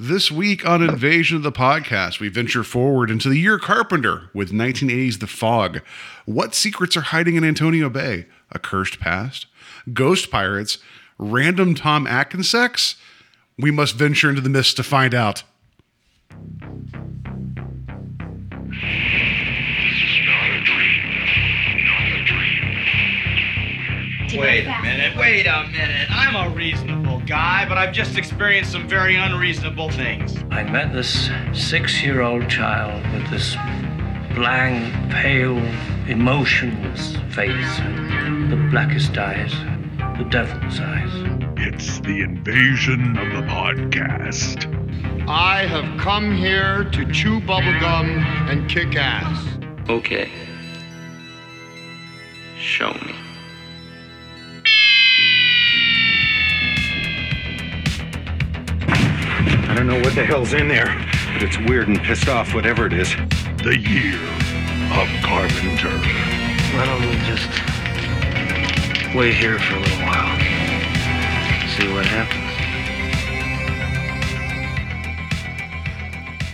This week on Invasion of the Podcast, we venture forward into the year Carpenter with 1980's The Fog. What secrets are hiding in Antonio Bay? A cursed past? Ghost pirates? Random Tom Atkins sex? We must venture into the mist to find out. Wait a minute, wait a minute. I'm a reasonable guy, but I've just experienced some very unreasonable things. I met this six year old child with this blank, pale, emotionless face, the blackest eyes, the devil's eyes. It's the invasion of the podcast. I have come here to chew bubblegum and kick ass. Okay. Show me. Don't know what the hell's in there, but it's weird and pissed off, whatever it is. The year of Carpenter. Why don't we just wait here for a little while? See what happens.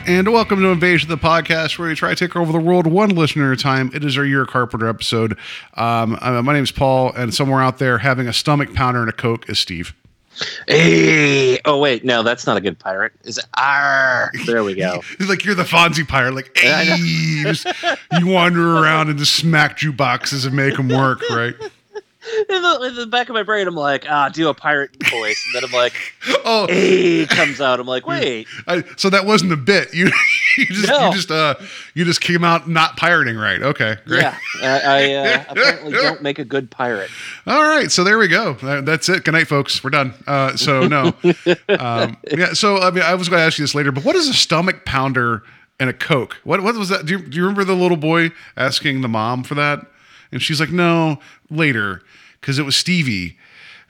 And welcome to Invasion of the Podcast, where we try to take over the world one listener at a time. It is our Year Carpenter episode. Um, uh, my name is Paul, and somewhere out there having a stomach pounder and a Coke is Steve. Hey! Oh wait, no, that's not a good pirate. Is? R. There we go. like you're the Fonzie pirate, like hey, you, just, you wander around and just smack jukeboxes and make them work, right? in, the, in the back of my brain, I'm like, ah, do a pirate voice, and then I'm like, Oh, hey, comes out. I'm like, wait, I, so that wasn't a bit. You, you just, No. you just, uh, you just came out not pirating right. Okay, great. yeah, I, I uh, apparently don't make a good pirate. All right, so there we go. Uh, That's it. Good night, folks. We're done. Uh, so no, um, yeah. So I mean, I was going to ask you this later, but what is a stomach pounder and a Coke? What what was that? Do you, do you remember the little boy asking the mom for that? And she's like, no, later, because it was Stevie.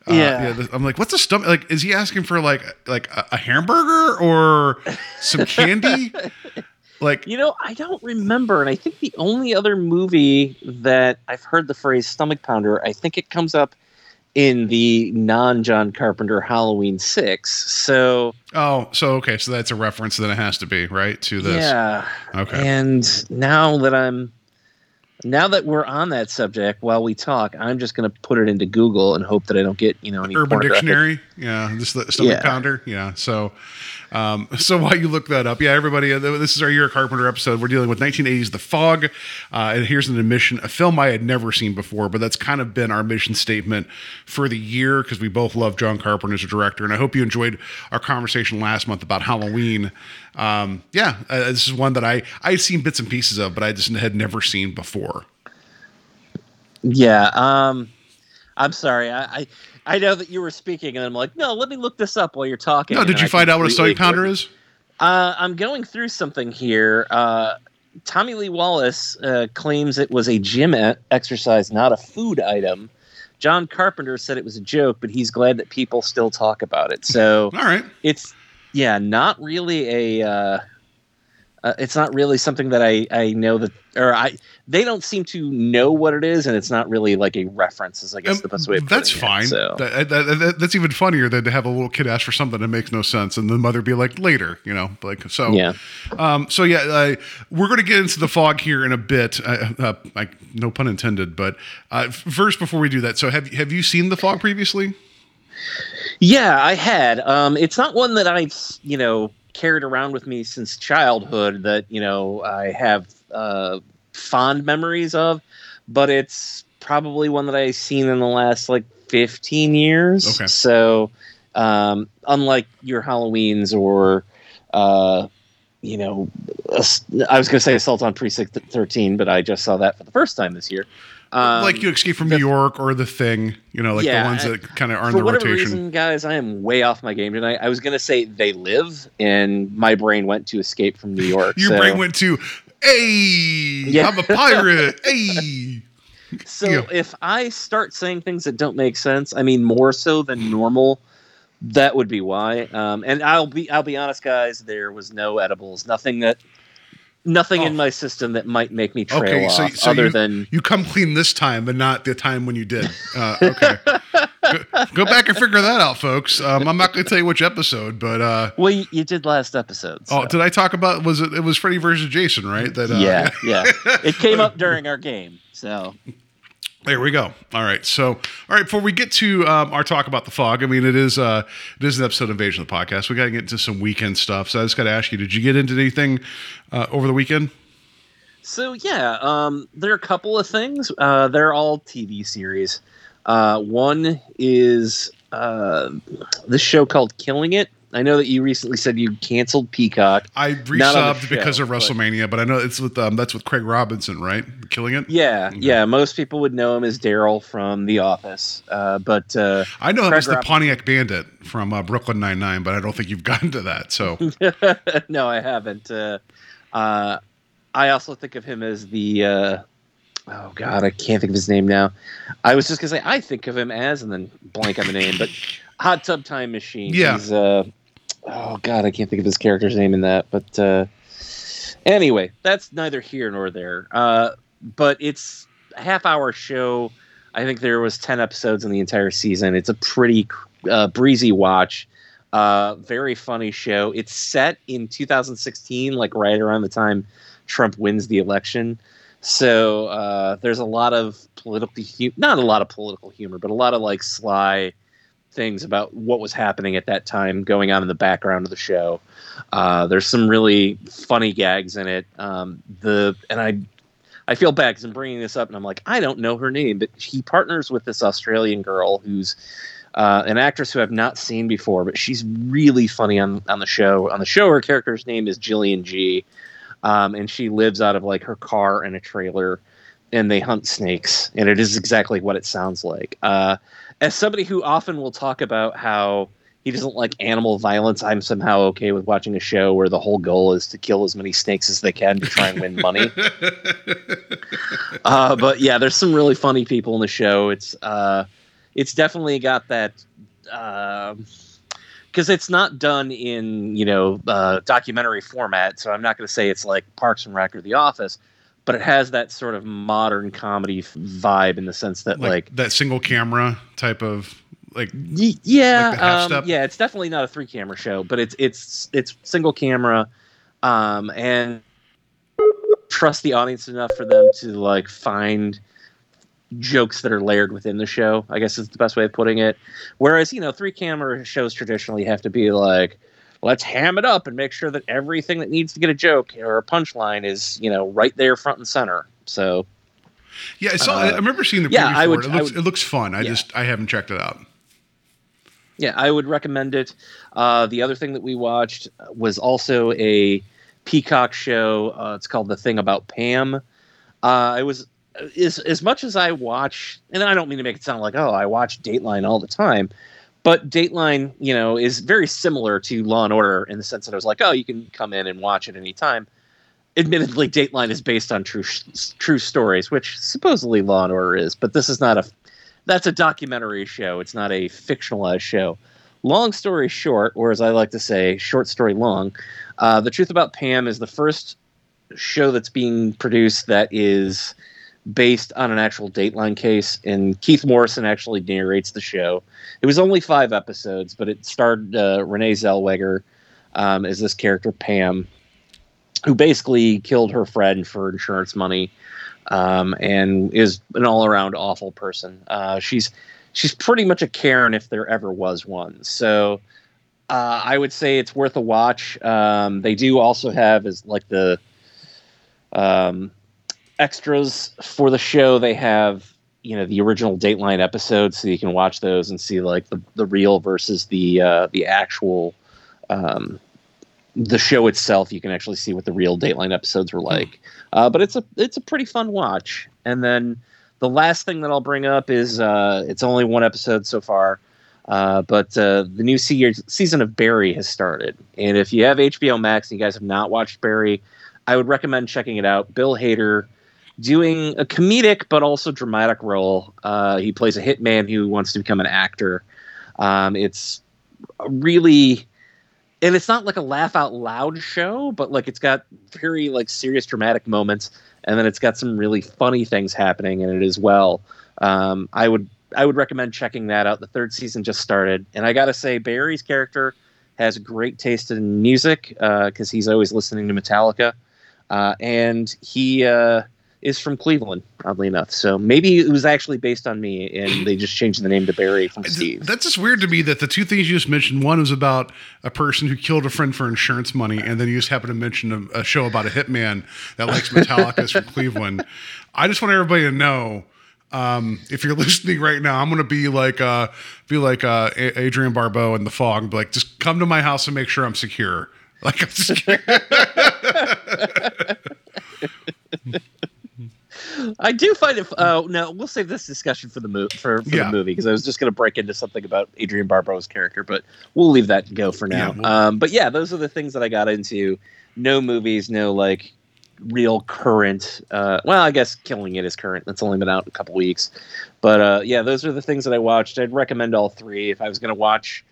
Uh, Yeah. the- I'm like, what's a stomach? Like, is he asking for like like a, a hamburger or some candy? like, You know, I don't remember, and I think the only other movie that I've heard the phrase "stomach pounder," I think it comes up in the non-John Carpenter Halloween Six. So oh, so okay, so that's a reference. Then it has to be right to this. yeah, Okay. And now that I'm now that we're on that subject, while we talk, I'm just going to put it into Google and hope that I don't get you know any Urban Dictionary, yeah, just the stomach Yeah. pounder, yeah. So, um, so while you look that up, yeah, everybody, uh, this is our year Carpenter episode. We're dealing with 1980s The Fog, uh, and here's an admission, a film I had never seen before, but that's kind of been our mission statement for the year because we both love John Carpenter as a director, and I hope you enjoyed our conversation last month about Halloween. Um, yeah, uh, this is one that I I'd seen bits and pieces of, but I just had never seen before. Yeah. Um, I'm sorry. I, I I know that you were speaking, and I'm like, no, let me look this up while you're talking. No, did you I find out what a stomach pounder is? Uh, I'm going through something here. Uh, Tommy Lee Wallace uh, claims it was a gym exercise, not a food item. John Carpenter said it was a joke, but he's glad that people still talk about it. So All right. it's yeah, not really a. Uh, it's not really something that I I know that or I they don't seem to know what it is, and it's not really like a reference. Is I guess Um, the best way. Of that's putting it. fine. So That- that- that- that's even funnier than to have a little kid ask for something that makes no sense, and the mother be like, "Later," you know, like so. yeah, Um, so yeah, uh, we're going to get into the fog here in a bit. Uh, uh, no pun intended. But uh, first, before we do that, so have have you seen the fog previously? yeah, I had. Um, it's not one that I've you know carried around with me since childhood. That you know I have uh, fond memories of, but it's probably one that I've seen in the last like 15 years. Okay. So, um, unlike your Halloweens or, uh, you know, I was going to say Assault on Precinct 13, but I just saw that for the first time this year. Um, like you Escape from New York or The Thing, you know, like Yeah, the ones that kind of are in for the whatever rotation. reason, guys, I am way off my game tonight. I was going to say They Live, and my brain went to Escape from New York. Your so, brain went to, "Hey, Yeah. I'm a pirate." hey. So Yeah. if I start saying things that don't make sense, I mean more so than normal, that would be why. Um, and I'll be I'll be honest, guys. There was no edibles, nothing that, nothing in Oh. my system that might make me trail Okay, so, off, so other you, than you come clean this time, but not the time when you did. Uh, okay, go, go back and figure that out, folks. Um, I'm not going to tell you which episode, but uh, Well, you, you did last episode. oh, did I talk about? Was it? It was Freddy versus Jason, right? That uh, yeah, yeah. It came up during our game, so There we go. All right. So, all right. Before we get to um, our talk about the fog, I mean, it is uh, it is an episode of Invasion of the podcast. We got to get into some weekend stuff. So I just got to ask you: Did you get into anything uh, over the weekend? So yeah, um, there are a couple of things. Uh, they're all TV series. Uh, one is uh, this show called Killing It. I know that you recently said you canceled Peacock. I resubbed because of WrestleMania, but I know it's with um, that's with Craig Robinson, right? Killing it. Yeah, Okay. yeah. Most people would know him as Daryl from The Office, uh, but uh, I know him Craig as the Pontiac Bandit from uh, Brooklyn Nine Nine, but I don't think you've gotten to that. So no, I haven't. Uh, uh, I also think of him as the. Uh, oh God, I can't think of his name now. I was just gonna say I think of him as, and then blank on the name, but Hot Tub Time Machine. Yeah. He's, uh, oh God, I can't think of his character's name in that. But uh, anyway, that's neither here nor there. Uh, but it's a half-hour show. I think there was ten episodes in the entire season. It's a pretty uh, breezy watch. Uh, very funny show. It's set in 2016, like right around the time Trump wins the election. So uh, there's a lot of political, hu- not a lot of political humor, but a lot of like sly things about what was happening at that time going on in the background of the show. Uh, there's some really funny gags in it. Um, the and I, I feel bad because I'm bringing this up and I'm like I don't know her name, but he partners with this Australian girl who's uh, an actress who I've not seen before, but she's really funny on on the show. On the show, her character's name is Jillian G, um, and she lives out of like her car and a trailer, and they hunt snakes, and it is exactly what it sounds like. Uh, as somebody who often will talk about how he doesn't like animal violence, I'm somehow okay with watching a show where the whole goal is to kill as many snakes as they can to try and win money. uh, but yeah, there's some really funny people in the show. It's uh, it's definitely got that because it's not done in you know uh, documentary format. So I'm not going to say it's like Parks and Rec or The Office, but it has that sort of modern comedy vibe in the sense that like, like, that single camera type of like y- yeah, like um, yeah, it's definitely not a three camera show, but it's it's it's single camera, um, and trust the audience enough for them to like find jokes that are layered within the show. I guess is the best way of putting it. Whereas you know, three camera shows traditionally have to be like. Let's ham it up and make sure that everything that needs to get a joke or a punchline is, you know, right there front and center. So yeah. I saw. Uh, I remember seeing the yeah, preview I would- it. It I looks, would- it looks fun. I yeah. just I haven't checked it out. Yeah, I would recommend it. Uh, the other thing that we watched was also a Peacock show. Uh, it's called The Thing About Pam. Uh, it was as as much as I watch, and I don't mean to make it sound like oh I watch Dateline all the time, but Dateline, you know, is very similar to Law and Order in the sense that I was like oh you can come in and watch at any time. Admittedly, Dateline is based on true true stories, which supposedly Law and Order is, but this is not a that's a documentary show. It's not a fictionalized show. Long story short, or as I like to say, short story long, uh, The Truth About Pam is the first show that's being produced that is based on an actual Dateline case, and Keith Morrison actually narrates the show. It was only five episodes, but it starred uh, Renee Zellweger um, as this character, Pam, who basically killed her friend for insurance money um, and is an all-around awful person. Uh, she's she's pretty much a Karen if there ever was one. So uh, I would say it's worth a watch. Um, they do also have as like the um, extras for the show. They have you know the original Dateline episodes, so you can watch those and see like the the real versus the uh, the actual. Um, the show itself, you can actually see what the real Dateline episodes were like. Uh, but it's a it's a pretty fun watch. And then the last thing that I'll bring up is uh, it's only one episode so far, uh, but uh, the new se- season of Barry has started. And if you have HBO Max and you guys have not watched Barry, I would recommend checking it out. Bill Hader doing a comedic but also dramatic role. Uh, he plays a hitman who wants to become an actor. Um, it's really and it's not like a laugh out loud show, but like it's got very like serious dramatic moments, and then it's got some really funny things happening in it as well. Um, I would I would recommend checking that out. The third season just started, and I gotta say, Barry's character has great taste in music because he's always listening to Metallica, uh, and he uh, is from Cleveland, oddly enough. So maybe it was actually based on me, and they just changed the name to Barry from Steve. That's just weird to me that the two things you just mentioned one was about a person who killed a friend for insurance money, and then you just happen to mention a, a show about a hitman that likes Metallica from Cleveland. I just want everybody to know. Um, if you're listening right now, I'm gonna be like uh, be like uh, A- Adrienne Barbeau in the fog, be like just come to my house and make sure I'm secure. Like I'm secure. I do find it. Oh no, we'll save this discussion for the movie for, for Yeah. the movie because I was just going to break into something about Adrienne Barbeau's character, but we'll leave that go for now. Yeah, we'll- um, but yeah, those are the things that I got into. No movies, no like real current. Uh, well, I guess Killing It is current. That's only been out a couple weeks, but uh, yeah, those are the things that I watched. I'd recommend all three if I was going to watch.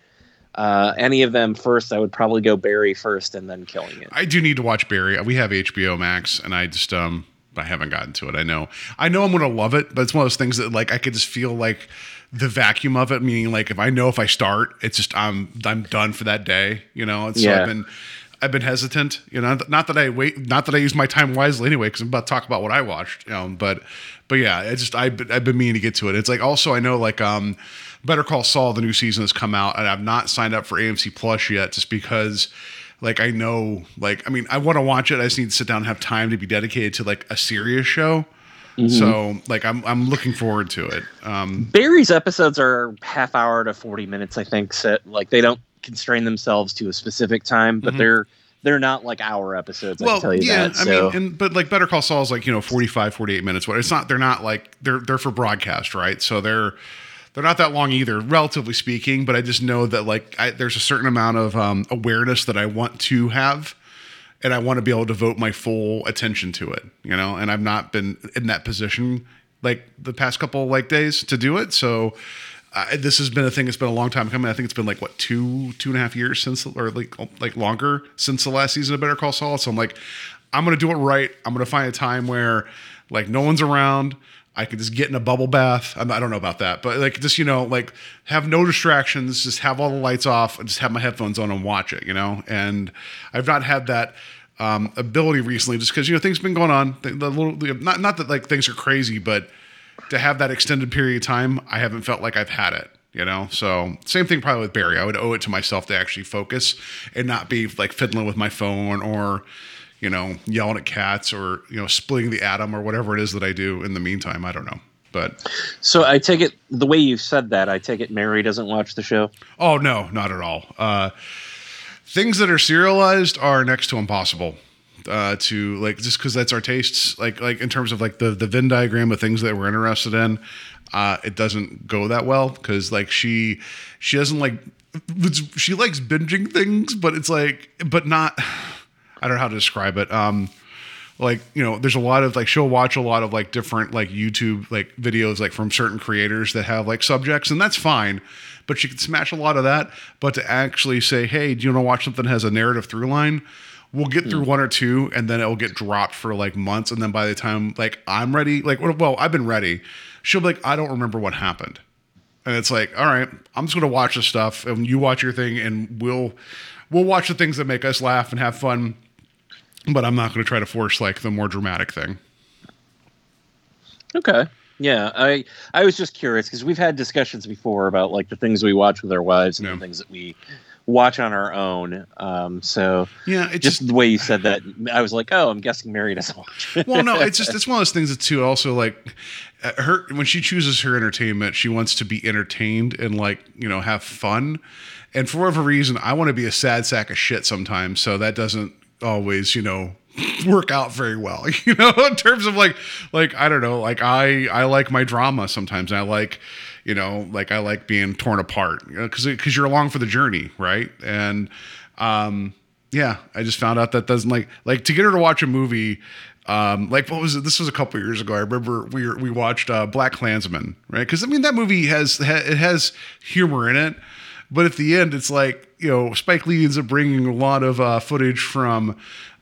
Uh, any of them first, I would probably go Barry first and then Killing It. I do need to watch Barry. We have HBO Max, and I just um I haven't gotten to it. I know I know I'm gonna love it, but it's one of those things that like I could just feel like the vacuum of it. Meaning like if I know if I start, it's just I'm I'm done for that day. You know, and so Yeah. I've been. I've been hesitant, you know. Not that I wait, not that I use my time wisely anyway, because I'm about to talk about what I watched, you know. But, but yeah, it's just I've I've been meaning to get to it. It's like also I know like um, Better Call Saul, the new season has come out, and I've not signed up for AMC Plus yet, just because like I know like I mean I want to watch it. I just need to sit down and have time to be dedicated to like a serious show. So like I'm I'm looking forward to it. Um, Barry's episodes are half hour to 40 minutes, I think. Set like they don't constrain themselves to a specific time, but they're they're not like hour episodes. I can tell you yeah, that. I so mean, and but like Better Call Saul is like you know 45, 48 minutes. What it's not. They're not like they're they're for broadcast, right? So they're they're not that long either, relatively speaking. But I just know that like I, there's a certain amount of um, awareness that I want to have, and I want to be able to devote my full attention to it. You know, and I've not been in that position like the past couple like days to do it. So. Uh, this has been a thing. It's been a long time coming. I think it's been like what two, two and a half years since, or like like longer since the last season of Better Call Saul. So I'm like, I'm gonna do it right. I'm gonna find a time where like no one's around. I can just get in a bubble bath. I don't know about that, but like just you know like have no distractions. Just have all the lights off and just have my headphones on and watch it. You know, and I've not had that um, ability recently, just because you know things have been going on. The, the little the, not not that like things are crazy, but to have that extended period of time, I haven't felt like I've had it. You know, so same thing probably with Barry. I would owe it to myself to actually focus and not be like fiddling with my phone or, you know, yelling at cats or you know splitting the atom or whatever it is that I do in the meantime. I don't know, but so I take it the way you said that. I take it Mary doesn't watch the show. oh no, not at all. Uh, things that are serialized are next to impossible uh, to like just because that's our tastes. Like like in terms of like the the Venn diagram of things that we're interested in, uh, it doesn't go that well because like she she doesn't like she likes binging things, but it's like but not. I don't know how to describe it. Um, like you know there's a lot of like she'll watch a lot of like different like youtube like videos like from certain creators that have like subjects and that's fine but she can smash a lot of that but to actually say hey do you want to watch something that has a narrative through line? We'll get through one or two and then it'll get dropped for like months and then by the time like i'm ready like well i've been ready she'll be like i don't remember what happened. And it's like all right i'm just going to watch this stuff and you watch your thing and we'll we'll watch the things that make us laugh and have fun but I'm not going to try to force like the more dramatic thing. Okay. Yeah, I I was just curious because we've had discussions before about like the things we watch with our wives and Yeah. the things that we watch on our own. Um, so Yeah, just just the way you said that, I was like, oh, I'm guessing Mary doesn't watch. well, no, it's just it's one of those things that too. Also, like her when she chooses her entertainment, she wants to be entertained and like you know have fun. And for whatever reason, I want to be a sad sack of shit sometimes. So that doesn't always, you know, work out very well. You know, in terms of like like I don't know, like I I like my drama sometimes. I like you know like I like being torn apart because because you're along for the journey, right? And um yeah, I just found out that doesn't like like to get her to watch a movie. Um, like what was it? This was a couple years ago. I remember we were, we watched uh, Black Klansman, right? Because I mean that movie has ha, it has humor in it, but at the end it's like you know Spike Lee ends up bringing a lot of uh, footage from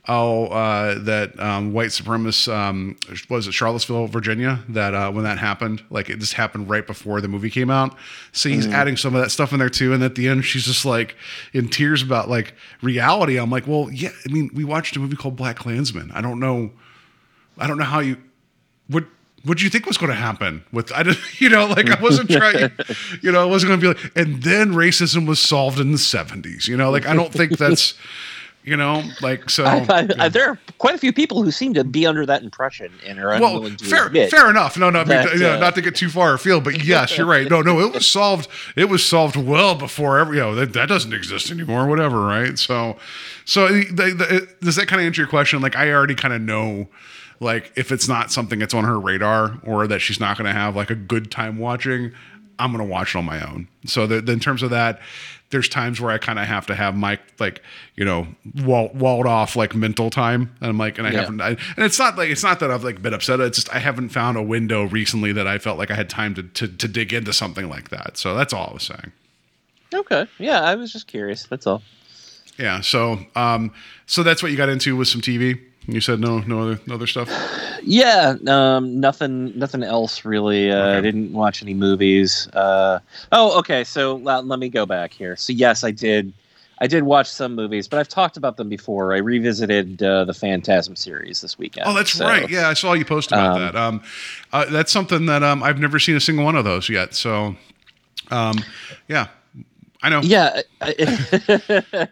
oh uh, that um, white supremacist um, was it Charlottesville, Virginia that uh, when that happened, like it just happened right before the movie came out. So he's adding some of that stuff in there too, and at the end she's just like in tears about like reality. I'm like, well, yeah, I mean, we watched a movie called Black Klansman. I don't know, I don't know how you what. What do you think was going to happen with I didn't you know like I wasn't trying you know I wasn't going to be like and then racism was solved in the 70s you know like I don't think that's you know like so I, I, yeah. there are quite a few people who seem to be under that impression and are well, unwilling to fair, fair enough. No, no, I mean, that, you know, uh, not to get too far afield, but yes, you're right. No, no, it was solved. It was solved well before every. You know, that, that doesn't exist anymore. Whatever, right? So, so the, the, does that kind of answer your question? Like, I already kind of know, like, if it's not something that's on her radar or that she's not going to have like a good time watching, I'm going to watch it on my own. So, that in terms of that. There's times where I kind of have to have my like you know wall, walled off like mental time, and I'm like, and I Yeah. haven't, I, and it's not like it's not that I've like been upset. It's just I haven't found a window recently that I felt like I had time to to, to dig into something like that. So that's all I was saying. Okay, yeah, I was just curious. That's all. Yeah. So um, so that's what you got into with some TV. You said no, no other, no other stuff. Yeah, um, nothing, nothing else really. Uh, I didn't watch any movies. Uh, oh, okay. So let, let me go back here. So yes, I did. I did watch some movies, but I've talked about them before. I revisited uh, the Phantasm series this weekend. Oh, that's so- right. Yeah, I saw you post about Um, that. Um, uh, that's something that um, I've never seen a single one of those yet. So, um, yeah, I know. Yeah.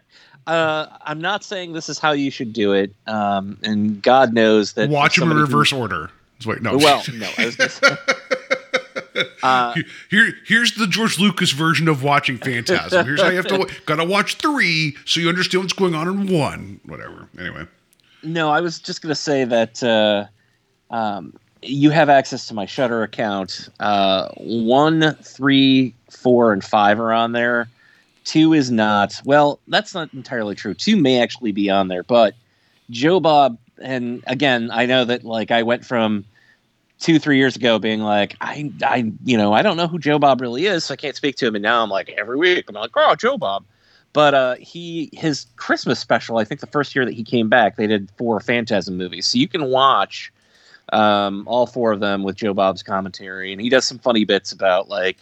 Uh, I'm not saying this is how you should do it, um, and God knows that Watch them in reverse order. Is what, no. Well, no, I was gonna say, uh, Here, here's the George Lucas version of watching Phantasm. Here's how you have to gotta watch three so you understand what's going on in one. Whatever. Anyway, No, I was just going to say that uh, um, you have access to my Shudder account. Uh, one, three, four, and five are on there. Two is not. Well, that's not entirely true. Two may actually be on there, but Joe Bob, and again, I know that like I went from two, three years ago being like, I, I, you know, I don't know who Joe Bob really is, so I can't speak to him. And now I'm like, every week, I'm like, oh, Joe Bob. But uh, he his Christmas special, I think the first year that he came back, they did four Phantasm movies, so you can watch um, all four of them with Joe Bob's commentary, and he does some funny bits about like.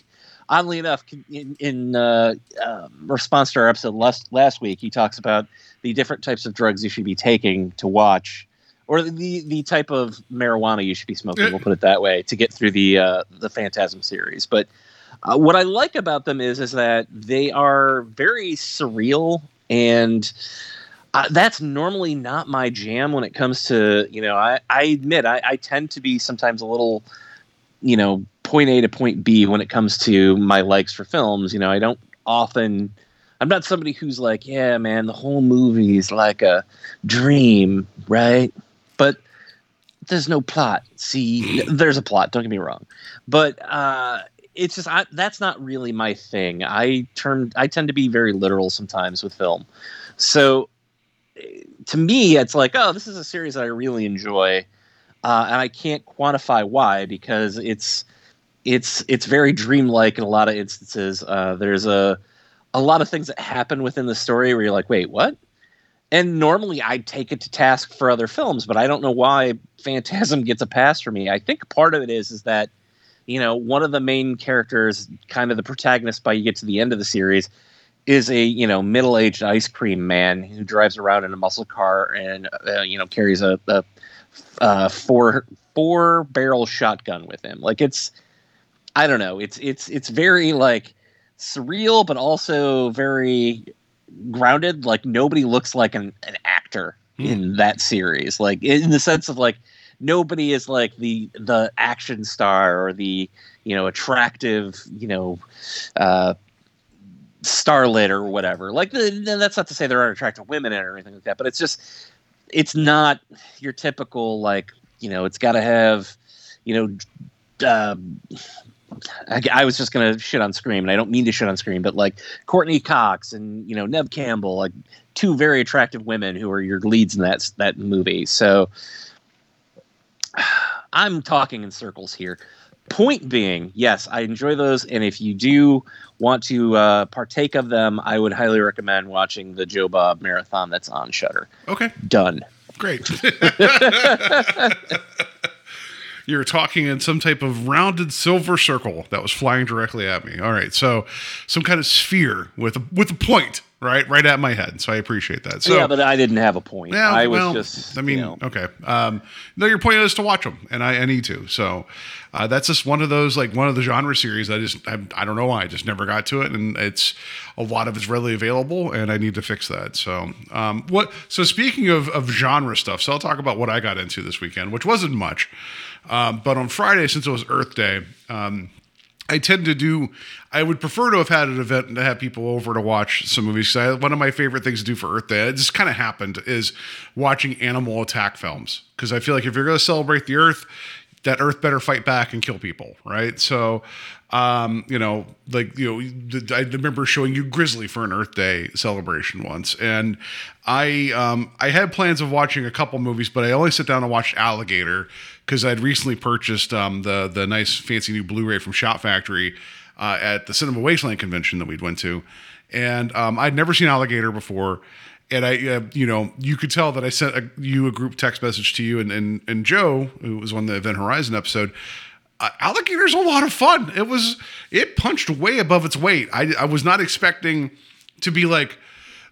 Oddly enough, in, in uh, uh, response to our episode last last week, he talks about the different types of drugs you should be taking to watch, or the the type of marijuana you should be smoking. We'll put it that way to get through the uh, the Phantasm series. But uh, what I like about them is is that they are very surreal and. Uh, that's normally not my jam when it comes to you know I, I admit I, I tend to be sometimes a little you know point A to point B when it comes to my likes for films you know I don't often I'm not somebody who's like yeah man the whole movie is like a dream right? But there's no plot. See there's a plot don't get me wrong. But uh it's just I, that's not really my thing. I turn I tend to be very literal sometimes with film. So to me, it's like, oh, this is a series that I really enjoy, uh, and I can't quantify why because it's it's it's very dreamlike in a lot of instances. Uh, there's a a lot of things that happen within the story where you're like, wait, what? And normally I'd take it to task for other films, but I don't know why Phantasm gets a pass for me. I think part of it is is that you know one of the main characters, kind of the protagonist, by you get to the end of the series, is a you know middle-aged ice cream man who drives around in a muscle car and uh, you know carries a, a uh, four four barrel shotgun with him. Like it's I don't know. It's it's it's very like surreal, but also very grounded. Like nobody looks like an, an actor in that series. Like in the sense of like nobody is like the the action star or the you know attractive you know uh starlet or whatever. Like the, that's not to say there aren't attractive women in it or anything like that, but it's just it's not your typical like you know it's got to have you know. Um, I, I was just gonna shit on Scream, and I don't mean to shit on Scream, but like Courteney Cox and you know Neve Campbell, like two very attractive women who are your leads in that that movie. So I'm talking in circles here. Point being, yes, I enjoy those, and if you do want to uh, partake of them, I would highly recommend watching the Joe Bob marathon that's on Shudder. Okay. Done. Great. You're talking in some type of rounded silver circle that was flying directly at me. All right, so some kind of sphere with a, with a point, right, right at my head. So I appreciate that. So yeah, but I didn't have a point. yeah, I was well, just. I mean, you know, okay. Um, no, your point is to watch them, and I, I need to. So uh, that's just one of those, like one of the genre series. I just, I, I don't know why, I just never got to it, and it's a lot of it's readily available, and I need to fix that. So, um, what? So speaking of of genre stuff, so I'll talk about what I got into this weekend, which wasn't much, um, but on Friday, since it was Earth Day. Um, I tend to do. I would prefer to have had an event to have people over to watch some movies. I, one of my favorite things to do for Earth Day, it just kind of happened, is watching animal attack films because I feel like if you're going to celebrate the Earth, that Earth better fight back and kill people, right? So, um, you know, like you know, I remember showing you Grizzly for an Earth Day celebration once, and I um, I had plans of watching a couple movies, but I only sat down and watched Alligator because I'd recently purchased um, the the nice fancy new Blu-ray from Shout Factory uh, at the Cinema Wasteland convention that we'd went to, and um, I'd never seen Alligator before. And I, uh, you know, you could tell that I sent a, you a group text message to you and, and and Joe, who was on the Event Horizon episode. Uh, Alligator's a lot of fun. It was it punched way above its weight. I I was not expecting to be like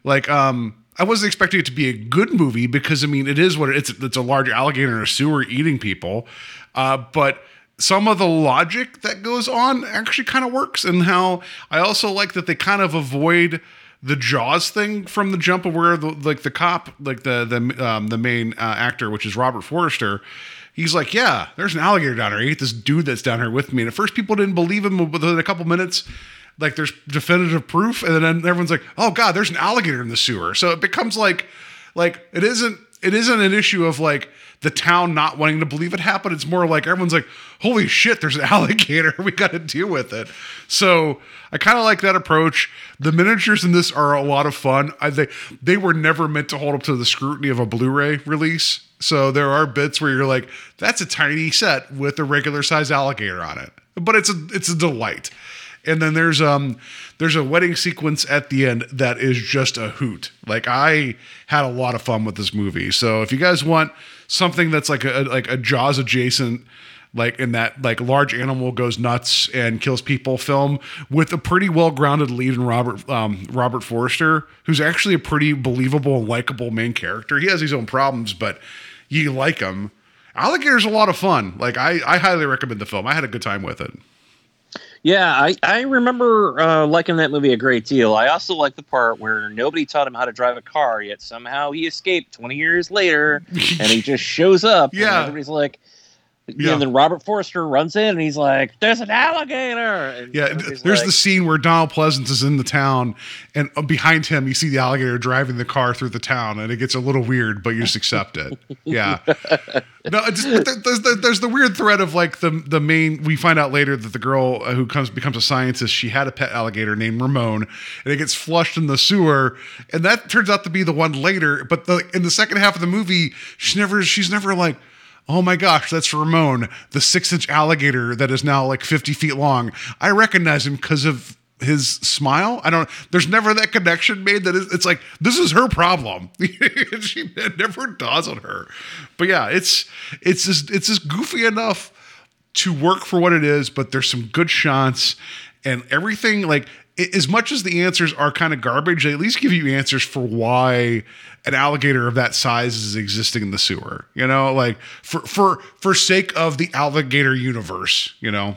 like um I wasn't expecting it to be a good movie because I mean it is what it, it's it's a large alligator in a sewer eating people, uh, but some of the logic that goes on actually kind of works and how I also like that they kind of avoid the Jaws thing from the jump of where the like the cop like the the um, the main uh, actor which is Robert Forrester. He's like, yeah, there's an alligator down here. I this dude that's down here with me. And at first, people didn't believe him. But within a couple minutes, like there's definitive proof and then everyone's like oh god there's an alligator in the sewer so it becomes like like it isn't it isn't an issue of like the town not wanting to believe it happened. It's more like everyone's like holy shit there's an alligator. We got to deal with it. So i kind of like that approach. The miniatures in this are a lot of fun. I, they they were never meant to hold up to the scrutiny of a blu-ray release. So there are bits where you're like that's a tiny set with a regular size alligator on it. But it's a it's a delight and then there's um there's a wedding sequence at the end that is just a hoot. Like I had a lot of fun with this movie. So if you guys want something that's like a like a Jaws adjacent like in that like large animal goes nuts and kills people film with a pretty well grounded lead in Robert um, Robert Forrester, who's actually a pretty believable and likable main character. He has his own problems, but you like him. Alligator's a lot of fun. Like I, I highly recommend the film. I had a good time with it. Yeah, I, I remember uh, liking that movie a great deal. I also like the part where nobody taught him how to drive a car, yet somehow he escaped 20 years later and he just shows up. and Yeah. everybody's like, Yeah. and then Robert Forster runs in and he's like, there's an alligator. And Yeah, there's like, the scene where Donald Pleasence is in the town, and uh, behind him you see the alligator driving the car through the town, and it gets a little weird, but you just accept it. Yeah, no, just, there's the, there's the weird thread of like the the main. We find out later that the girl uh, who comes becomes a scientist, she had a pet alligator named Ramon, and it gets flushed in the sewer, and that turns out to be the one later. But the in the second half of the movie, she never she's never like. Oh my gosh, that's Ramon, the six inch alligator that is now like 50 feet long. I recognize him because of his smile. I don't, there's never that connection made that it's like, this is her problem. she never dawns on her. But yeah, it's, it's just, it's just goofy enough to work for what it is, but there's some good shots and everything. Like, as much as the answers are kind of garbage, they at least give you answers for why an alligator of that size is existing in the sewer. You know, like for for for sake of the alligator universe. You know,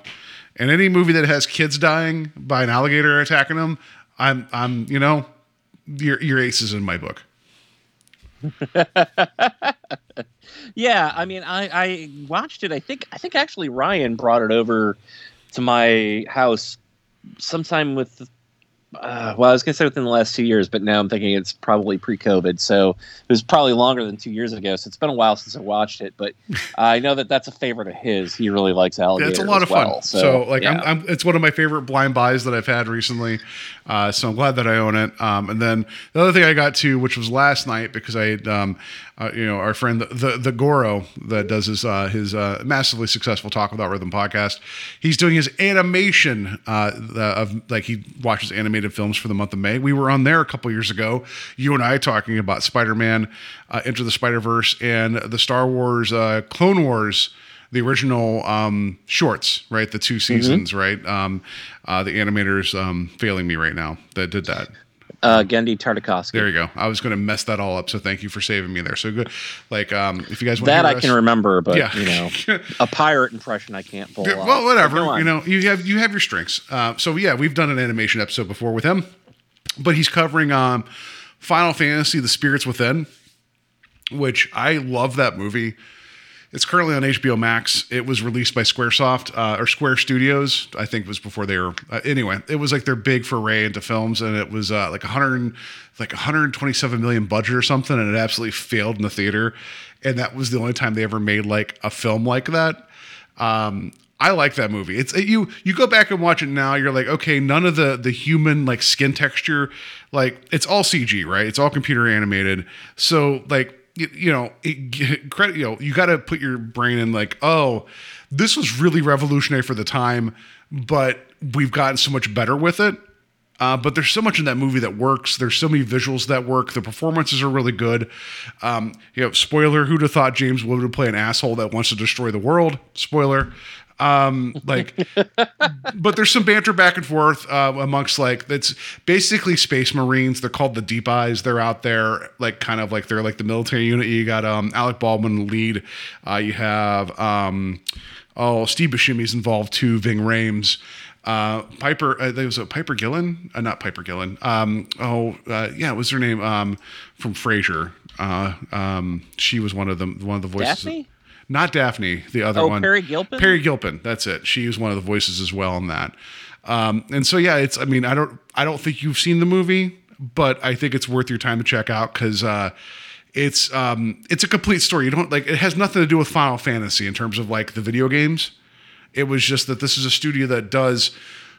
and any movie that has kids dying by an alligator attacking them, I'm I'm you know, your your ace is in my book. Yeah, I mean, I, I watched it. I think I think actually Ryan brought it over to my house sometime with. Uh, well, I was gonna say within the last two years, but now I'm thinking it's probably pre-COVID. So it was probably longer than two years ago. So it's been a while since I watched it, but I know that that's a favorite of his. He really likes alligator. it's a lot of fun. well. So, like, yeah. I'm, I'm, it's one of my favorite blind buys that I've had recently. Uh, so I'm glad that I own it. Um, and then the other thing I got to, which was last night, because I had, um, uh, you know, our friend the, the the Goro that does his uh, his uh, massively successful Talk Without Rhythm podcast. He's doing his animation uh, the- of like he watches animated animated films for the month of May. We were on there a couple years ago, you and I talking about Spider Man, uh, Into the Spider Verse, and the Star Wars uh, Clone Wars. The original um, shorts, right? The two seasons, right? Um, uh, the animators um, failing me right now that did that. Uh, Genndy Tartakovsky. There you go. I was going to mess that all up, so thank you for saving me there. So good. Like, um, if you guys want that I can remember, but Yeah. you know, a pirate impression I can't pull. Well, whatever. You know, you have you have your strengths. Uh, so yeah, we've done an animation episode before with him, but he's covering um, Final Fantasy: The Spirits Within, which I love that movie. It's currently on HBO Max. It was released by SquareSoft uh, or Square Studios. I think it was before they were. Uh, anyway, it was like their big foray into films, and it was uh, like 100, like 127 million budget or something, and it absolutely failed in the theater. And that was the only time they ever made like a film like that. Um, I like that movie. It's you. You go back and watch it now. You're like, okay, none of the the human like skin texture, like it's all CG, right? It's all computer animated. So like you, you know, it, credit. You know, you got to put your brain in like, oh, this was really revolutionary for the time, but we've gotten so much better with it. Uh, but there's so much in that movie that works. There's so many visuals that work. The performances are really good. Um, you know, spoiler: Who'd have thought James Wood would play an asshole that wants to destroy the world? Spoiler. Um, like, but there's some banter back and forth uh, amongst like that's basically space marines. They're called the Deep Eyes. They're out there like kind of like they're like the military unit. You got um, Alec Baldwin lead. Uh, you have um, oh Steve Buscemi's involved too. Ving Rhames. Uh, Piper, uh, there was a Piper Gillen, uh, not Piper Gillen. Um, oh, uh, yeah, what was her name? Um, from Frasier. Uh, um, she was one of them, one of the voices. Daphne? Not Daphne, the other Oh, one. Peri Gilpin? Peri Gilpin. That's it. She was one of the voices as well in that. Um, and so yeah, it's. I mean, I don't. I don't think you've seen the movie, but I think it's worth your time to check out because uh, it's um, it's a complete story. You don't like. It has nothing to do with Final Fantasy in terms of like the video games. It was just that this is a studio that does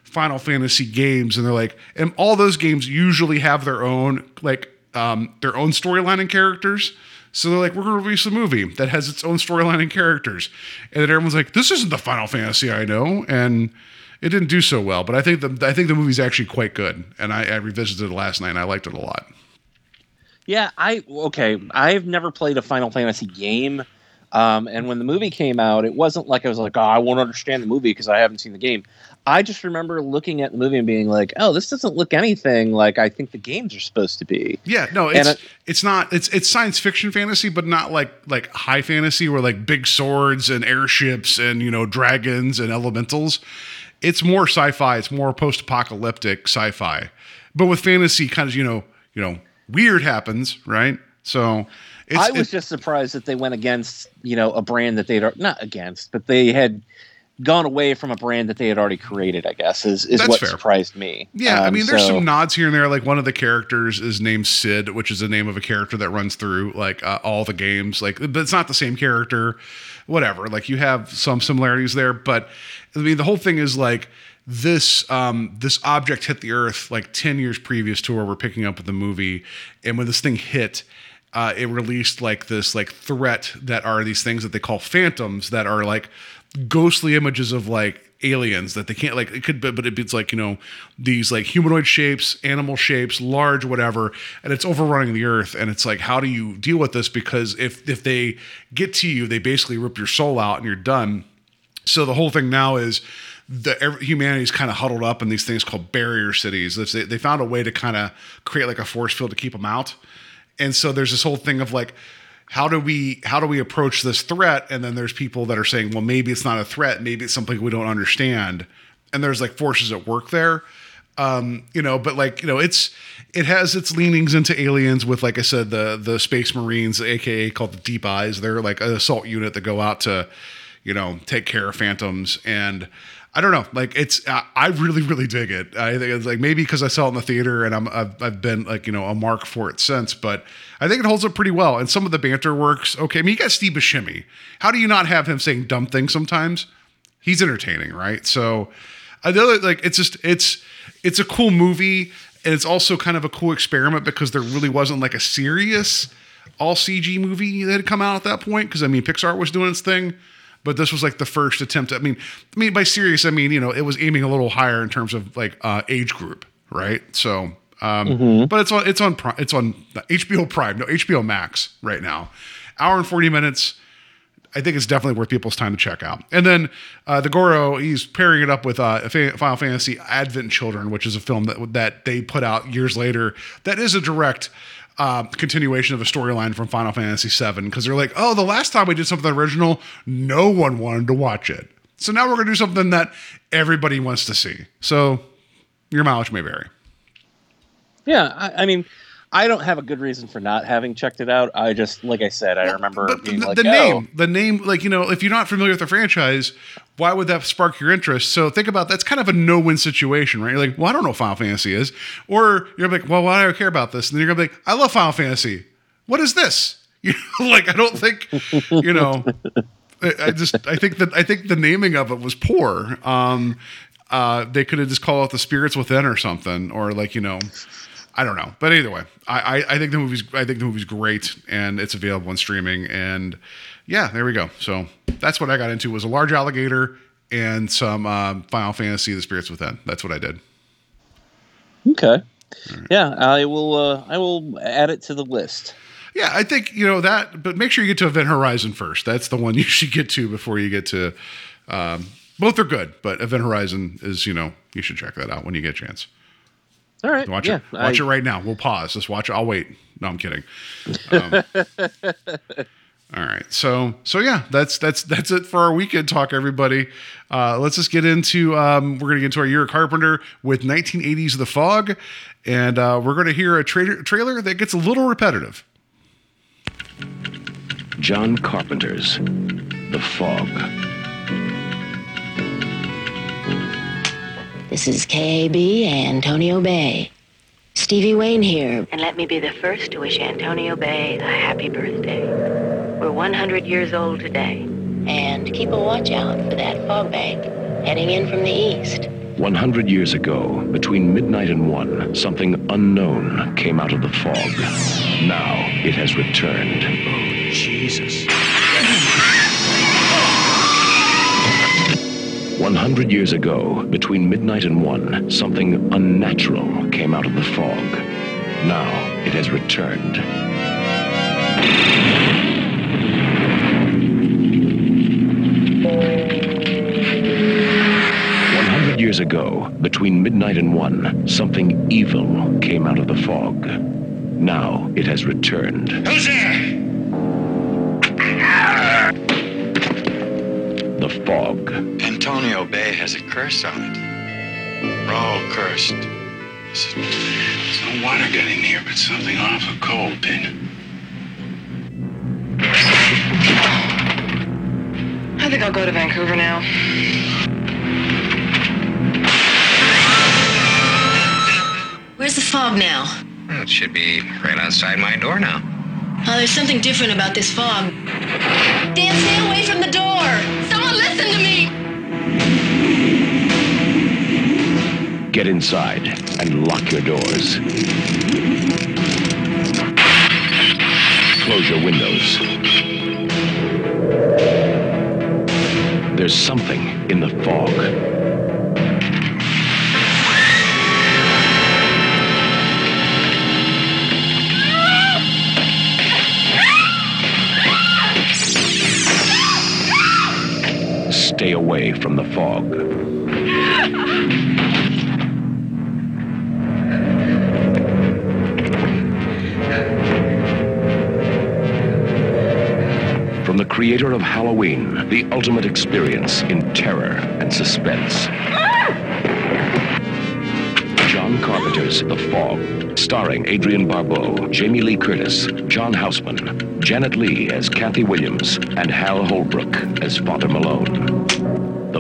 Final Fantasy games, and they're like, and all those games usually have their own like um, their own storyline and characters. So they're like, we're going to release a movie that has its own storyline and characters, and then everyone's like, this isn't the Final Fantasy I know, and it didn't do so well. But I think the I think the movie's actually quite good, and I, I revisited it last night, and I liked it a lot. Yeah, I okay. I've never played a Final Fantasy game, um, and when the movie came out, it wasn't like I was like, "Oh, I won't understand the movie because I haven't seen the game." I just remember looking at the movie and being like, "Oh, this doesn't look anything like I think the games are supposed to be." Yeah, no, it's it- it's not it's it's science fiction fantasy, but not like like high fantasy where like big swords and airships and you know dragons and elementals. It's more sci-fi. It's more post-apocalyptic sci-fi, but with fantasy, kind of you know you know weird happens, right? So it's, I was just surprised that they went against, you know, a brand that they'd not against, but they had gone away from a brand that they had already created. I guess is is That's what fair. surprised me. Yeah, I Um, mean, there's so- some nods here and there. Like one of the characters is named Sid, which is the name of a character that runs through like uh, all the games. Like, but it's not the same character. Whatever. Like you have some similarities there, but I mean, the whole thing is like this um this object hit the earth like 10 years previous to where we're picking up with the movie and when this thing hit uh, it released like this like threat that are these things that they call phantoms that are like ghostly images of like aliens that they can't like it could be but it's like you know these like humanoid shapes animal shapes large whatever and it's overrunning the earth and it's like how do you deal with this because if if they get to you they basically rip your soul out and you're done so the whole thing now is the humanity's kind of huddled up in these things called barrier cities. They, they found a way to kind of create like a force field to keep them out. And so there's this whole thing of like, how do we how do we approach this threat? And then there's people that are saying, well, maybe it's not a threat, maybe it's something we don't understand. And there's like forces at work there. Um, you know, but like, you know, it's it has its leanings into aliens with, like I said, the the space marines, aka called the Deep Eyes. They're like an assault unit that go out to, you know, take care of phantoms. And I don't know, like it's I, really really dig it. I think it's like maybe because I saw it in the theater and I'm I've, I've been like you know a mark for it since, but I think it holds up pretty well. And some of the banter works. Okay, I mean you got Steve Buscemi. How do you not have him saying dumb things sometimes? He's entertaining, right? So uh, know that like it's just it's it's a cool movie and it's also kind of a cool experiment because there really wasn't like a serious all CG movie that had come out at that point because I mean Pixar was doing its thing, but this was like the first attempt. I mean, I mean by serious I mean you know it was aiming a little higher in terms of like uh, age group, right? So, um, Mm-hmm. but it's on it's on it's on HBO Prime, no HBO Max right now. Hour and forty minutes. I think it's definitely worth people's time to check out. And then uh, the Goro, he's pairing it up with uh, Final Fantasy Advent Children, which is a film that that they put out years later. That is a direct uh, continuation of a storyline from Final Fantasy VII because they're like, oh, the last time we did something original, no one wanted to watch it. So now we're going to do something that everybody wants to see. So your mileage may vary. Yeah, I, I mean, I don't have a good reason for not having checked it out. I just, like I said, I remember But being the, like, the oh, name, the name, like you know, if you're not familiar with the franchise, why would that spark your interest? So think about that's kind of a no-win situation, right? You're like, well, I don't know what Final Fantasy is, or you're like, well, why do I care about this? And then you're gonna be like, I love Final Fantasy. What is this? You know, like I don't think, you know, I, just I think that I think the naming of it was poor. Um, uh, they could have just called it the Spirits Within or something, or like you know. I don't know, but either way, I, I, I think the movie's I think the movie's great and it's available on streaming and yeah, there we go. So that's what I got into was a large alligator and some um, Final Fantasy: The Spirits Within. That's what I did. okay, yeah, I will, uh, I will add it to the list. Yeah, I think you know that, but make sure you get to Event Horizon first. That's the one you should get to before you get to. Um, both are good, but Event Horizon is you know you should check that out when you get a chance. All right, Watch yeah, it. Watch I- it right now. We'll pause. Just watch it. I'll wait. No, I'm kidding. Um, all right. So so yeah, that's that's that's it for our weekend talk, everybody. Uh, let's just get into um, we're gonna get into our year of Carpenter with 1980s The Fog, and uh, we're gonna hear a tra- trailer that gets a little repetitive. John Carpenter's The Fog. This is KAB Antonio Bay. Stevie Wayne here, and let me be the first to wish Antonio Bay a happy birthday. We're 100 years old today. And keep a watch out for that fog bank heading in from the east. 100 years ago, between midnight and one, something unknown came out of the fog. Now it has returned. Oh, Jesus. 100 years ago, between midnight and one, something unnatural came out of the fog. Now it has returned. One hundred years ago, between midnight and one, something evil came out of the fog. Now it has returned. Who's there? The fog. Antonio Bay has a curse on it. We're all cursed. There's, there's no water getting here, but something awful cold, Pin. I think I'll go to Vancouver now. Where's the fog now? Well, it should be right outside my door now. Oh, there's something different about this fog. Dan, stay away from the door! Someone listen to me! Get inside and lock your doors. Close your windows. There's something in the fog. Away from the fog. From the creator of Halloween, the ultimate experience in terror and suspense. John Carpenter's The Fog, starring Adrienne Barbeau, Jamie Lee Curtis, John Houseman, Janet Leigh as Kathy Williams, and Hal Holbrook as Father Malone.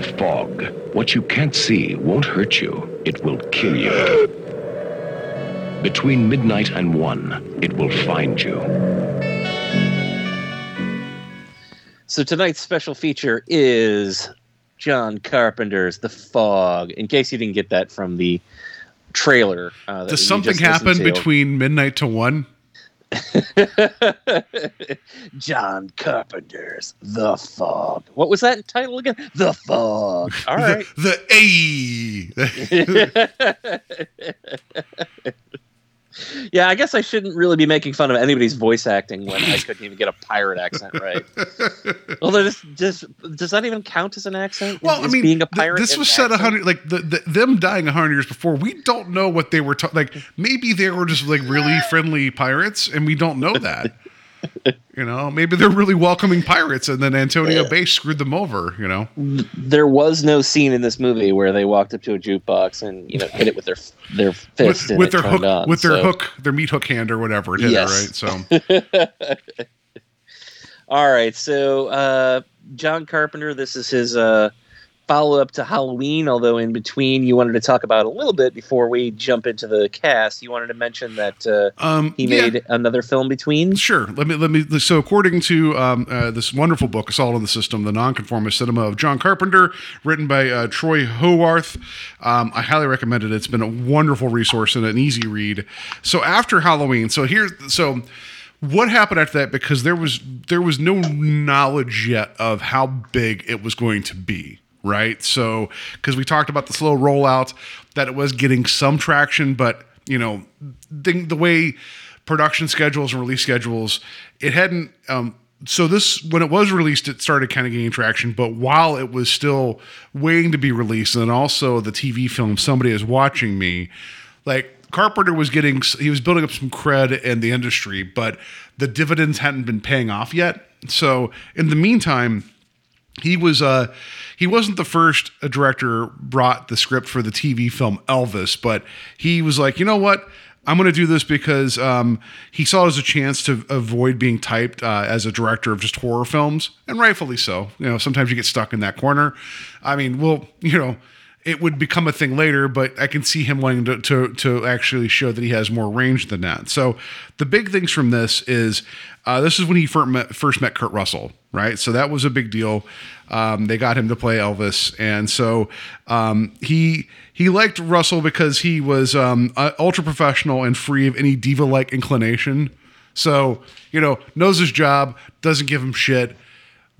The Fog. What you can't see won't hurt you, it will kill you. Between midnight and one, it will find you. So tonight's special feature is John Carpenter's The Fog. In case you didn't get that from the trailer, uh, that Does something happen between midnight to one? John Carpenter's The Fog. What was that title again? The Fog. All right. The, the A. yeah, I guess I shouldn't really be making fun of anybody's voice acting when I couldn't even get a pirate accent right. well, just, just does that even count as an accent? Well, Is- I mean, being a th- pirate. this was set a hundred, like the, the them dying a hundred years before. We don't know what they were. Ta- like maybe they were just like really friendly pirates, and we don't know that. you know, maybe they're really welcoming pirates, and then Antonio Bay screwed them over. You know, There was no scene in this movie where they walked up to a jukebox and you know hit it with their their fist with, with their hook, on, with their so- hook, their meat hook hand or whatever it Yes. it, right? So All right, so uh, John Carpenter, this is his uh, follow up to Halloween. Although in between, you wanted to talk about a little bit before we jump into the cast. You wanted to mention that uh, Um, he yeah. made another film between. Sure. Let me let me. So, according to um, uh, this wonderful book, "Assault on the System: The Nonconformist Cinema of John Carpenter," written by uh, Troy Howarth, um, I highly recommend it. It's been a wonderful resource and an easy read. So, after Halloween, so here, so what happened after that? Because there was there was no knowledge yet of how big it was going to be. Right. So, because we talked about the slow rollout, that it was getting some traction, but you know, the, the way production schedules and release schedules, it hadn't. Um, so this, when it was released, it started kind of gaining traction. But while it was still waiting to be released, and also the TV film "Somebody Is Watching Me," like Carpenter was getting, he was building up some cred in the industry, but the dividends hadn't been paying off yet. So in the meantime, he was uh he wasn't the first director brought the script for the TV film Elvis, but he was like, you know what? I'm going to do this because um, he saw it as a chance to avoid being typed uh, as a director of just horror films, and rightfully so. You know, sometimes you get stuck in that corner. I mean, well, you know, it would become a thing later, but I can see him wanting to, to, to actually show that he has more range than that. So the big things from this is uh, this is when he first met, first met Kurt Russell, right? So that was a big deal. Um, they got him to play Elvis, and so um, he he liked Russell because he was um, ultra professional and free of any diva like inclination. So you know knows his job, doesn't give him shit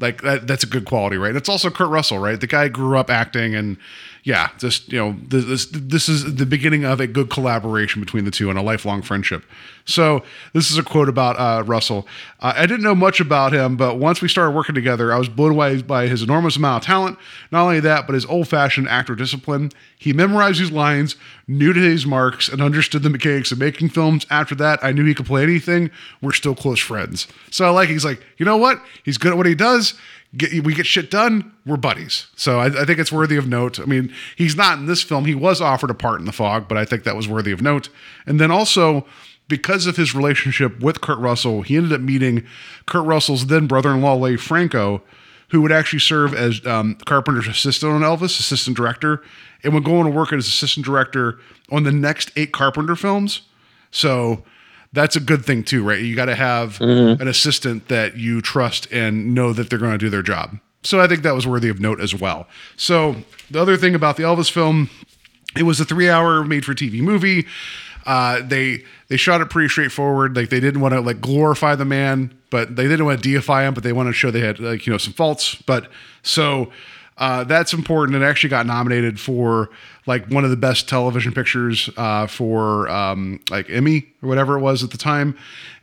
like that, that's a good quality, right? It's also Kurt Russell, right? The guy grew up acting, and yeah, just you know, this this, this is the beginning of a good collaboration between the two and a lifelong friendship. So this is a quote about uh, Russell. Uh, I didn't know much about him, but once we started working together, I was blown away by his enormous amount of talent. Not only that, but his old-fashioned actor discipline. He memorized his lines, knew to his marks, and understood the mechanics of making films. After that, I knew he could play anything. We're still close friends. So I like. He's like, you know what? He's good at what he does. Get, we get shit done. We're buddies. So I, I think it's worthy of note. I mean, he's not in this film. He was offered a part in The Fog, but I think that was worthy of note. And then also because of his relationship with Kurt Russell, he ended up meeting Kurt Russell's then brother-in-law, Leigh Franco, who would actually serve as um, Carpenter's assistant on Elvis, assistant director, and would go on to work as assistant director on the next eight Carpenter films. So that's a good thing too, right? You got to have an assistant that you trust and know that they're going to do their job. So I think that was worthy of note as well. So the other thing about the Elvis film, it was a three-hour made-for-TV movie. Uh, they they shot it pretty straightforward. Like they didn't want to like glorify the man, but they didn't want to deify him, but they wanted to show they had like you know some faults. But so uh, that's important. It actually got nominated for like one of the best television pictures uh, for um, like Emmy or whatever it was at the time,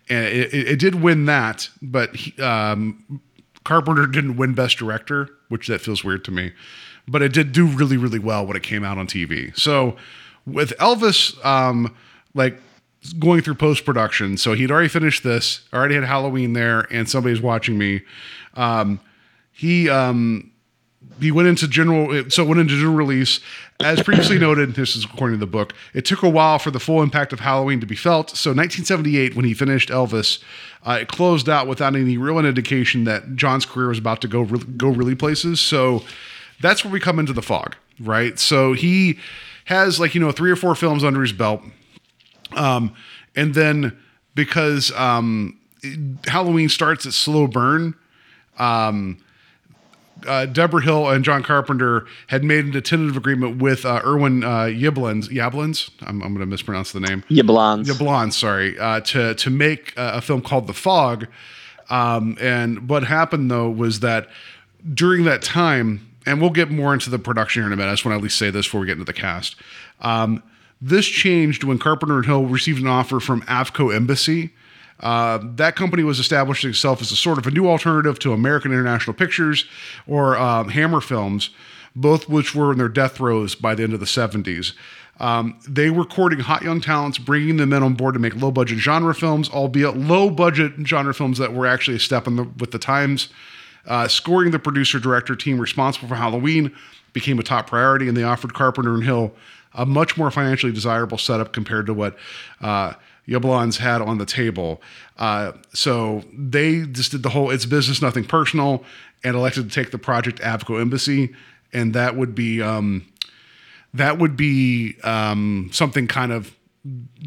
and it, it, it did win that. But he, um, Carpenter didn't win Best Director, which that feels weird to me. But it did do really really well when it came out on TV. So with Elvis, um, like going through post production. So he'd already finished this, already had Halloween there, and somebody's watching me. Um, he um, he went into general, so it went into general release. As previously noted, this is according to the book, it took a while for the full impact of Halloween to be felt. So 1978, when he finished Elvis, uh, it closed out without any real indication that John's career was about to go re- go really places. So that's where we come into the fog, right? So he has like you know three or four films under his belt, um, and then because um, Halloween starts at slow burn, um, uh, Debra Hill and John Carpenter had made a tentative agreement with uh, Irwin uh. Yablans? I'm, I'm going to mispronounce the name. Yablans. Yablans, sorry. Uh, to to make uh, a film called The Fog. Um, and what happened though was that during that time, and we'll get more into the production here in a minute. I just want to at least say this before we get into the cast. Um, this changed when Carpenter and Hill received an offer from Avco Embassy. Uh, that company was establishing itself as a sort of a new alternative to American International Pictures or um, Hammer Films, both which were in their death throes by the end of the 70s. Um, they were courting hot young talents, bringing them in on board to make low budget genre films, albeit low budget genre films that were actually a step in the, with the times. Uh, scoring the producer director team responsible for Halloween became a top priority, and they offered Carpenter and Hill a much more financially desirable setup compared to what uh, Yablans had on the table. Uh, so they just did the whole it's business, nothing personal, and elected to take the project Avco Embassy, and that would be um, that would be um, something kind of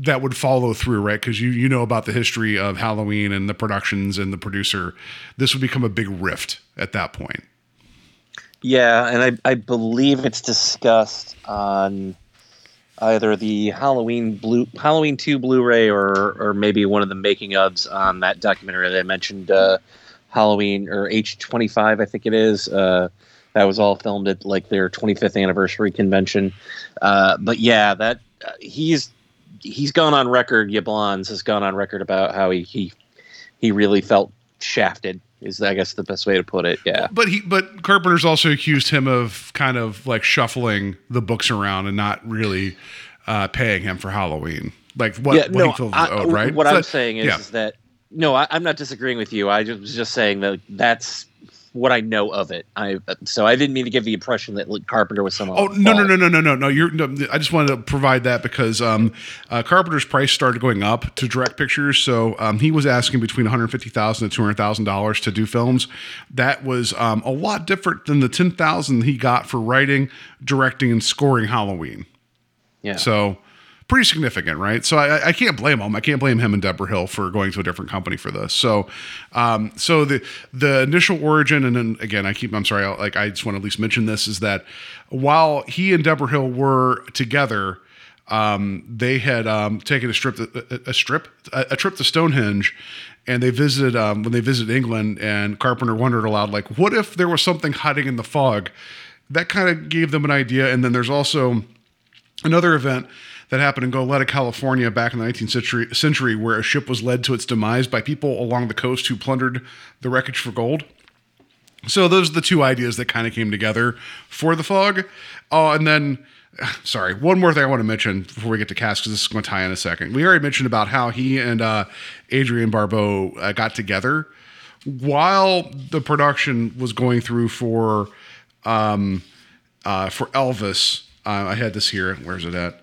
that would follow through, right? Because you you know about the history of Halloween and the productions and the producer. This would become a big rift at that point. Yeah, and I, I believe it's discussed on either the Halloween blue Halloween two Blu-ray or or maybe one of the making ofs on that documentary that I mentioned, uh, Halloween or H twenty five, I think it is. Uh, that was all filmed at like their 25th anniversary convention. Uh, but yeah, that uh, he's he's gone on record. Yablans has gone on record about how he he he really felt shafted. Is I guess the best way to put it. Yeah. But he but Carpenter's also accused him of kind of like shuffling the books around and not really uh, paying him for Halloween. Like what, yeah, what no, he feels I, owed, right? What so I'm that- saying is, yeah. is that no, I, I'm not disagreeing with you. I was just saying that that's what I know of it. I so I didn't mean to give the impression that Carpenter was somehow. Oh no no no no no no no! You're no. I just wanted to provide that because um, uh, Carpenter's price started going up to direct pictures, so um, he was asking between one hundred fifty thousand to two hundred thousand dollars to do films. That was um, a lot different than the ten thousand he got for writing, directing, and scoring Halloween. Yeah. So pretty significant, right? So I, I can't blame him. I can't blame him and Debra Hill for going to a different company for this. So, um, so the the initial origin, and then again, I keep. I'm sorry. I, like I just want to at least mention this is that while he and Debra Hill were together. Um, they had um, taken a strip, a, a strip, a, a trip to Stonehenge, and they visited um, when they visited England. And Carpenter wondered aloud, like, what if there was something hiding in the fog? That kind of gave them an idea. And then there's also another event that happened in Goleta, California, back in the 19th century, century, where a ship was led to its demise by people along the coast who plundered the wreckage for gold. So those are the two ideas that kind of came together for the fog. Oh, and then, sorry, one more thing I want to mention before we get to cast because this is going to tie in a second. We already mentioned about how he and uh, Adrienne Barbeau uh, got together while the production was going through for um, uh, for Elvis. Uh, I had this here. Where's it at?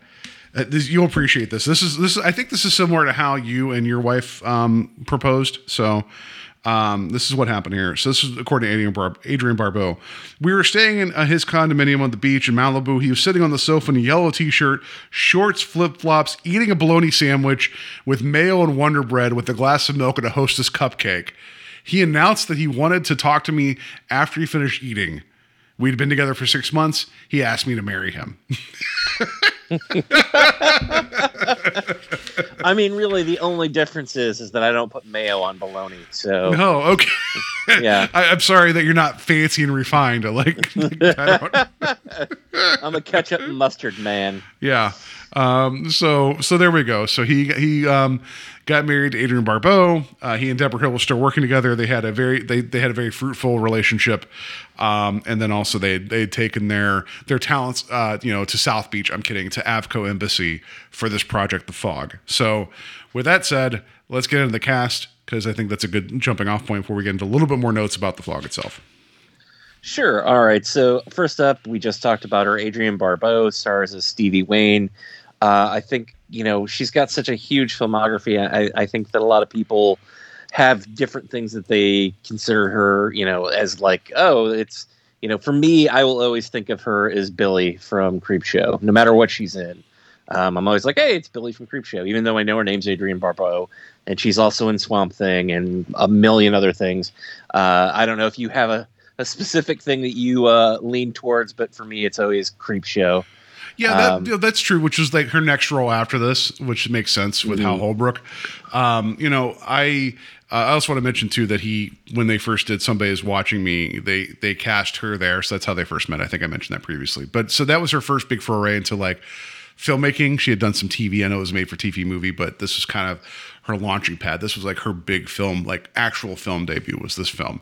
Uh, this, you'll appreciate this. This is this. I think this is similar to how you and your wife um, proposed. So. Um, this is what happened here. So this is according to Adrienne, Bar- Adrienne Barbeau. We were staying in uh, his condominium on the beach in Malibu. He was sitting on the sofa in a yellow t-shirt, shorts, flip-flops, eating a bologna sandwich with mayo and Wonder Bread with a glass of milk and a Hostess cupcake. He announced that he wanted to talk to me after he finished eating. We'd been together for six months. He asked me to marry him. I mean, really, the only difference is is that I don't put mayo on bologna. So No, okay. Yeah. I, I'm sorry that you're not fancy and refined. I like. I don't, I'm a ketchup and mustard man. yeah. Um, so so there we go. So he he um, got married to Adrienne Barbeau. Uh, he and Debra Hill were still working together. They had a very they they had a very fruitful relationship. Um, and then also they they'd taken their their talents uh, you know to South Beach. I'm kidding to Avco Embassy for this project, The Fog. So with that said, let's get into the cast because I think that's a good jumping off point before we get into a little bit more notes about The Fog itself. Sure. All right. So first up, we just talked about her. Adrienne Barbeau stars as Stevie Wayne. Uh, I think you know she's got such a huge filmography. I, I think that a lot of people have different things that they consider her, you know, as like, oh, it's you know, for me, I will always think of her as Billy from Creepshow, no matter what she's in. Um, I'm always like, hey, it's Billy from Creepshow, even though I know her name's Adrienne Barbeau, and she's also in Swamp Thing and a million other things. Uh, I don't know if you have a a specific thing that you uh, lean towards, but for me, it's always Creepshow. Yeah, that, Um, you know, that's true. Which is like her next role after this, which makes sense with Hal Mhm. Holbrook. Um, you know, I uh, I also want to mention too that he when they first did Somebody is Watching Me, they they cast her there, so that's how they first met. I think I mentioned that previously. But so that was her first big foray into like filmmaking. She had done some TV. I know it was made for TV movie, but this was kind of her launching pad. This was like her big film, like actual film debut was this film.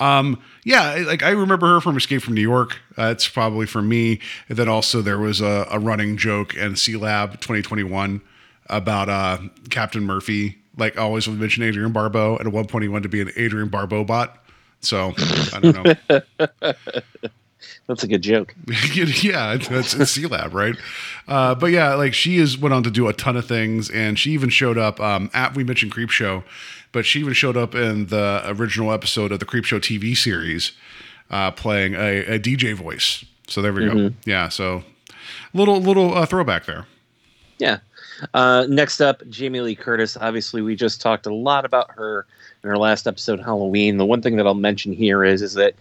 Um, yeah, like I remember her from Escape from New York. Uh, probably for me. And then also there was a, a running joke in C Lab 2021 about uh, Captain Murphy. Like always would mention Adrienne Barbeau, and at one point he wanted to be an Adrienne Barbeau bot. So I don't know. That's a good joke. yeah, that's it's C Lab, right? Uh, but yeah, like she is went on to do a ton of things, and she even showed up um, at we mentioned Creepshow, but she even showed up in the original episode of the Creepshow TV series, uh, playing a, a DJ voice. So there we go. Mhm. Yeah, so little little uh, throwback there. Yeah. Uh, next up, Jamie Lee Curtis. Obviously, we just talked a lot about her in our last episode, Halloween. The one thing that I'll mention here is is that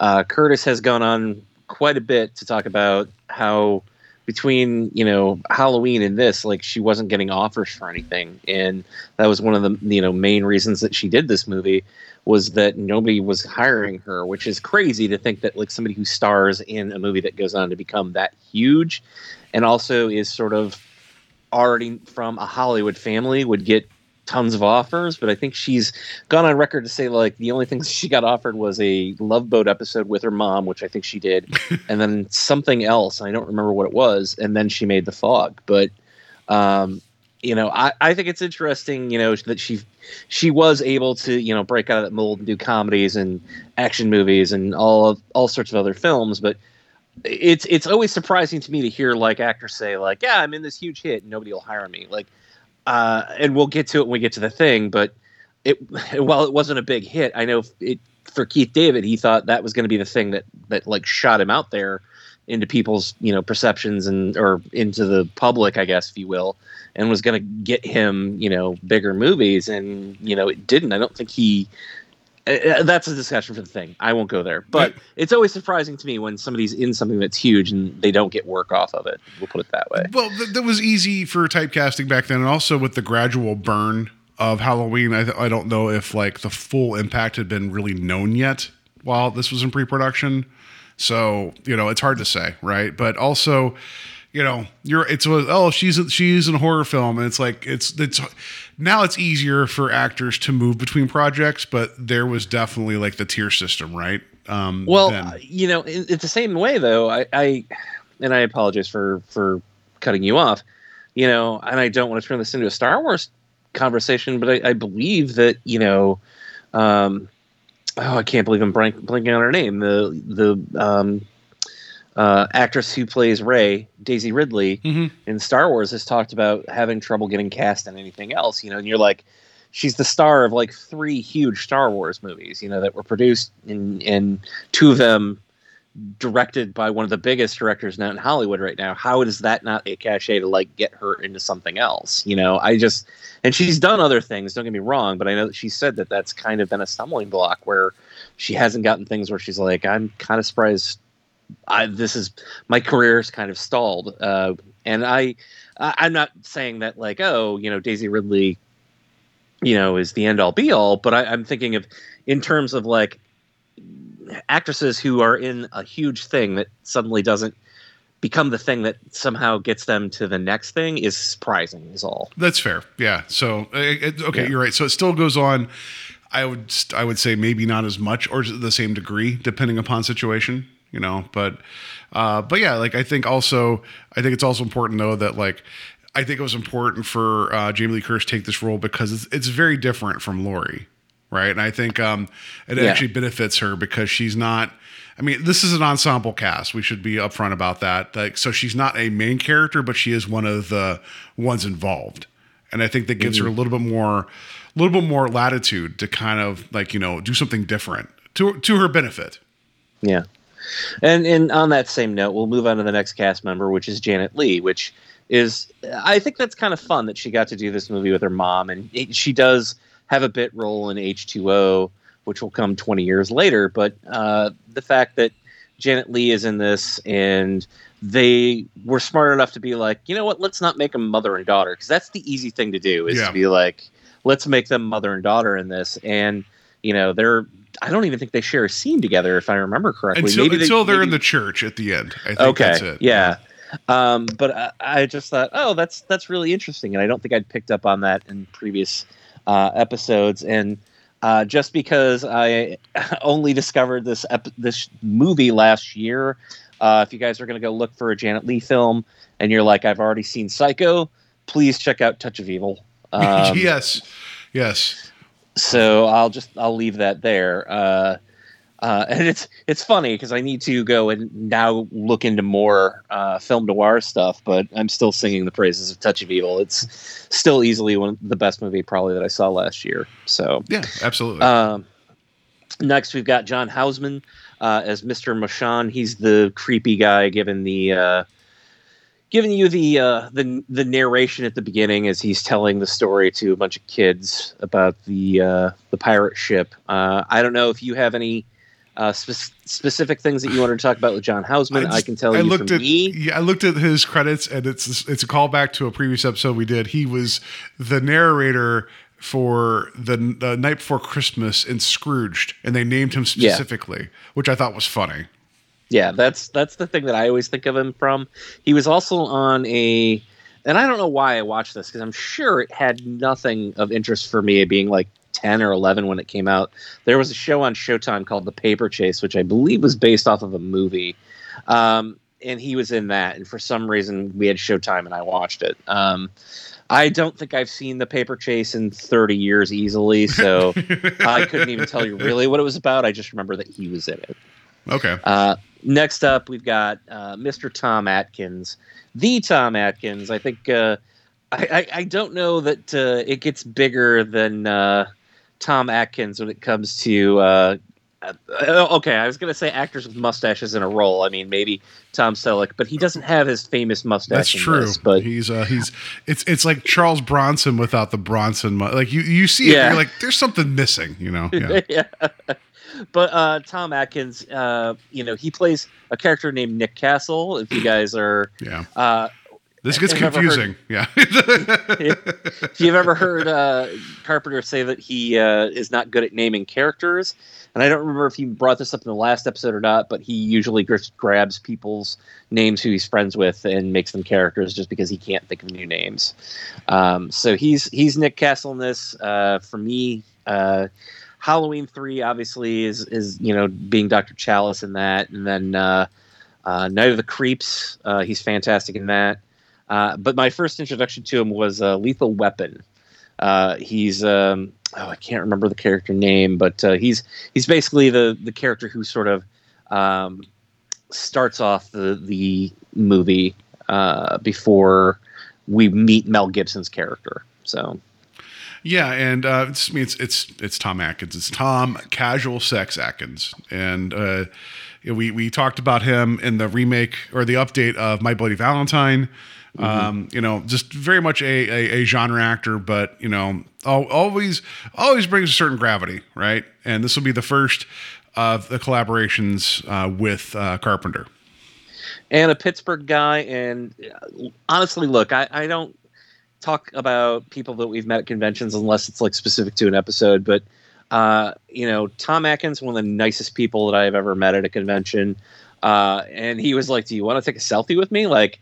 uh, Curtis has gone on quite a bit to talk about how between you know Halloween and this, like she wasn't getting offers for anything, and that was one of the you know main reasons that she did this movie was that nobody was hiring her, which is crazy to think that like somebody who stars in a movie that goes on to become that huge, and also is sort of already from a Hollywood family would get tons of offers, but I think she's gone on record to say like the only things she got offered was a Love Boat episode with her mom, which I think she did, and then something else. I don't remember what it was, and then she made The Fog. But um, you know, I, I think it's interesting, you know, that she she was able to you know break out of that mold and do comedies and action movies and all of, all sorts of other films, but it's it's always surprising to me to hear like actors say like yeah i'm in this huge hit and nobody will hire me like uh and we'll get to it when we get to the thing but it while it wasn't a big hit i know it for keith david he thought that was going to be the thing that that like shot him out there into people's you know perceptions and or into the public i guess if you will and was going to get him you know bigger movies. And you know it didn't. I don't think he Uh, uh, that's a discussion for the thing. I won't go there. But it's always surprising to me when somebody's in something that's huge and they don't get work off of it. We'll put it that way. Well, th- that was easy for typecasting back then, and also with the gradual burn of Halloween. I, th- I don't know if like the full impact had been really known yet while this was in pre-production. So you know, it's hard to say, right? But also, you know, you're it's a, oh she's a, she's in a horror film, and it's like it's it's now it's easier for actors to move between projects, but there was definitely like the tier system, right? Um, Well, then. uh, you know, it, it's the same way though. I, I and I apologize for for cutting you off. You know, and I don't want to turn this into a Star Wars conversation, but I, I believe that you know, um, oh, I can't believe I'm blank, blanking on her name. The the um, uh, actress who plays Rey, Daisy Ridley, in Star Wars, has talked about having trouble getting cast in anything else. You know, and you're like, she's the star of like three huge Star Wars movies. You know, that were produced in and two of them directed by one of the biggest directors now in Hollywood right now. How is that not a cachet to like get her into something else? You know, I just and she's done other things. Don't get me wrong, but I know that she said that that's kind of been a stumbling block where she hasn't gotten things where she's like, I'm kind of surprised. I this is my career's kind of stalled, uh, and I, I I'm not saying that like oh you know Daisy Ridley, you know is the end all be all, but I, I'm thinking of in terms of like actresses who are in a huge thing that suddenly doesn't become the thing that somehow gets them to the next thing is surprising is all That's fair. Yeah. So uh, okay, Yeah. you're right. So it still goes on. I would I would say maybe not as much or the same degree depending upon situation, you know, but uh but yeah, like I think also I think it's also important though that like I think it was important for uh Jamie Lee Curtis to take this role because it's it's very different from Laurie, right? And I think um it Yeah. actually benefits her because she's not I mean, this is an ensemble cast. We should be upfront about that. Like, so she's not a main character, but she is one of the ones involved, and I think that gives her a little bit more, a little bit more latitude to kind of like you know do something different to to her benefit. Yeah. And and on that same note, we'll move on to the next cast member, which is Janet Leigh, which is I think that's kind of fun that she got to do this movie with her mom, and it, she does have a bit role in H two O, which will come 20 years later. But uh, the fact that Janet Leigh is in this and they were smart enough to be like, you know what, let's not make them mother and daughter because that's the easy thing to do is Yeah. to be like, let's make them mother and daughter in this. And, you know, they're, I don't even think they share a scene together if I remember correctly. Until, Maybe they- until they're in the church at the end. I think okay that's it. yeah um but I, I just thought oh that's that's really interesting and i don't think i'd picked up on that in previous uh episodes and uh just because i only discovered this ep- this movie last year uh if you guys are going to go look for a janet leigh film and you're like i've already seen psycho please check out touch of evil um, yes. Yes. So I'll just I'll leave that there. Uh, uh, and it's it's funny because I need to go and now look into more uh, film noir stuff, but I'm still singing the praises of Touch of Evil. It's still easily one of the best movie probably that I saw last year. So Yeah, absolutely. um, next, we've got John Houseman uh, as Mr. Machen. He's the creepy guy, giving the uh, giving you the uh, the the narration at the beginning as he's telling the story to a bunch of kids about the uh, the pirate ship. Uh, I don't know if you have any. Uh, spe- specific things that you wanted to talk about with John Houseman, I, just- can tell I you looked from at me. yeah, I looked at his credits, and it's it's a callback to a previous episode we did. He was the narrator for the, the night before Christmas in Scrooged, and they named him Yeah. specifically, which I thought was funny. Yeah, that's that's the thing that I always think of him from. He was also on a, and I don't know why I watched this because I'm sure it had nothing of interest for me, being like ten or eleven when it came out. There was a show on Showtime called The Paper Chase, which I believe was based off of a movie, um, and he was in that. And for some reason, we had Showtime, and I watched it. Um, I don't think I've seen The Paper Chase in 30 years easily, so I couldn't even tell you really what it was about. I just remember that he was in it. Okay. Uh, next up, we've got uh, Mr. Tom Atkins, the Tom Atkins. I think uh, I, I, I don't know that uh, it gets bigger than uh, Tom Atkins when it comes to. Uh, uh, okay, I was going to say actors with mustaches in a role. I mean, maybe Tom Selleck, but he doesn't have his famous mustache. That's in true. this, but he's uh, he's it's it's like Charles Bronson without the Bronson. mu- Like you you see it, Yeah. you're like there's something missing. You know. Yeah. yeah. But uh, Tom Atkins, uh, you know, he plays a character named Nick Castle. If you guys are, Yeah. uh, This gets have you ever confusing. Yeah. if you've ever heard uh, Carpenter say that he uh, is not good at naming characters, and I don't remember if he brought this up in the last episode or not, but he usually just grabs people's names who he's friends with and makes them characters just because he can't think of new names. Um, so he's he's Nick Castle in this. Uh, for me, uh, Halloween three obviously is is you know being Doctor Challis in that, and then uh, uh, Night of the Creeps. Uh, he's fantastic in that. Uh, but my first introduction to him was uh, Lethal Weapon. Uh, he's um, oh I can't remember the character name, but he's he's basically the the character who sort of um, starts off the the movie before we meet Mel Gibson's character. So Yeah, and uh, it's, I mean, it's it's it's Tom Atkins. It's Tom Casual Sex Atkins, and uh, we we talked about him in the remake or the update of My Bloody Valentine. Um, you know, just very much a, a, a genre actor, but you know, always always brings a certain gravity, right? And this will be the first of the collaborations uh, with uh, Carpenter. and a Pittsburgh guy. And uh, honestly, look, I, I don't talk about people that we've met at conventions unless it's like specific to an episode. But uh, you know, Tom Atkins, one of the nicest people that I've ever met at a convention. Uh, and he was like, "Do you want to take a selfie with me?" Like,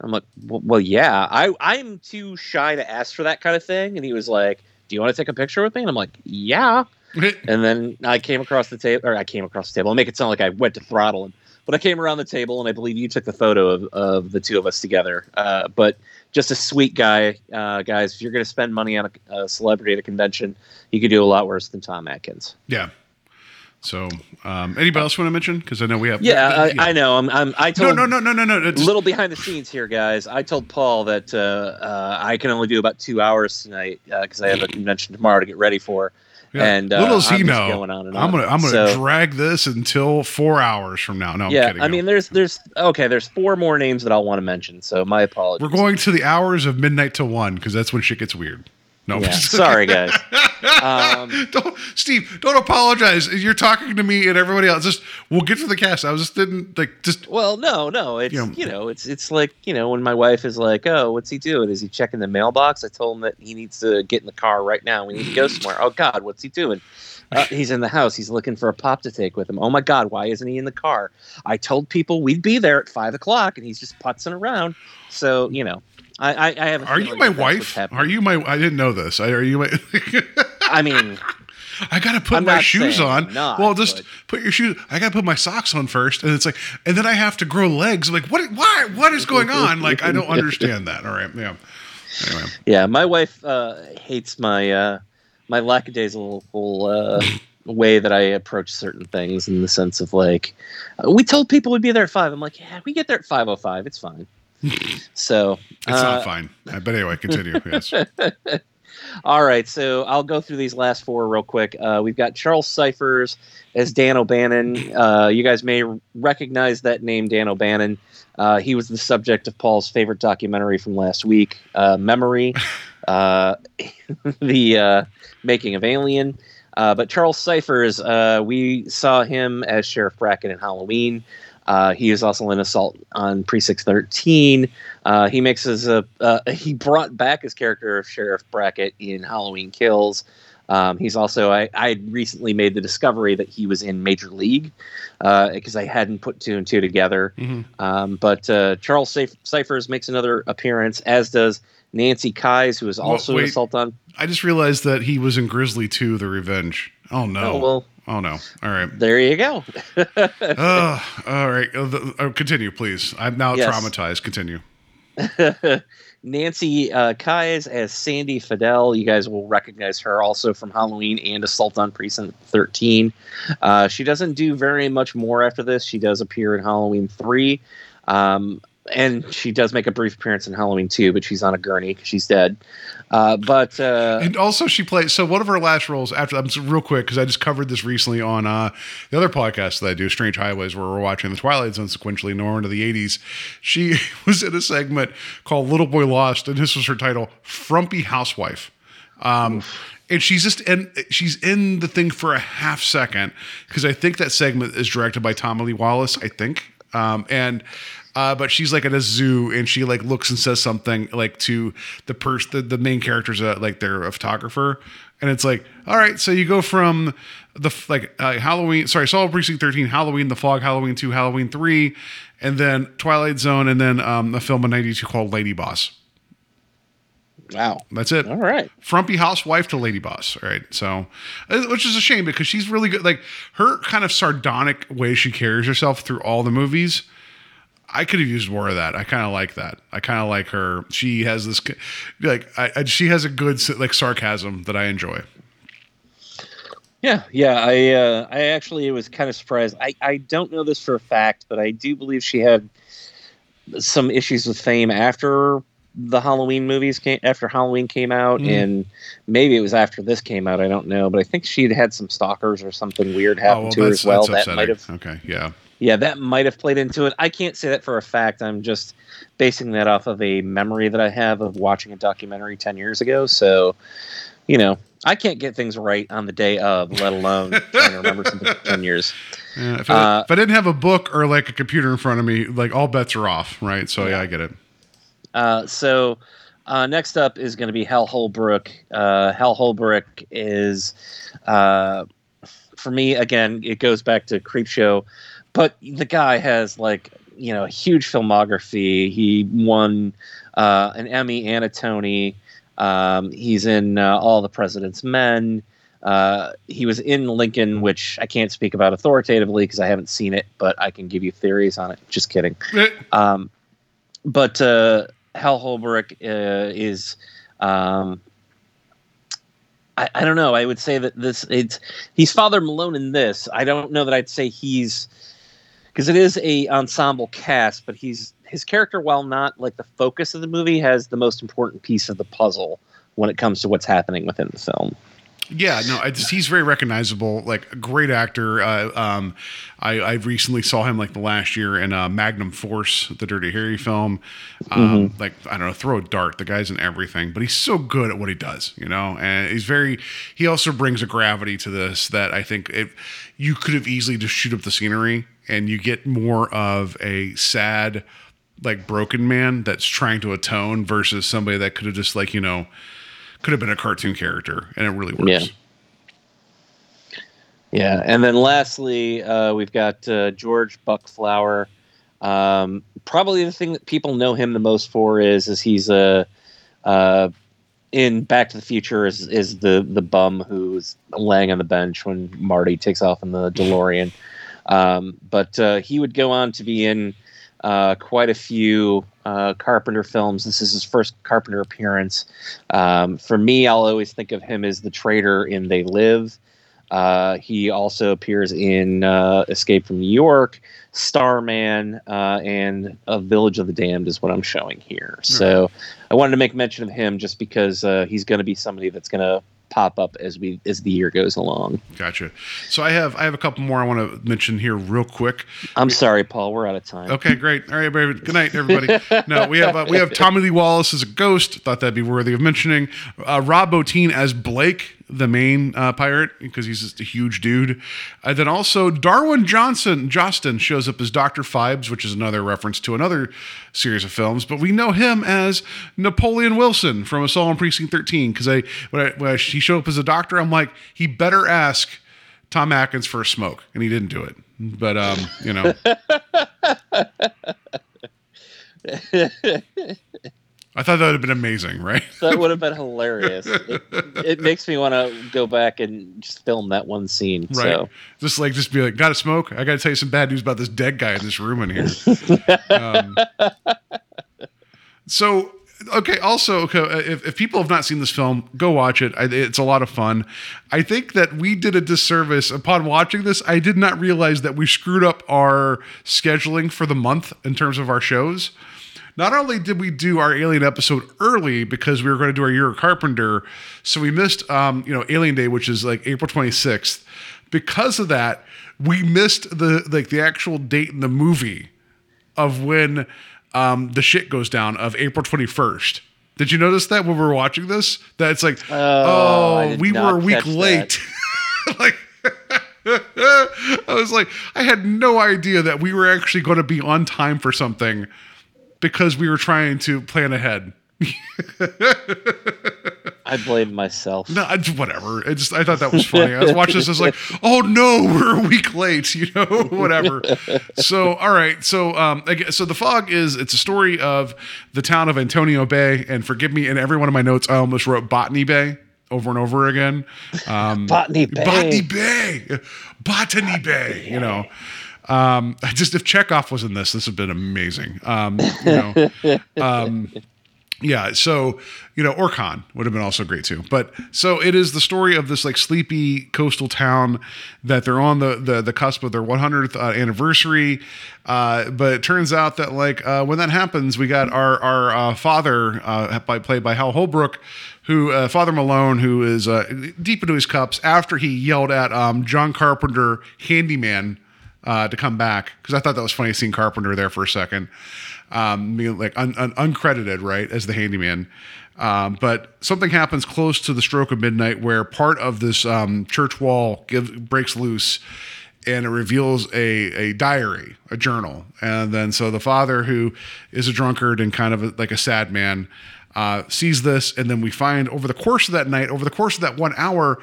I'm like, "Well, well, yeah." I I'm too shy to ask for that kind of thing. And he was like, "Do you want to take a picture with me?" And I'm like, "Yeah." and then I came across the table, or I came across the table. I'll make it sound like I went to throttle him, but I came around the table, and I believe you took the photo of, of the two of us together. Uh, but just a sweet guy, uh, guys. If you're going to spend money on a, a celebrity at a convention, you could do a lot worse than Tom Atkins. Yeah. So, um, anybody else want to mention? Because I know we have. Yeah, I, I know. I'm, I'm. I No, told no, no, no, no, no. a little behind the scenes here, guys. I told Paul that uh, uh, I can only do about two hours tonight because I have a convention tomorrow to get ready for. Yeah. And uh, little does he I'm know, going on and I'm gonna I'm gonna So- drag this until four hours from now. No, I'm yeah, kidding. I mean, there's there's okay, there's four more names that I'll want to mention. So my apologies. We're going to the hours of midnight to one because that's when shit gets weird. No, Yeah, sorry, guys. Um, don't, Steve, don't apologize. You're talking to me and everybody else. Just we'll get to the cast. I was just didn't like just. Well, no, no. It's Yeah. you know, it's it's like you know when my wife is like, "Oh, what's he doing? Is he checking the mailbox?" I told him that he needs to get in the car right now. We need to go somewhere. oh God, what's he doing? Uh, he's in the house. He's looking for a pop to take with him. Oh my God, why isn't he in the car? I told people we'd be there at five o'clock, and he's just putzing around. So you know, I I, I have. a Are you my that that's what's wife? Are you my? I didn't know this. I, are you my? I mean, I gotta put I'm my shoes on. Not, well, just but- put your shoes. I gotta put my socks on first, and it's like, and then I have to grow legs. I'm like, what? Why? What is going on? Like, I don't understand that. All right, yeah. Anyway, Yeah, my wife uh, hates my uh, my lackadaisical uh, way that I approach certain things in the sense of like, we told people we'd be there at five. I'm like, yeah, we get there at five oh five. It's fine. So it's uh, not fine. Uh, But anyway, continue. Yes. All right, so I'll go through these last four real quick. Uh, we've got Charles Cyphers as Dan O'Bannon. Uh, you guys may recognize that name, Dan O'Bannon. Uh, he was the subject of Paul's favorite documentary from last week, uh, Memory, uh, the uh, making of Alien. Uh, but Charles Cyphers, uh, we saw him as Sheriff Brackett in Halloween. Uh, he is also in Assault on Precinct 13. Uh, he makes his uh, uh, he brought back his character of Sheriff Brackett in Halloween Kills. Um, he's also I I had recently made the discovery that he was in Major League because I hadn't put two and two together. Mhm. Um, but uh, Charles Cyph- Cyphers makes another appearance, as does Nancy Kyes, who is Well, also in wait. Assault on. I just realized that he was in Grizzly 2, The Revenge. Oh no. Oh, well. Oh no. All right. There you go. oh, all right. Uh, uh, continue, please. I'm now Yes. traumatized. Continue. Nancy uh, Kyes as Sandy Fadel. You guys will recognize her also from Halloween and Assault on Precinct 13. Uh, she doesn't do very much more after this. She does appear in Halloween 3. Um, and she does make a brief appearance in Halloween too, but she's on a gurney 'cause she's dead. Uh, but uh, And also, she plays. So one of her last roles after. I'm real quick because I just covered this recently on uh, the other podcast that I do, Strange Highways, where we're watching the Twilight Zone sequentially, we're into the 80s. She was in a segment called "Little Boy Lost," and this was her title, "Frumpy Housewife." Um, and she's just and she's in the thing for a half second because I think that segment is directed by Tommy Lee Wallace. I think, um, and uh, but she's like at a zoo and she like looks and says something like to the person, the, the main character's uh, like they're a photographer, and it's like, all right, so you go from the like uh, Halloween, sorry, Saw Precinct Thirteen, Halloween, The Fog, Halloween Two, Halloween Three, and then Twilight Zone, and then um, a film in '92 called Lady Boss. wow. That's it. All right. Frumpy housewife to lady boss. All right. So, uh, which is a shame because she's really good. Like her kind of sardonic way she carries herself through all the movies. I could have used more of that. I kind of like that. I kind of like her. She has this, like, I, she has a good like sarcasm that I enjoy. Yeah, yeah. I uh, I actually was kind of surprised. I, I don't know this for a fact, but I do believe she had some issues with fame after the Halloween movies came after Halloween came out, Mm. and maybe it was after this came out. I don't know, but I think she'd had some stalkers or something weird happen to her as well. That might have okay. Yeah. Yeah, that might have played into it. I can't say that for a fact. I'm just basing that off of a memory that I have of watching a documentary 10 years ago. So, you know, I can't get things right on the day of, let alone trying to remember something for 10 years. Yeah, if, I, Uh, if I didn't have a book or like a computer in front of me, like all bets are off, right? So yeah, I get it. Uh, so uh, next up is going to be Hal Holbrook. Uh, Hal Holbrook is, uh, for me, again, it goes back to Creepshow, but the guy has like you know a huge filmography. He won uh, an Emmy and a Tony. Um, he's in uh, All the President's Men. Uh, he was in Lincoln, which I can't speak about authoritatively because I haven't seen it, but I can give you theories on it. Just kidding. Um, but uh, Hal Holbrook uh, is, um, I, I don't know. I would say that this it's he's Father Malone in this. I don't know that I'd say he's because it is a ensemble cast, but he's his character, while not like the focus of the movie, has the most important piece of the puzzle when it comes to what's happening within the film. Yeah, no, I just, he's very recognizable. Like a great actor. Uh, um, I, I recently saw him like the last year in uh, Magnum Force, the Dirty Harry film. Um, Mhm. Like I don't know, throw a dart. The guy's in everything, but he's so good at what he does. You know, and he's very. He also brings a gravity to this that I think it. You could have easily just shoot up the scenery, and you get more of a sad, like broken man that's trying to atone versus somebody that could have just like you know could have been a cartoon character, and it really works. Yeah. Yeah, and then lastly, uh, we've got uh, George Buck Flower. Um, probably the thing that people know him the most for is is he's a uh, in Back to the Future is is the the bum who's laying on the bench when Marty takes off in the DeLorean. Um, but uh, he would go on to be in uh, quite a few uh, Carpenter films. This is his first Carpenter appearance. Um, for me, I'll always think of him as the traitor in They Live. Uh, he also appears in uh, Escape from New York, Starman, uh, and A Village of the Damned is what I'm showing here. So I wanted to make mention of him just because uh, he's going to be somebody that's going to pop up as we as the year goes along. Gotcha. So I have I have a couple more I want to mention here real quick. I'm sorry, Paul. We're out of time. Okay, great. All right, baby. Good night, everybody. no, we have uh, we have Tommy Lee Wallace as a ghost. Thought that'd be worthy of mentioning. Uh, Rob Bottin as Blake, the main uh, pirate, because he's just a huge dude. And then also Darwin Johnson Joston shows up as Doctor Phibes, which is another reference to another series of films. But we know him as Napoleon Wilson from Assault on Precinct 13. Because I when, I when I, he showed up as a doctor, I'm like, he better ask Tom Atkins for a smoke, and he didn't do it. But um, you know. I thought that would have been amazing, right? that would have been hilarious. It, it makes me want to go back and just film that one scene. Right. So Just like, just be like, got to smoke. I got to tell you some bad news about this dead guy in this room in here. um, so, okay. Also, okay, if, if people have not seen this film, go watch it. I, it's a lot of fun. I think that we did a disservice upon watching this. I did not realize that we screwed up our scheduling for the month in terms of our shows. Not only did we do our Alien episode early because we were going to do our Year of Carpenter, so we missed, um, you know, Alien Day, which is like April 26th. Because of that, we missed the like the actual date in the movie of when um, the shit goes down of April 21st. Did you notice that when we were watching this? That it's like, Oh, oh, we were a week late. like, I was like, I had no idea that we were actually going to be on time for something because we were trying to plan ahead. I blame myself. No, I, whatever. It just I thought that was funny. I was watching this. I was like, oh no, we're a week late. You know, whatever. So all right. So um, again, so the fog is it's a story of the town of Antonio Bay. And forgive me, in every one of my notes, I almost wrote Botany Bay over and over again. Um, Botany Bay. Botany Bay. Botany Bay. You know. Um, I just if Chekhov was in this, this would have been amazing. Um, you know, um, yeah. So you know, or Khan would have been also great too. But so it is the story of this like sleepy coastal town that they're on the the, the cusp of their 100th uh, anniversary. Uh, but it turns out that like uh, when that happens, we got our our uh, father uh, by, played by Hal Holbrook. Who uh, Father Malone, who is uh, deep into his cups after he yelled at um, John Carpenter, handyman, uh, to come back because I thought that was funny seeing Carpenter there for a second, um, being like un- un- uncredited, right, as the handyman. Um, but something happens close to the stroke of midnight where part of this um, church wall breaks loose and it reveals a, a diary, a journal. And then so the father, who is a drunkard and kind of a, like a sad man, uh, sees this. And then we find over the course of that night, over the course of that one hour,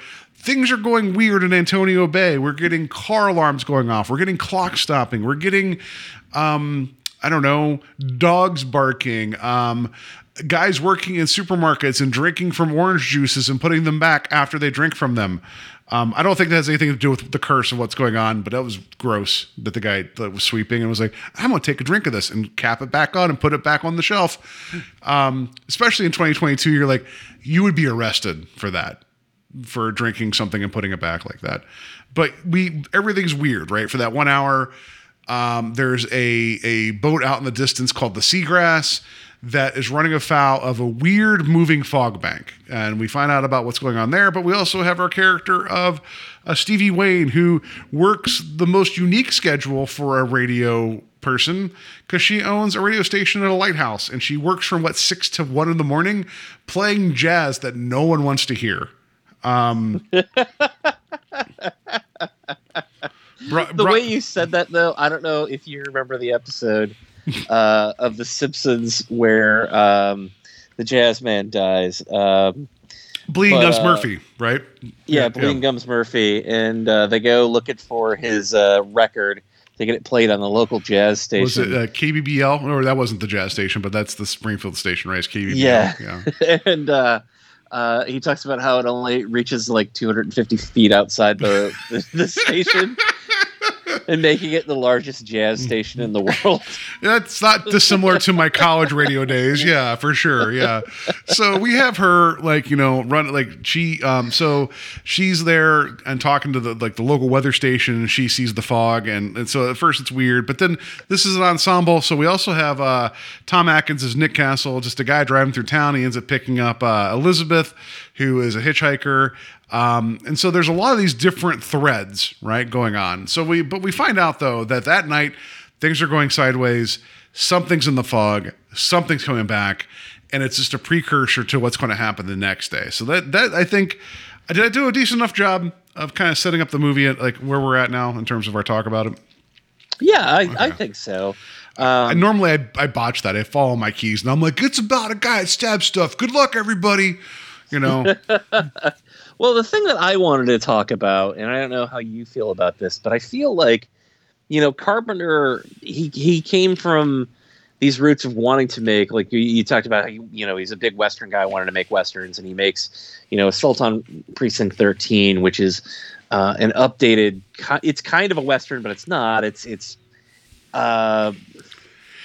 things are going weird in Antonio Bay. We're getting car alarms going off. We're getting clock stopping. We're getting, um, I don't know, dogs barking. Um, guys working in supermarkets and drinking from orange juices and putting them back after they drink from them. Um, I don't think that has anything to do with the curse of what's going on, but that was gross that the guy that was sweeping and was like, I'm going to take a drink of this and cap it back on and put it back on the shelf. Um, especially in 2022, you're like, you would be arrested for that for drinking something and putting it back like that. But we everything's weird, right? For that one hour, um, there's a a boat out in the distance called the Seagrass that is running afoul of a weird moving fog bank. And we find out about what's going on there, but we also have our character of uh, Stevie Wayne, who works the most unique schedule for a radio person because she owns a radio station at a lighthouse and she works from what six to one in the morning playing jazz that no one wants to hear. Um, bro- the bro- way you said that though i don't know if you remember the episode uh, of the simpsons where um, the jazz man dies um, Bleeding but, Gus uh, Murphy, right? yeah, bleeding gums murphy and uh, they go looking for his uh, record to get it played on the local jazz station. Was it uh, KBBL? Or that wasn't the jazz station, but that's the Springfield station, right? It's KBBL. yeah, yeah. and uh, uh, he talks about how it only reaches like 250 feet outside the, the, the station and making it the largest jazz station in the world. That's not dissimilar to my college radio days. Yeah, for sure. Yeah. So we have her like, you know, run like she um so she's there and talking to the like the local weather station and she sees the fog and, and so at first it's weird, but then this is an ensemble. So we also have uh Tom Atkins as Nick Castle, just a guy driving through town. He ends up picking up uh Elizabeth, who is a hitchhiker. Um, and so there's a lot of these different threads, right, going on. So we, but we find out though that that night things are going sideways. Something's in the fog. Something's coming back, and it's just a precursor to what's going to happen the next day. So that that I think did I do a decent enough job of kind of setting up the movie at like where we're at now in terms of our talk about it. Yeah, I, I think so. I, Um, normally I, I botch that. I follow my keys and I'm like, it's about a guy that stabs stuff. Good luck, everybody. You know, well, the thing that I wanted to talk about, and I don't know how you feel about this, but I feel like, you know, Carpenter, he he came from these roots of wanting to make, like you, you talked about, how you, you know, he's a big Western guy, wanted to make westerns, and he makes, you know, Assault on Precinct 13, which is uh, an updated. It's kind of a western, but it's not. It's it's. Uh,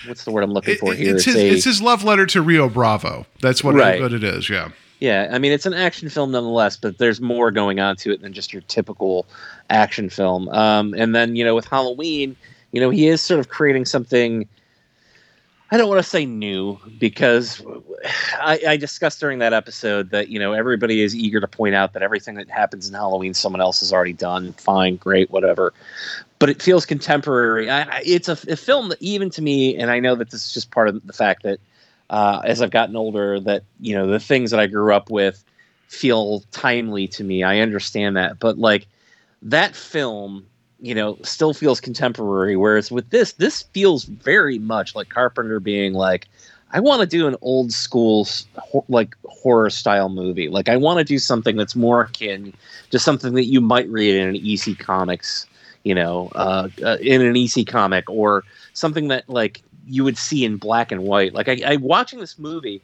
what's the word I'm looking for here? it's his, a- it's his love letter to Rio Bravo. That's what, Right. it, what it is. Yeah. Yeah, I mean it's an action film nonetheless, but there's more going on to it than just your typical action film. Um, and then you know with Halloween, you know he is sort of creating something. I don't want to say new because I, I discussed during that episode that you know everybody is eager to point out that everything that happens in Halloween someone else has already done. Fine, great, whatever. But it feels contemporary. I, I, it's a, a film that even to me, and I know that this is just part of the fact that uh, as I've gotten older that you know the things that I grew up with feel timely to me. I understand that, but like that film, you know, still feels contemporary. Whereas with this, this feels very much like Carpenter being like, I want to do an old school like horror style movie. Like I want to do something that's more akin to something that you might read in an EC Comics, you know, uh, uh, in an EC comic or something that like you would see in black and white. Like I, I watching this movie,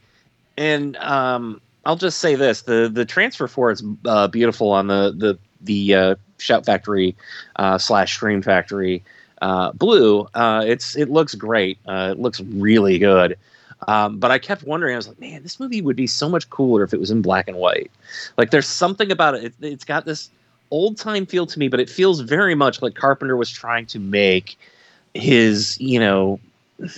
and um, I'll just say this: the the transfer for it's uh, beautiful on the the the uh, Shout Factory uh, slash Scream Factory uh, Blue. Uh, it's it looks great. Uh, it looks really good. Um, but I kept wondering. I was like, man, this movie would be so much cooler if it was in black and white. Like, there's something about it. it it's got this old time feel to me, but it feels very much like Carpenter was trying to make his, you know, uh,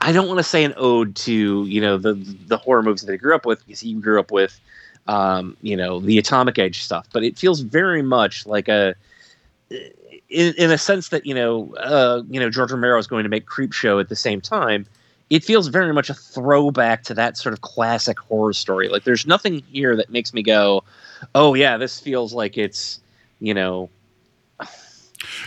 I don't want to say an ode to you know the the horror movies that I grew up with because he grew up with um, you know the Atomic Age stuff, but it feels very much like a in, in a sense that you know uh, you know George Romero is going to make Creepshow at the same time. It feels very much a throwback to that sort of classic horror story. Like there's nothing here that makes me go, "Oh yeah, this feels like it's you know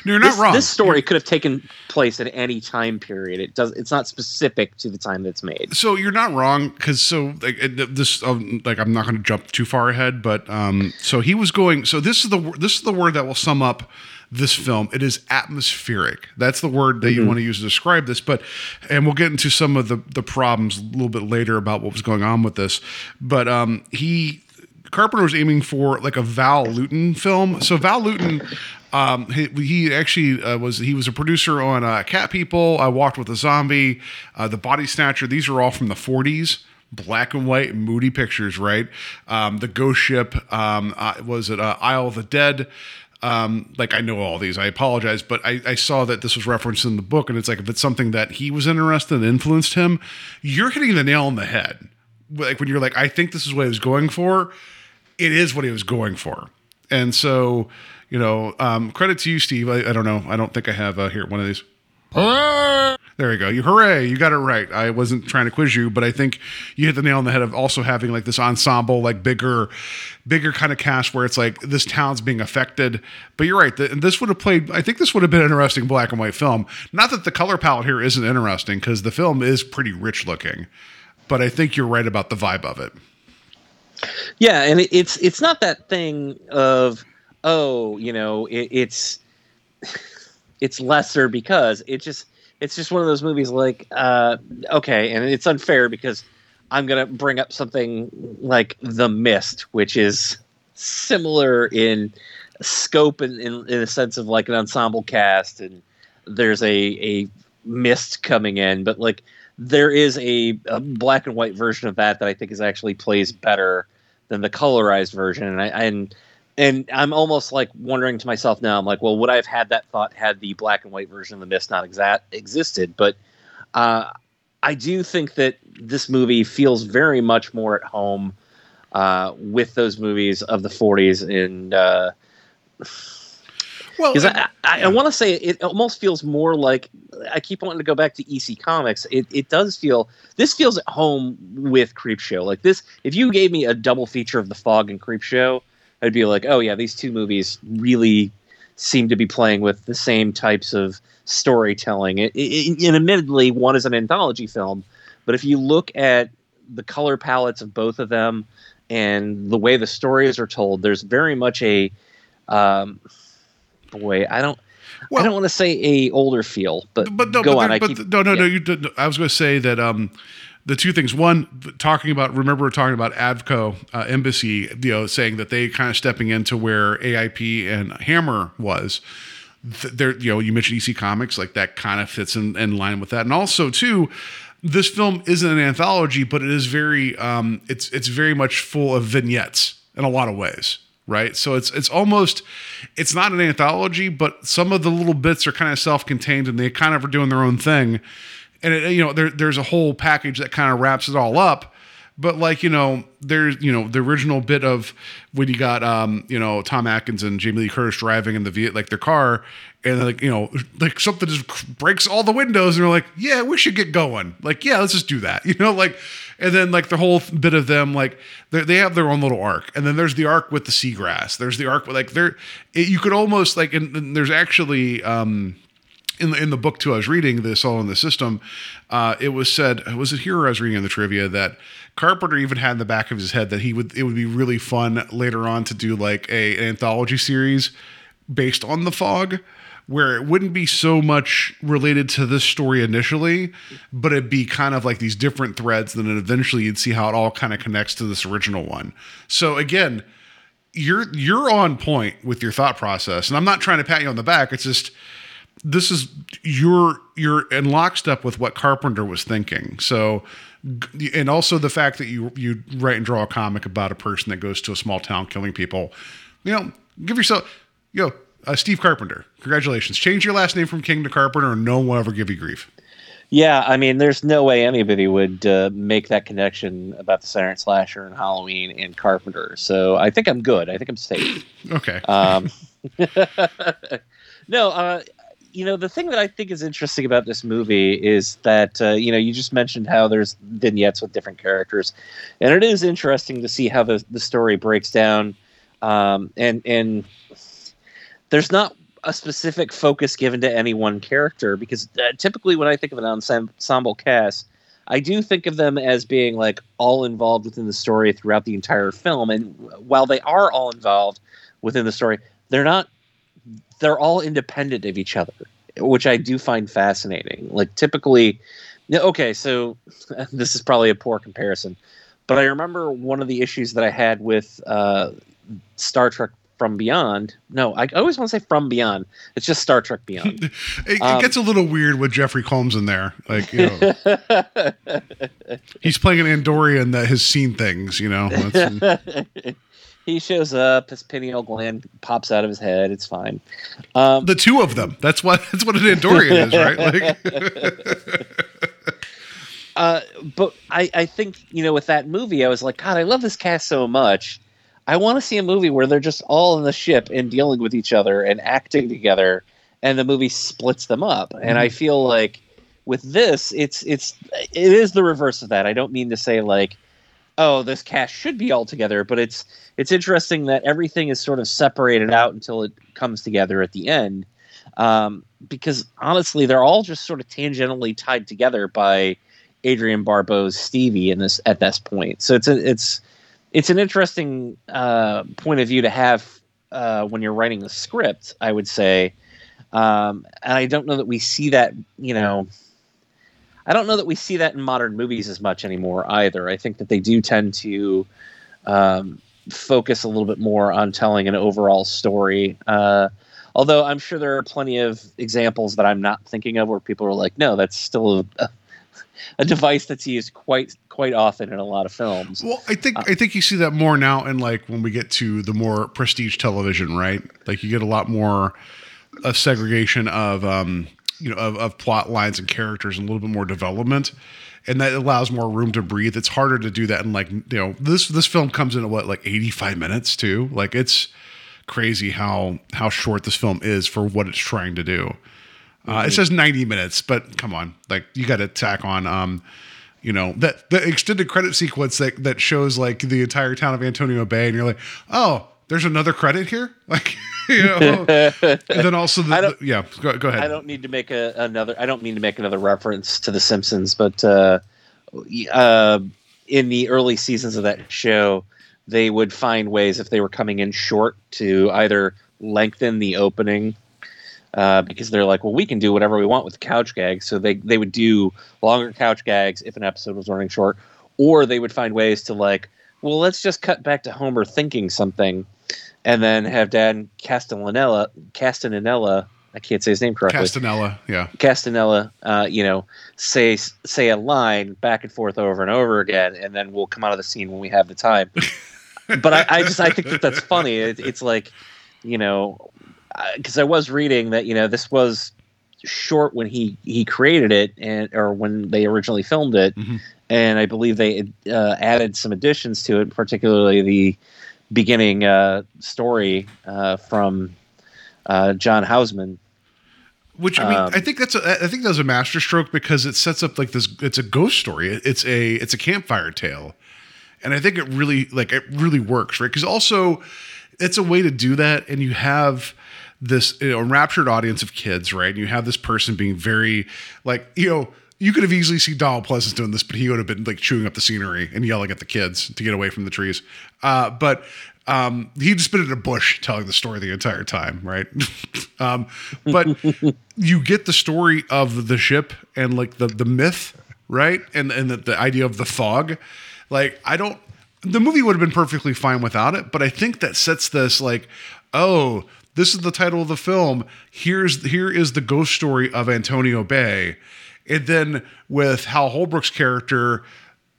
You're not this, wrong. This story could have taken place at any time period. It does. It's not specific to the time that's made. So you're not wrong because so like this um, like I'm not going to jump too far ahead, but um, so he was going. So this is the this is the word that will sum up this film. It is atmospheric. That's the word that you Mhm. want to use to describe this. But and we'll get into some of the the problems a little bit later about what was going on with this. But um, he Carpenter was aiming for like a Val Lewton film. So Val Lewton, um, he, he actually uh, was he was a producer on uh, Cat People. I Walked with a Zombie, uh, The Body Snatcher. These are all from the 40s. Black and white, moody pictures, right? Um, the Ghost Ship um, uh, was it uh, Isle of the Dead. um, like I know all these. I apologize, but I, I saw that this was referenced in the book, and it's like if it's something that he was interested in, influenced him, you're hitting the nail on the head. Like when you're like, I think this is what he was going for. It is what he was going for, and so you know, um, credit to you, Steve. I, I don't know. I don't think I have uh, here one of these. There you go. You hooray! You got it right. I wasn't trying to quiz you, but I think you hit the nail on the head of also having like this ensemble, like bigger, bigger kind of cast where it's like this town's being affected. But you're right. The, this would have played. I think this would have been an interesting black and white film. Not that the color palette here isn't interesting because the film is pretty rich looking, but I think you're right about the vibe of it. Yeah, and it, it's it's not that thing of oh, you know, it, it's it's lesser because it just it's just one of those movies like uh okay and it's unfair because i'm gonna bring up something like the mist which is similar in scope and in, in a sense of like an ensemble cast and there's a a mist coming in but like there is a, a black and white version of that that i think is actually plays better than the colorized version and i and and I'm almost like wondering to myself now. I'm like, well, would I have had that thought had the black and white version of the Mist not existed? But uh, I do think that this movie feels very much more at home uh, with those movies of the 40s and. Uh, well, I, I, I want to say it almost feels more like I keep wanting to go back to EC Comics. It, it does feel this feels at home with Creepshow. Like this, if you gave me a double feature of The Fog and Creepshow, I'd be like, oh yeah, these two movies really seem to be playing with the same types of storytelling. It, it, and admittedly, one is an anthology film, but if you look at the color palettes of both of them and the way the stories are told, there's very much a um, boy. I don't. Well, I don't want to say a older feel, but, but no, go but on. But, keep, no, no, yeah. no. You, I was going to say that um, the two things. One, talking about remember we're talking about Avco uh, Embassy, you know, saying that they kind of stepping into where AIP and Hammer was. There, you know, you mentioned EC Comics, like that kind of fits in, in line with that, and also too. This film isn't an anthology, but it is very, um, it's it's very much full of vignettes in a lot of ways right? So it's it's almost it's not an anthology but some of the little bits are kind of self-contained and they kind of are doing their own thing. And it, you know there, there's a whole package that kind of wraps it all up. But like you know there's you know the original bit of when you got um you know tom atkins and jamie lee curtis driving in the Viet, like their car and like you know like something just breaks all the windows and they're like yeah we should get going. Like yeah let's just do that. You know like and then like the whole bit of them like they have their own little arc and then there's the arc with the seagrass there's the arc with like there you could almost like and, and there's actually um in the in the book too, I was reading this all in the system. Uh, it was said, was it here I was reading in the trivia that Carpenter even had in the back of his head that he would it would be really fun later on to do like a an anthology series based on the fog where it wouldn't be so much related to this story initially, but it'd be kind of like these different threads. And then eventually you'd see how it all kind of connects to this original one. So again, you're you're on point with your thought process. And I'm not trying to pat you on the back. It's just this is you're you're in lockstep with what Carpenter was thinking. So and also the fact that you you write and draw a comic about a person that goes to a small town killing people. You know, give yourself yo uh, Steve Carpenter. Congratulations. Change your last name from King to Carpenter, and no one will ever give you grief. Yeah, I mean, there's no way anybody would uh, make that connection about the Silent Slasher and Halloween and Carpenter. So I think I'm good. I think I'm safe. Okay. Um, no, uh, you know, the thing that I think is interesting about this movie is that, uh, you know, you just mentioned how there's vignettes with different characters. And it is interesting to see how the, the story breaks down. Um, and, and there's not a specific focus given to any one character because uh, typically when I think of an ensemble cast, I do think of them as being like all involved within the story throughout the entire film. And while they are all involved within the story, they're not they're all independent of each other, which I do find fascinating. Like typically, okay, so this is probably a poor comparison, but I remember one of the issues that I had with uh, Star Trek From Beyond. No, I always want to say From Beyond. It's just Star Trek Beyond. it, it um, gets a little weird with Jeffrey Combs in there. Like, you know, he's playing an Andorian that has seen things. You know. he shows up. His pineal gland pops out of his head. It's fine. Um, the two of them. That's what that's what an Andorian is, right? Like, uh, but I, I think you know with that movie, I was like, God, I love this cast so much. I want to see a movie where they're just all in the ship and dealing with each other and acting together, and the movie splits them up. And I feel like with this, it's it's it is the reverse of that. I don't mean to say like, oh, this cast should be all together, but it's it's interesting that everything is sort of separated out until it comes together at the end. Um, because honestly, they're all just sort of tangentially tied together by Adrienne Barbeau's Stevie in this at this point. So it's a, it's it's an interesting uh, point of view to have uh, when you're writing a script. I would say, um, and I don't know that we see that. You know, I don't know that we see that in modern movies as much anymore either. I think that they do tend to um, focus a little bit more on telling an overall story. Uh, although I'm sure there are plenty of examples that I'm not thinking of where people are like, no, that's still a, a device that's used quite quite often in a lot of films. Well, I think I think you see that more now, in like when we get to the more prestige television, right? Like you get a lot more a segregation of um, you know of, of plot lines and characters and a little bit more development and that allows more room to breathe it's harder to do that in like you know this this film comes in at what like 85 minutes too like it's crazy how how short this film is for what it's trying to do uh, it says 90 minutes but come on like you got to tack on um you know that the extended credit sequence that that shows like the entire town of antonio bay and you're like oh there's another credit here? Like you know? And then also the, the- yeah go, go ahead. I don't need to make a, another. I don't mean to make another reference to The Simpsons, but uh, uh, in the early seasons of that show, they would find ways if they were coming in short to either lengthen the opening uh, because they're like, well, we can do whatever we want with couch gags. So they they would do longer couch gags if an episode was running short, or they would find ways to like, well, let's just cut back to Homer thinking something, and then have Dan Castellanella Castanella. I can't say his name correctly. castanella yeah Castanella, uh, you know, say say a line back and forth over and over again, and then we'll come out of the scene when we have the time. but I, I just I think that that's funny. It, it's like, you know, because I was reading that you know this was short when he he created it and or when they originally filmed it, and I believe they uh, added some additions to it, particularly the beginning uh, story uh, from uh, John Houseman. Which I mean, Um, I think that's a, I think that was a masterstroke because it sets up like this. It's a ghost story. It's a it's a campfire tale, and I think it really like it really works, right? Because also, it's a way to do that, and you have this you know enraptured audience of kids, right? And you have this person being very like you know. You could have easily seen Donald Pleasence doing this, but he would have been like chewing up the scenery and yelling at the kids to get away from the trees. Uh, but um, he'd just been in a bush telling the story the entire time, right? um, but you get the story of the ship and like the the myth, right? And and the, the idea of the fog. Like I don't the movie would have been perfectly fine without it, but I think that sets this like, oh, this is the title of the film. Here's here is the ghost story of Antonio Bay. And then with Hal Holbrook's character,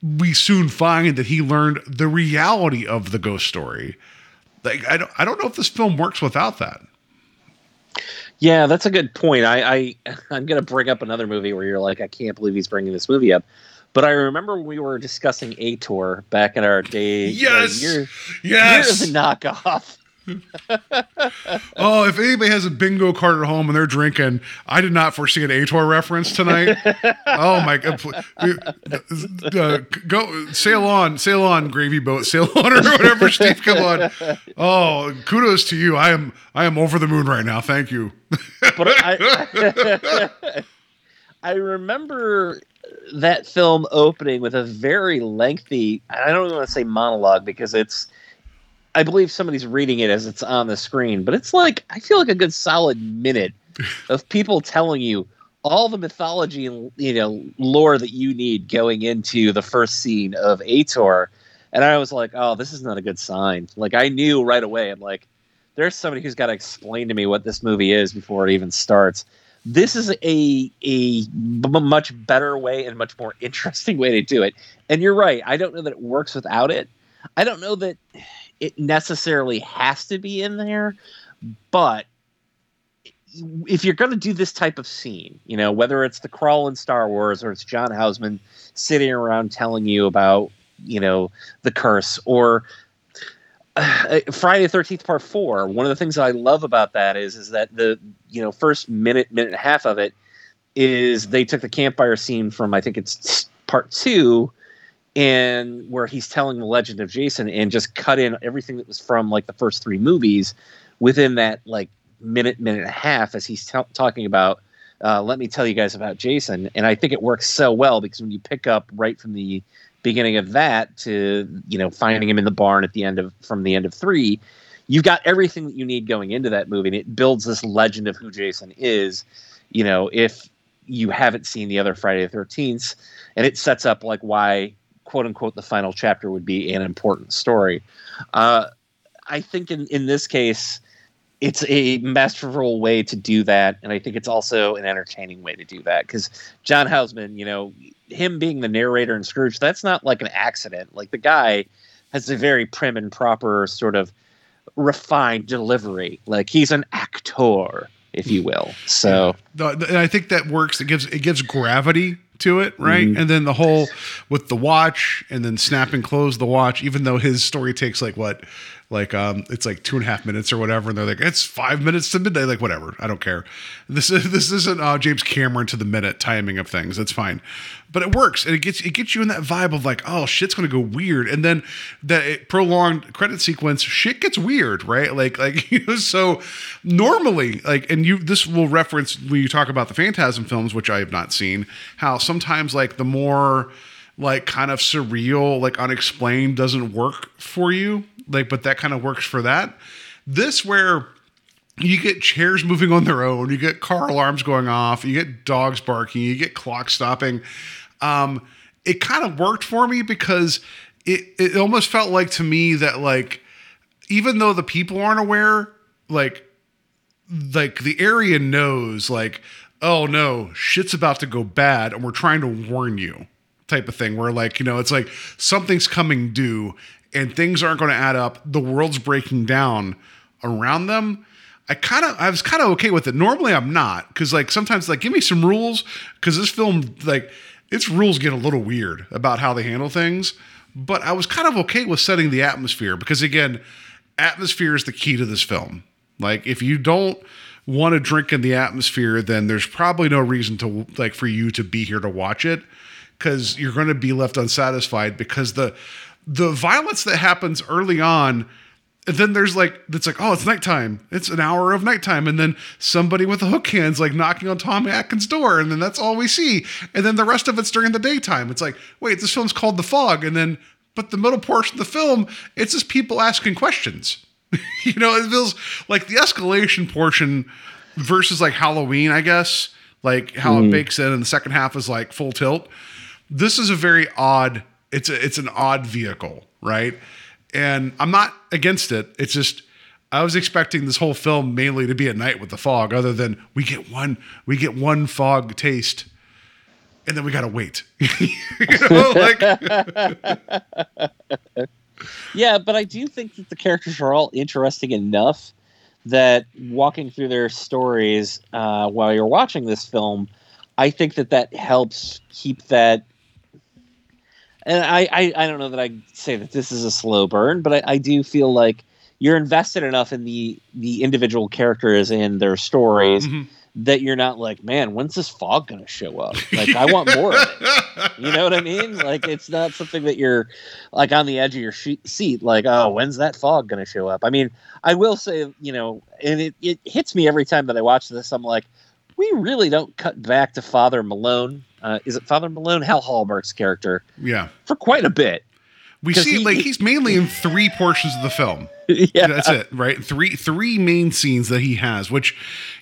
we soon find that he learned the reality of the ghost story. Like I don't I don't know if this film works without that. Yeah, that's a good point. I, I I'm gonna bring up another movie where you're like, I can't believe he's bringing this movie up. But I remember we were discussing Ator back in our day. Yes! year, Yes! year of knockoff. oh, if anybody has a bingo card at home and they're drinking, I did not foresee an Ator reference tonight. oh my god! Uh, go sail on, sail on, gravy boat, sail on, or whatever. Steve, come on. Oh, kudos to you. I am, I am over the moon right now. Thank you. But I, I remember that film opening with a very lengthy. I don't want to say monologue because it's. I believe somebody's reading it as it's on the screen, but it's like I feel like a good solid minute of people telling you all the mythology and you know lore that you need going into the first scene of Ator. And I was like, oh, this is not a good sign. Like I knew right away. I'm like, there's somebody who's got to explain to me what this movie is before it even starts. This is a a b- much better way and much more interesting way to do it. And you're right. I don't know that it works without it. I don't know that it necessarily has to be in there, but if you're going to do this type of scene, you know, whether it's the crawl in Star Wars or it's John Houseman sitting around telling you about, you know, the curse or uh, Friday the Thirteenth Part Four. One of the things I love about that is is that the you know first minute minute and a half of it is they took the campfire scene from I think it's Part Two, and where he's telling the legend of Jason and just cut in everything that was from like the first three movies within that like minute minute and a half as he's t- talking about. Uh, let me tell you guys about Jason, and I think it works so well because when you pick up right from the beginning of that to you know finding him in the barn at the end of from the end of three you've got everything that you need going into that movie and it builds this legend of who jason is you know if you haven't seen the other friday the 13th and it sets up like why quote unquote the final chapter would be an important story uh, i think in, in this case it's a masterful way to do that and i think it's also an entertaining way to do that because john houseman you know him being the narrator in Scrooge, that's not like an accident. Like the guy has a very prim and proper sort of refined delivery. Like he's an actor, if you will. So and I think that works. It gives it gives gravity to it, right? Mhm. And then the whole with the watch and then snap and close the watch, even though his story takes like what, like um, it's like two and a half minutes or whatever, and they're like it's five minutes to midnight, like whatever, I don't care. This is this isn't uh, James Cameron to the minute timing of things. That's fine, but it works and it gets it gets you in that vibe of like oh shit's gonna go weird, and then that prolonged credit sequence, shit gets weird, right? Like like you know, so normally like and you this will reference when you talk about the Phantasm films, which I have not seen, how sometimes like the more like kind of surreal, like unexplained doesn't work for you. Like, but that kind of works for that. This where you get chairs moving on their own, you get car alarms going off, you get dogs barking, you get clock stopping. Um, it kind of worked for me because it it almost felt like to me that like even though the people aren't aware, like like the area knows like oh no shit's about to go bad and we're trying to warn you type of thing where like you know it's like something's coming due and things aren't going to add up the world's breaking down around them i kind of i was kind of okay with it. Normally i'm not because like sometimes like give me some rules because this film like its rules get a little weird about how they handle things but i was kind of okay with setting the atmosphere because again atmosphere is the key to this film. Like if you don't want to drink in the atmosphere, then there's probably no reason to like for you to be here to watch it because you're going to be left unsatisfied because the the violence that happens early on and then there's like it's like oh it's nighttime. It's an hour of nighttime. And then somebody with a hook hand's like knocking on tommy atkins door. And then that's all we see. And then the rest of it's during the daytime. It's like wait this film's called the fog. And then but the middle portion of the film it's just people asking questions. You know, it feels like the escalation portion versus like Halloween, I guess, like how it Mhm. bakes in, and the second half is like full tilt. This is a very odd. It's a, it's an odd vehicle, right? And I'm not against it. It's just I was expecting this whole film mainly to be at night with the fog. Other than we get one, we get one fog taste, and then we gotta wait. you know, like yeah, but I do think that the characters are all interesting enough that walking through their stories uh, while you're watching this film, I think that that helps keep that. And I, I, I don't know that I say that this is a slow burn, but I, I do feel like you're invested enough in the the individual characters and their stories Mhm. that you're not like, man, when's this fog going to show up? Like, I want more of it. You know what I mean? Like, it's not something that you're like on the edge of your she- seat, like, oh, when's that fog going to show up? I mean, I will say, you know, and it, it hits me every time that I watch this. I'm like, we really don't cut back to Father Malone. Uh, is it Father Malone? Hal Hallmark's character yeah. for quite a bit. We see he- like he's mainly in three portions of the film. yeah, That's it, right? Three three main scenes that he has, which,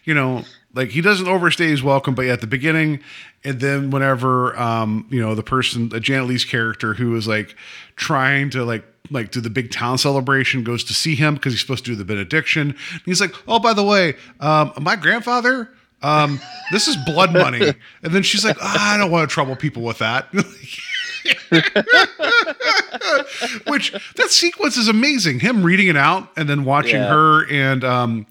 you know, like he doesn't overstay his welcome, but at the beginning, and then whenever um, you know, the person uh, Janet Leigh's character who is like trying to like like do the big town celebration goes to see him because he's supposed to do the benediction. And he's like, Oh, by the way, um, my grandfather, um, this is blood money. And then she's like, "Ah, I don't want to trouble people with that. Which that sequence is amazing. Him reading it out and then watching Yeah. her and um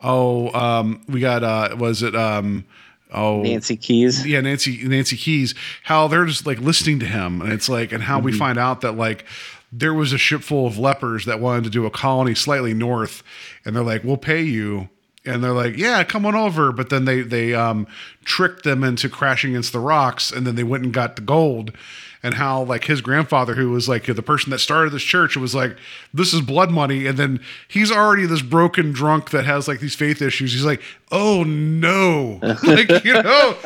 oh um we got uh was it um oh Nancy Kyes. yeah Nancy Nancy Kyes how they're just like listening to him and it's like and how we Mhm. find out that like there was a ship full of lepers that wanted to do a colony slightly north and they're like we'll pay you and they're like yeah come on over. But then they they um tricked them into crashing against the rocks and then they went and got the gold. And how like his grandfather who was like the person that started this church was like this is blood money. And then he's already this broken drunk that has like these faith issues. He's like oh no. Like you know?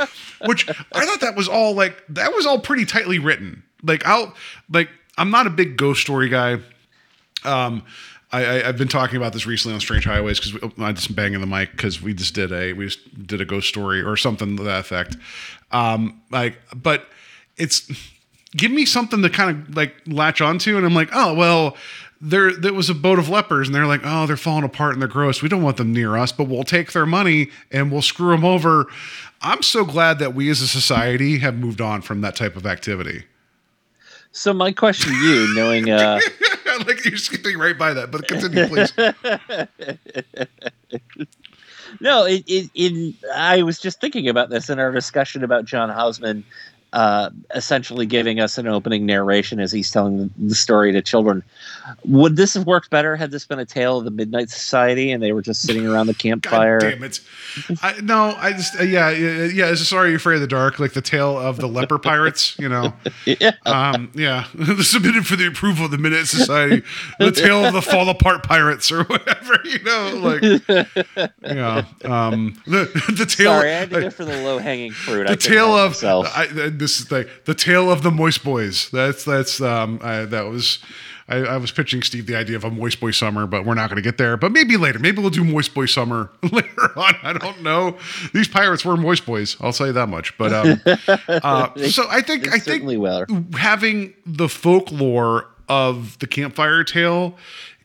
Which i thought that was all like that was all pretty tightly written. Like i'll like i'm not a big ghost story guy. Um I, I, I've been talking about this recently on Strange Highways because I just banging the mic because we just did a we just did a ghost story or something to that effect. Um, like, but it's give me something to kind of like latch onto, and I'm like, oh well, there there was a boat of lepers, and they're like, oh, they're falling apart and they're gross. We don't want them near us, but we'll take their money and we'll screw them over. I'm so glad that we as a society have moved on from that type of activity. So my question to you, knowing uh like you're skipping right by that, but continue, please. no, it, it, in I was just thinking about this in our discussion about John Houseman uh, essentially giving us an opening narration as he's telling the story to children. Would this have worked better had this been a tale of the Midnight Society and they were just sitting around the campfire? Damn it! I, no, I just uh, yeah yeah. Sorry, You're Afraid of the Dark, like the tale of the leper pirates. You know, yeah, um, yeah. Submitted for the approval of the Midnight Society, the tale of the fall apart pirates or whatever. You know, like yeah. Um, the the tale. Sorry, I had to go for the low hanging fruit. I the couldn't tale of myself. I, this is like the tale of the moist boys. That's that's um I, that was. I, I was pitching Steve the idea of a Moist Boy Summer, but we're not going to get there. But maybe later. Maybe we'll do Moist Boy Summer later on. I don't know. These pirates were Moist Boys. I'll tell you that much. But um, uh, so I think I think were. having the folklore of the campfire tale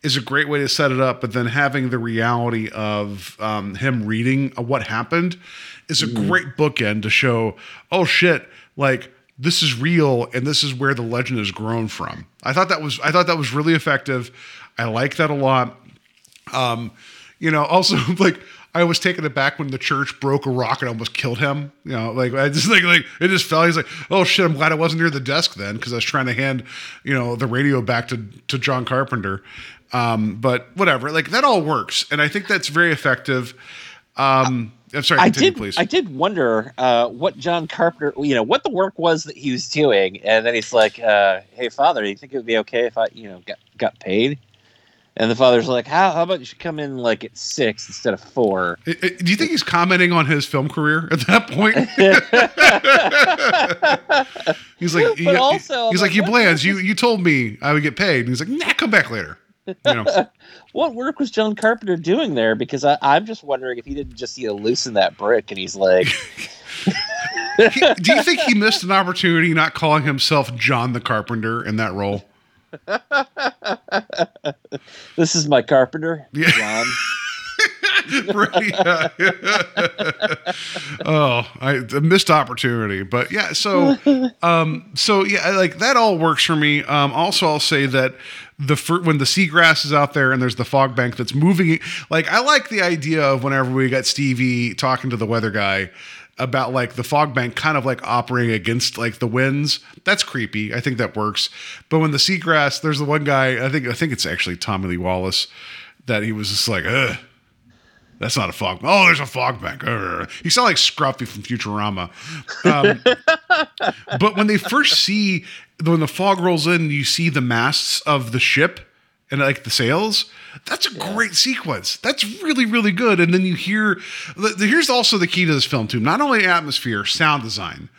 is a great way to set it up, but then having the reality of um, him reading what happened is a Mhm. great bookend to show, oh shit, like this is real and this is where the legend has grown from. I thought that was I thought that was really effective. I like that a lot. Um, you know, also like I was taken aback when the church broke a rock and almost killed him. You know, like I just like like it just fell. He's like, oh shit, I'm glad I wasn't near the desk then because I was trying to hand you know the radio back to to John Carpenter. Um, but whatever, like that all works, and I think that's very effective. Um, I'm sorry, I did. please. I did wonder uh, what John Carpenter, you know, what the work was that he was doing, and then he's like, uh, "Hey, father, do you think it would be okay if I, you know, got got paid?" And the father's like, "How? How about you should come in like at six instead of four? Do you think he's commenting on his film career at that point? he's like, But also, I'm he's like, like, you plans. You you told me I would get paid. And he's like, nah, come back later. You know, what work was John Carpenter doing there? Because I, I'm just wondering if he didn't just you know loosen that brick, and he's like, do you think he missed an opportunity not calling himself John the Carpenter in that role? "This is my carpenter, Yeah. John." Right, yeah. oh, I missed opportunity, but yeah. So, um, so yeah, like that all works for me. Um, also, I'll say that the fir- when the seagrass is out there and there's the fog bank that's moving, like I like the idea of whenever we got Stevie talking to the weather guy about like the fog bank kind of like operating against like the winds. That's creepy. I think that works. But when the seagrass, there's the one guy. I think I think it's actually Tommy Lee Wallace that he was just like, ugh. That's not a fog. Oh, there's a fog bank. You sound like Scruffy from Futurama. Um, but when they first see when the fog rolls in, you see the masts of the ship and like the sails. That's a great sequence. That's really really good. And then you hear. Here's also the key to this film too. Not only atmosphere, sound design,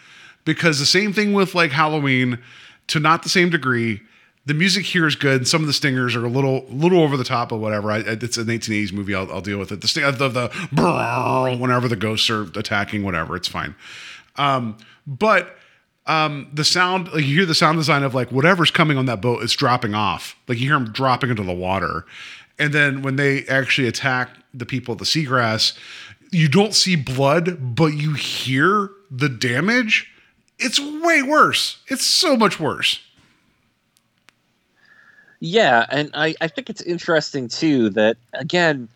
because the same thing with like Halloween, to not the same degree. The music here is good. Some of the stingers are a little, little over the top or whatever. I, it's an 1980s movie. I'll, I'll deal with it. The sting, the, the whenever the ghosts are attacking, whatever, it's fine. Um, but um, the sound, like you hear the sound design of like whatever's coming on that boat is dropping off. Like you hear them dropping into the water, and then when they actually attack the people at the seagrass, you don't see blood, but you hear the damage it's way worse. It's so much worse. Yeah, and I, I think it's interesting too that again,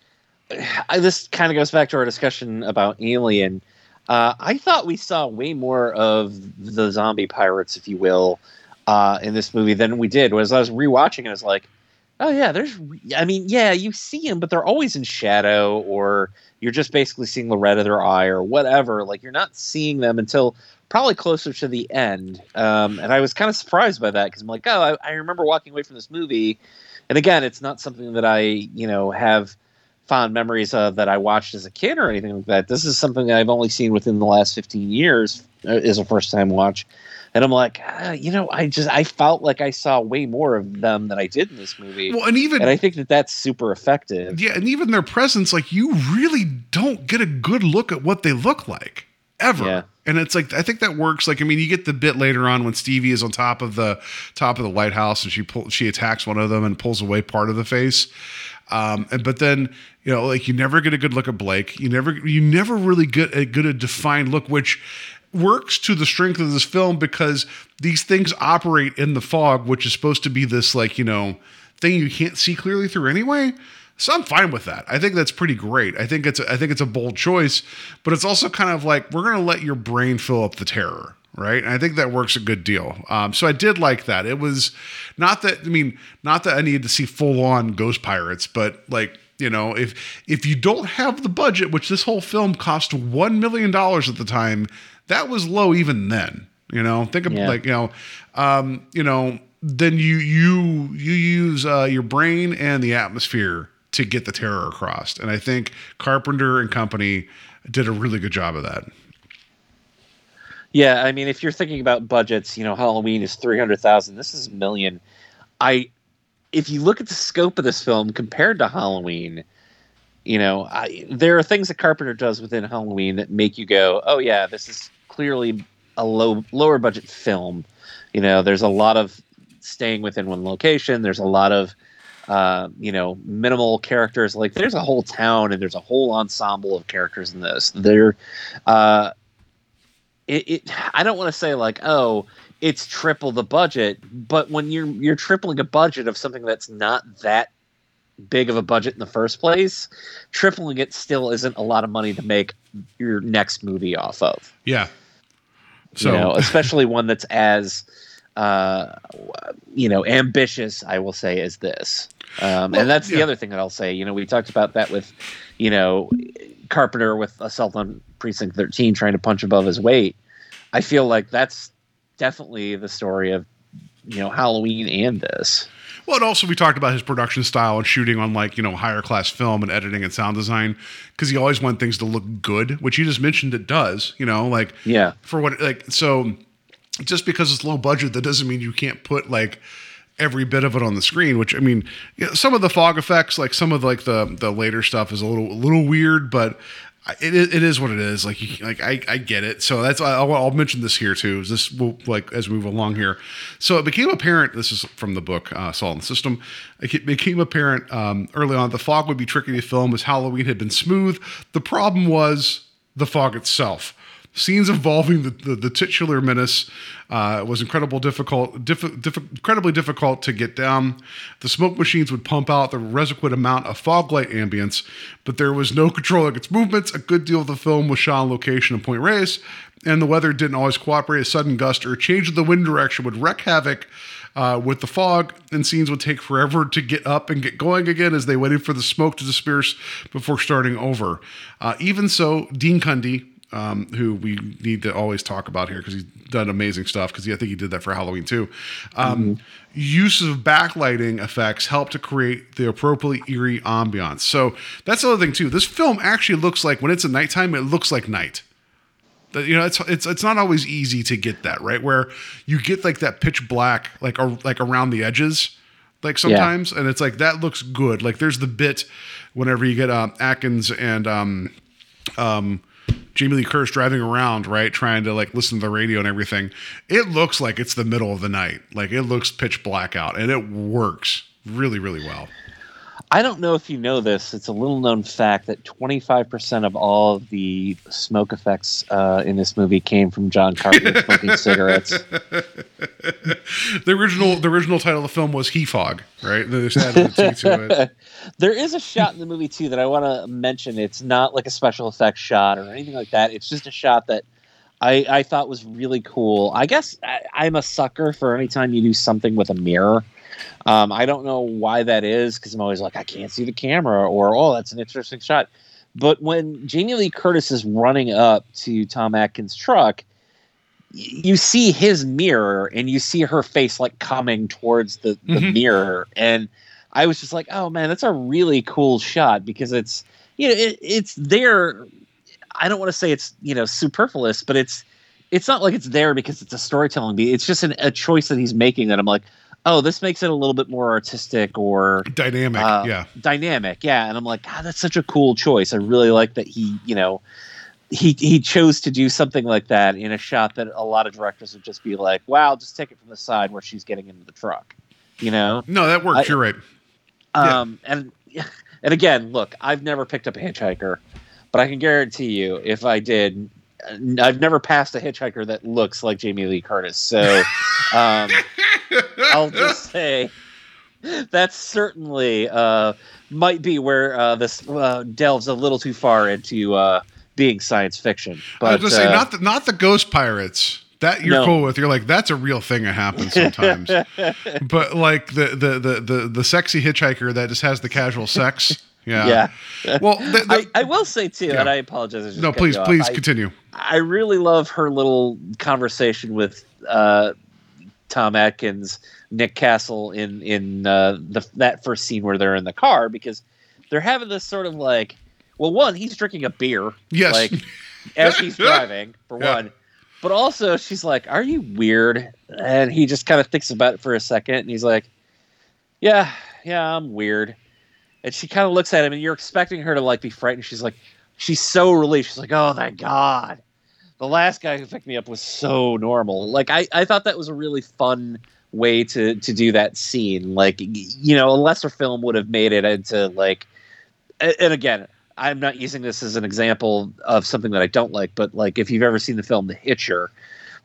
I, this kind of goes back to our discussion about Alien. Uh, I thought we saw way more of the zombie pirates, if you will, uh, in this movie than we did. Was I was rewatching, I was like, oh yeah, there's. I mean, yeah, you see them, but they're always in shadow, or you're just basically seeing the red of their eye, or whatever. Like you're not seeing them until probably closer to the end. Um, and I was kind of surprised by that because I'm like, oh, I, I remember walking away from this movie, and again, it's not something that I, you know, have fond memories of that I watched as a kid or anything like that. This is something that I've only seen within the last 15 years uh, as a first time watch. And I'm like, ah, you know, I just I felt like I saw way more of them than I did in this movie. Well, and even and I think that that's super effective. Yeah, and even their presence, like you really don't get a good look at what they look like ever. Yeah. And it's like I think that works. Like I mean, you get the bit later on when Stevie is on top of the top of the lighthouse and she pull, she attacks one of them and pulls away part of the face. Um, and but then you know, like you never get a good look at Blake. You never you never really get a good a defined look, which works to the strength of this film because these things operate in the fog, which is supposed to be this like you know thing you can't see clearly through anyway. So I'm fine with that. I think that's pretty great. I think it's a, I think it's a bold choice, but it's also kind of like we're going to let your brain fill up the terror, right? And I think that works a good deal. Um, so I did like that. It was not that I mean, not that I needed to see full on ghost pirates, but like you know, if if you don't have the budget, which this whole film cost one million dollars at the time, that was low even then. You know, think of Yeah. like you know, um, you know, then you you you use uh, your brain and the atmosphere to get the terror across, and I think Carpenter and company did a really good job of that. Yeah, I mean, if you're thinking about budgets, you know, Halloween is three hundred thousand. This is a million. I, if you look at the scope of this film compared to Halloween, you know, I, there are things that Carpenter does within Halloween that make you go, "Oh yeah, this is clearly a low lower budget film." You know, there's a lot of staying within one location. There's a lot of uh, you know, minimal characters. Like there's a whole town and there's a whole ensemble of characters in this. They're uh, it, it I don't want to say like, oh, it's triple the budget, but when you're you're tripling a budget of something that's not that big of a budget in the first place, tripling it still isn't a lot of money to make your next movie off of. Yeah. So, you know, especially one that's as uh, you know, ambitious, I will say, is this. Um, Well, and that's the other thing that I'll say. You know, we talked about that with, you know, Carpenter with Assault on Precinct 13 trying to punch above his weight. I feel like that's definitely the story of, you know, Halloween and this. Well, and also we talked about his production style and shooting on like you know higher class film and editing and sound design because he always wanted things to look good, which you just mentioned it does. You know, like Yeah. for what like so just because it's low budget, that doesn't mean you can't put like every bit of it on the screen. Which I mean, you know, some of the fog effects, like some of like the the later stuff, is a little a little weird, but. It, it is what it is. Like, you, like I, I get it. So that's I'll, I'll mention this here too. Is this will like as we move along here. So it became apparent. This is from the book uh, in the System. It became apparent um, early on the fog would be tricky to film as Halloween had been smooth. The problem was the fog itself. Scenes involving the, the, the titular menace uh, was difficult, diff, diff, incredibly difficult to get down. The smoke machines would pump out the requisite amount of fog light ambience, but there was no control controlling its movements. A good deal of the film was shot on location in Point Reyes, and the weather didn't always cooperate. A sudden gust or change of the wind direction would wreak havoc uh, with the fog, and scenes would take forever to get up and get going again as they waited for the smoke to disperse before starting over. Uh, even so, Dean Cundey, um, who we need to always talk about here because he's done amazing stuff. Because I think he did that for Halloween too. Um, Use of backlighting effects help to create the appropriately eerie ambiance. So that's the other thing too. This film actually looks like when it's a nighttime, it looks like night. That you know, it's it's it's not always easy to get that right where you get like that pitch black, like ar- like around the edges, like sometimes, and it's like that looks good. Like there's the bit whenever you get um, Atkins and um, um, Jamie Lee Curtis driving around, right, trying to like listen to the radio and everything. It looks like it's the middle of the night. Like it looks pitch black out, and it works really, really well. I don't know if you know this. It's a little known fact that 25% of all of the smoke effects uh, in this movie came from John Carpenter smoking cigarettes. the original the original title of the film was He Fog, right? They just the to it. there is a shot in the movie too that I want to mention. It's not like a special effects shot or anything like that. It's just a shot that I, I thought was really cool. I guess I, I'm a sucker for anytime you do something with a mirror. Um, I don't know why that is because I'm always like, I can't see the camera, or oh, that's an interesting shot. But when Jamie Lee Curtis is running up to Tom Atkins' truck, y- you see his mirror and you see her face like coming towards the, the Mhm. mirror. And I was just like, oh man, that's a really cool shot because it's, you know, it, it's there. I don't want to say it's, you know, superfluous, but it's, it's not like it's there because it's a storytelling beat. It's just an, a choice that he's making that I'm like, oh, this makes it a little bit more artistic or Dynamic, uh, yeah. dynamic, yeah. And I'm like, God, that's such a cool choice. I really like that he, you know, he he chose to do something like that in a shot that a lot of directors would just be like, wow, just take it from the side where she's getting into the truck, you know. No, that works. I- You're right. Um, and and again, look, I've never picked up a hitchhiker, but I can guarantee you, if I did, I've never passed a hitchhiker that looks like Jamie Lee Curtis. So um, I'll just say that certainly uh, might be where uh, this uh, delves a little too far into uh, being science fiction. But I was gonna say uh, not the not the ghost pirates. That you're No. cool with. You're like that's a real thing that happens sometimes. but like the, the the the the sexy hitchhiker that just has the casual sex. Yeah. yeah. Well, the, the, I, I will say too, Yeah. and I apologize. I no, please please I- continue. I really love her little conversation with uh, Tom Atkins, Nick Castle in in uh, the that first scene where they're in the car because they're having this sort of like, well, one he's drinking a beer, Yes. like as he's driving for Yeah. one, but also she's like, "Are you weird?" And he just kind of thinks about it for a second, and he's like, "Yeah, yeah, I'm weird." And she kind of looks at him, and you're expecting her to like be frightened. She's like, she's so relieved. She's like, "Oh, thank God." the last guy who picked me up was so normal. Like I, I thought that was a really fun way to to do that scene. Like you know, a lesser film would have made it into like, and again, I'm not using this as an example of something that I don't like, but like if you've ever seen the film The Hitcher,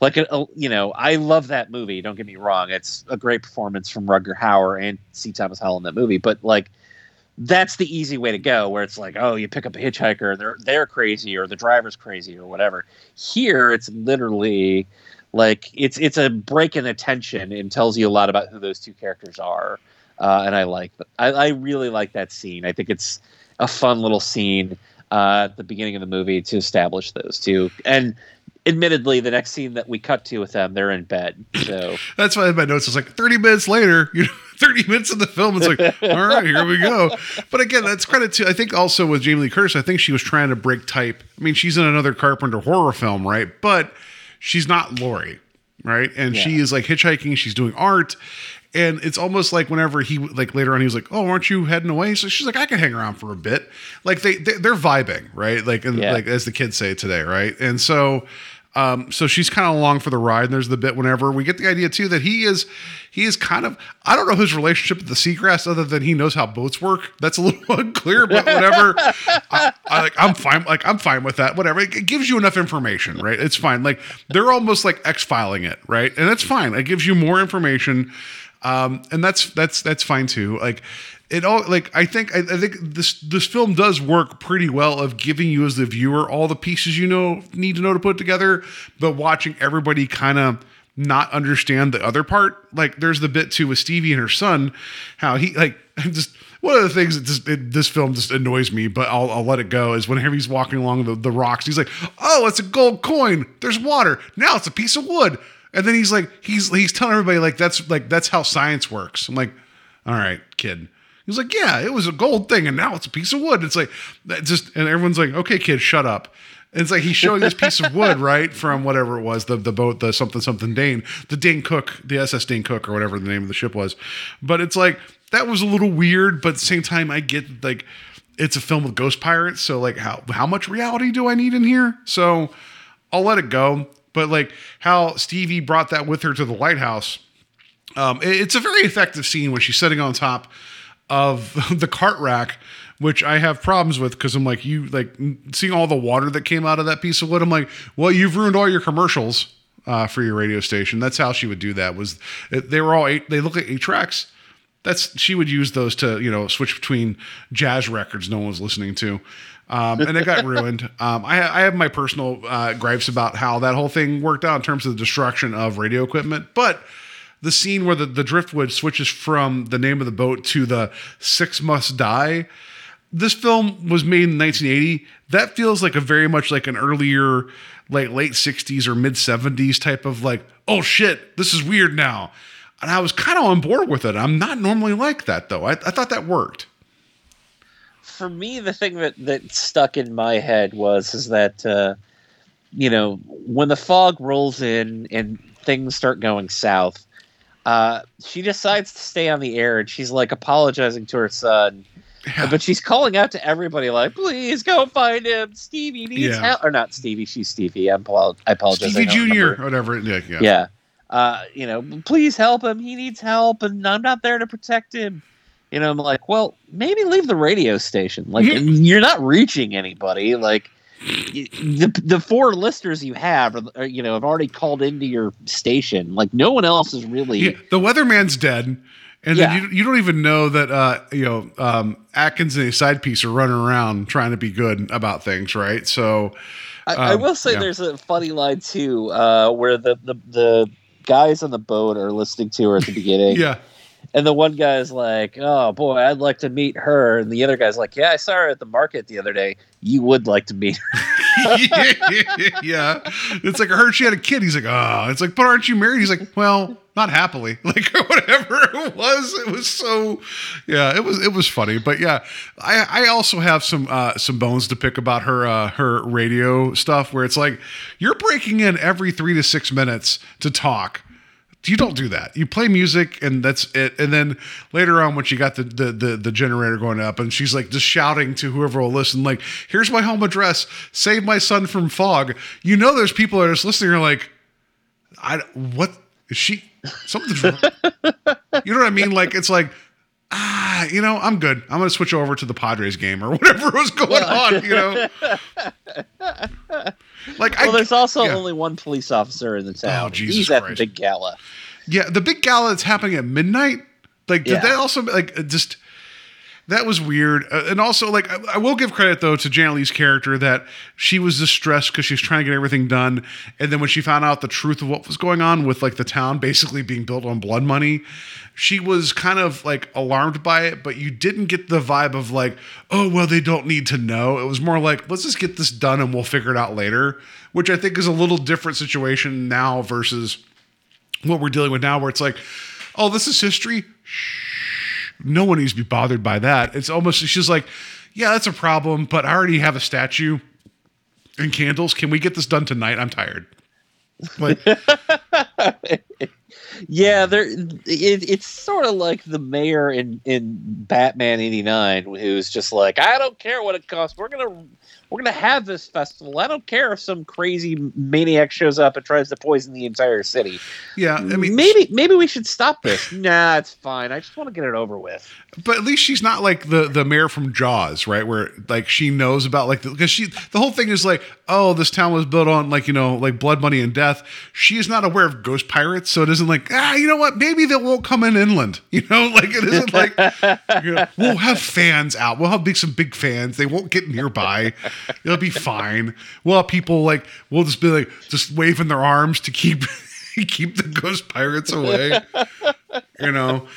like a, a- you know, I love that movie. Don't get me wrong; it's a great performance from Rutger Hauer and C. Thomas Howell in that movie. But like that's the easy way to go where it's like oh you pick up a hitchhiker they're they're crazy or the driver's crazy or whatever. Here it's literally like it's it's a break in attention and tells you a lot about who those two characters are. Uh, and i like I, I really like that scene. I think it's a fun little scene uh, at the beginning of the movie to establish those two. And admittedly the next scene that we cut to with them they're in bed so That's why my notes was like 30 minutes later, you know, 30 minutes in the film. It's like, all right, here we go. But again, that's credit to, I think also with Jamie Lee Curtis, I think she was trying to break type. I mean, she's in another Carpenter horror film, right? But she's not Laurie, right? And she is like hitchhiking, she's doing art. And it's almost like whenever he like later on he was like, "Oh, aren't you heading away?" So she's like, "I can hang around for a bit." Like they, they they're vibing, right? Like and Yeah. like as the kids say today, right? And so um, so she's kind of along for the ride. And there's the bit whenever we get the idea too that he is he is kind of I don't know his relationship with the seagrass other than he knows how boats work. That's a little unclear, but whatever. I, I like I'm fine. Like I'm fine with that. Whatever. It, it gives you enough information, right? It's fine. Like they're almost like X filing it, right? And that's fine. It gives you more information, um, and that's that's that's fine too. Like it all like I think I, I think this this film does work pretty well of giving you as the viewer all the pieces you know need to know to put together, but watching everybody kind of not understand the other part. Like there's the bit too with Stevie and her son, how he like just one of the things that just it, this film just annoys me, but I'll, I'll let it go. Is whenever he's walking along the, the rocks, he's like, "Oh, it's a gold coin. There's water. Now it's a piece of wood." And then he's like, he's he's telling everybody like that's like that's how science works. I'm like, all right, kid. He's like, yeah, it was a gold thing, and now it's a piece of wood. It's like that just, and everyone's like, okay, kid, shut up. And it's like he's showing this piece of wood, right, from whatever it was, the the boat, the something something Dane, the Dane Cook, the SS Dane Cook, or whatever the name of the ship was. But it's like that was a little weird, but at the same time, I get like it's a film with ghost pirates, so like how how much reality do I need in here? So I'll let it go. But like how Stevie brought that with her to the lighthouse, um, it- it's a very effective scene when she's sitting on top of the cart rack, which I have problems with because I'm like, you like seeing all the water that came out of that piece of wood. I'm like, well, you've ruined all your commercials uh, for your radio station. That's how she would do that. Was they were all eight? They look like eight tracks. That's she would use those to you know switch between jazz records no one was listening to. Um, and it got ruined. Um, I, I, have my personal uh, gripes about how that whole thing worked out in terms of the destruction of radio equipment, but the scene where the, the driftwood switches from the name of the boat to the six must die. This film was made in 1980. That feels like a very much like an earlier, like late 60s or mid 70s type of like, oh shit, this is weird now. And I was kind of on board with it. I'm not normally like that though. I, I thought that worked for me, the thing that that stuck in my head was is that uh, you know when the fog rolls in and things start going south, uh, she decides to stay on the air and she's like apologizing to her son. Yeah. But she's calling out to everybody like, "Please go find him. Stevie needs yeah. help." Or not Stevie, she's Stevie. I'm I apologize. Stevie Junior, whatever. Yeah, yeah. yeah. Uh, you know, please help him. He needs help, and I'm not there to protect him you know, I'm like, well, maybe leave the radio station. Like, you're not reaching anybody. Like, the the four listeners you have, are, are, you know, have already called into your station. Like, no one else is really. Yeah, the weatherman's dead, and yeah. then you, you don't even know that uh, you know um, Atkins and a side piece are running around trying to be good about things, right? So, I, I um, will say yeah. there's a funny line too, uh, where the, the the guys on the boat are listening to her at the beginning. yeah and the one guy's like, "Oh boy, I'd like to meet her," and the other guy's like, "Yeah, I saw her at the market the other day. You would like to meet her." yeah, it's like I heard she had a kid. He's like, "Oh," it's like, "But aren't you married?" He's like, "Well, not happily." Like whatever it was, it was so, yeah, it was it was funny. But yeah, I I also have some uh, some bones to pick about her uh, her radio stuff where it's like you're breaking in every three to six minutes to talk you don't do that. You play music and that's it. And then later on, when she got the, the the the, generator going up, and she's like just shouting to whoever will listen, like, "Here's my home address. Save my son from fog." You know, there's people that are just listening. Are like, I what is she? Something's wrong. you know what I mean? Like it's like. Ah, you know, I'm good. I'm gonna switch over to the Padres game or whatever was going on. You know, like, well, I, there's also yeah. only one police officer in the town. Oh, Jesus He's Christ. at the big gala. Yeah, the big gala that's happening at midnight. Like, did yeah. that also like just? That was weird, uh, and also like I, I, will give credit though to Janet Leigh's character that she was distressed because she's trying to get everything done, and then when she found out the truth of what was going on with like the town basically being built on blood money, she was kind of like alarmed by it, but you didn't get the vibe of like, oh, well, they don't need to know. It was more like, let's just get this done and we'll figure it out later, which I think is a little different situation now versus what we're dealing with now, where it's like, oh, this is history. Shh. No one needs to be bothered by that. It's almost, she's like, yeah, that's a problem, but I already have a statue and candles. Can we get this done tonight? I'm tired. Yeah, there. It, it's sort of like the mayor in in Batman '89, who's just like, I don't care what it costs. We're gonna we're gonna have this festival. I don't care if some crazy maniac shows up and tries to poison the entire city. Yeah, I mean, maybe maybe we should stop this. nah, it's fine. I just want to get it over with. But at least she's not like the the mayor from Jaws, right? Where like she knows about like because she the whole thing is like, oh, this town was built on like you know like blood money and death. She is not aware of ghost pirates, so it isn't like ah, you know what? Maybe they won't come in inland. You know, like it isn't like you know, we'll have fans out. We'll have big some big fans. They won't get nearby. It'll be fine. We'll have people like we'll just be like just waving their arms to keep keep the ghost pirates away. you know.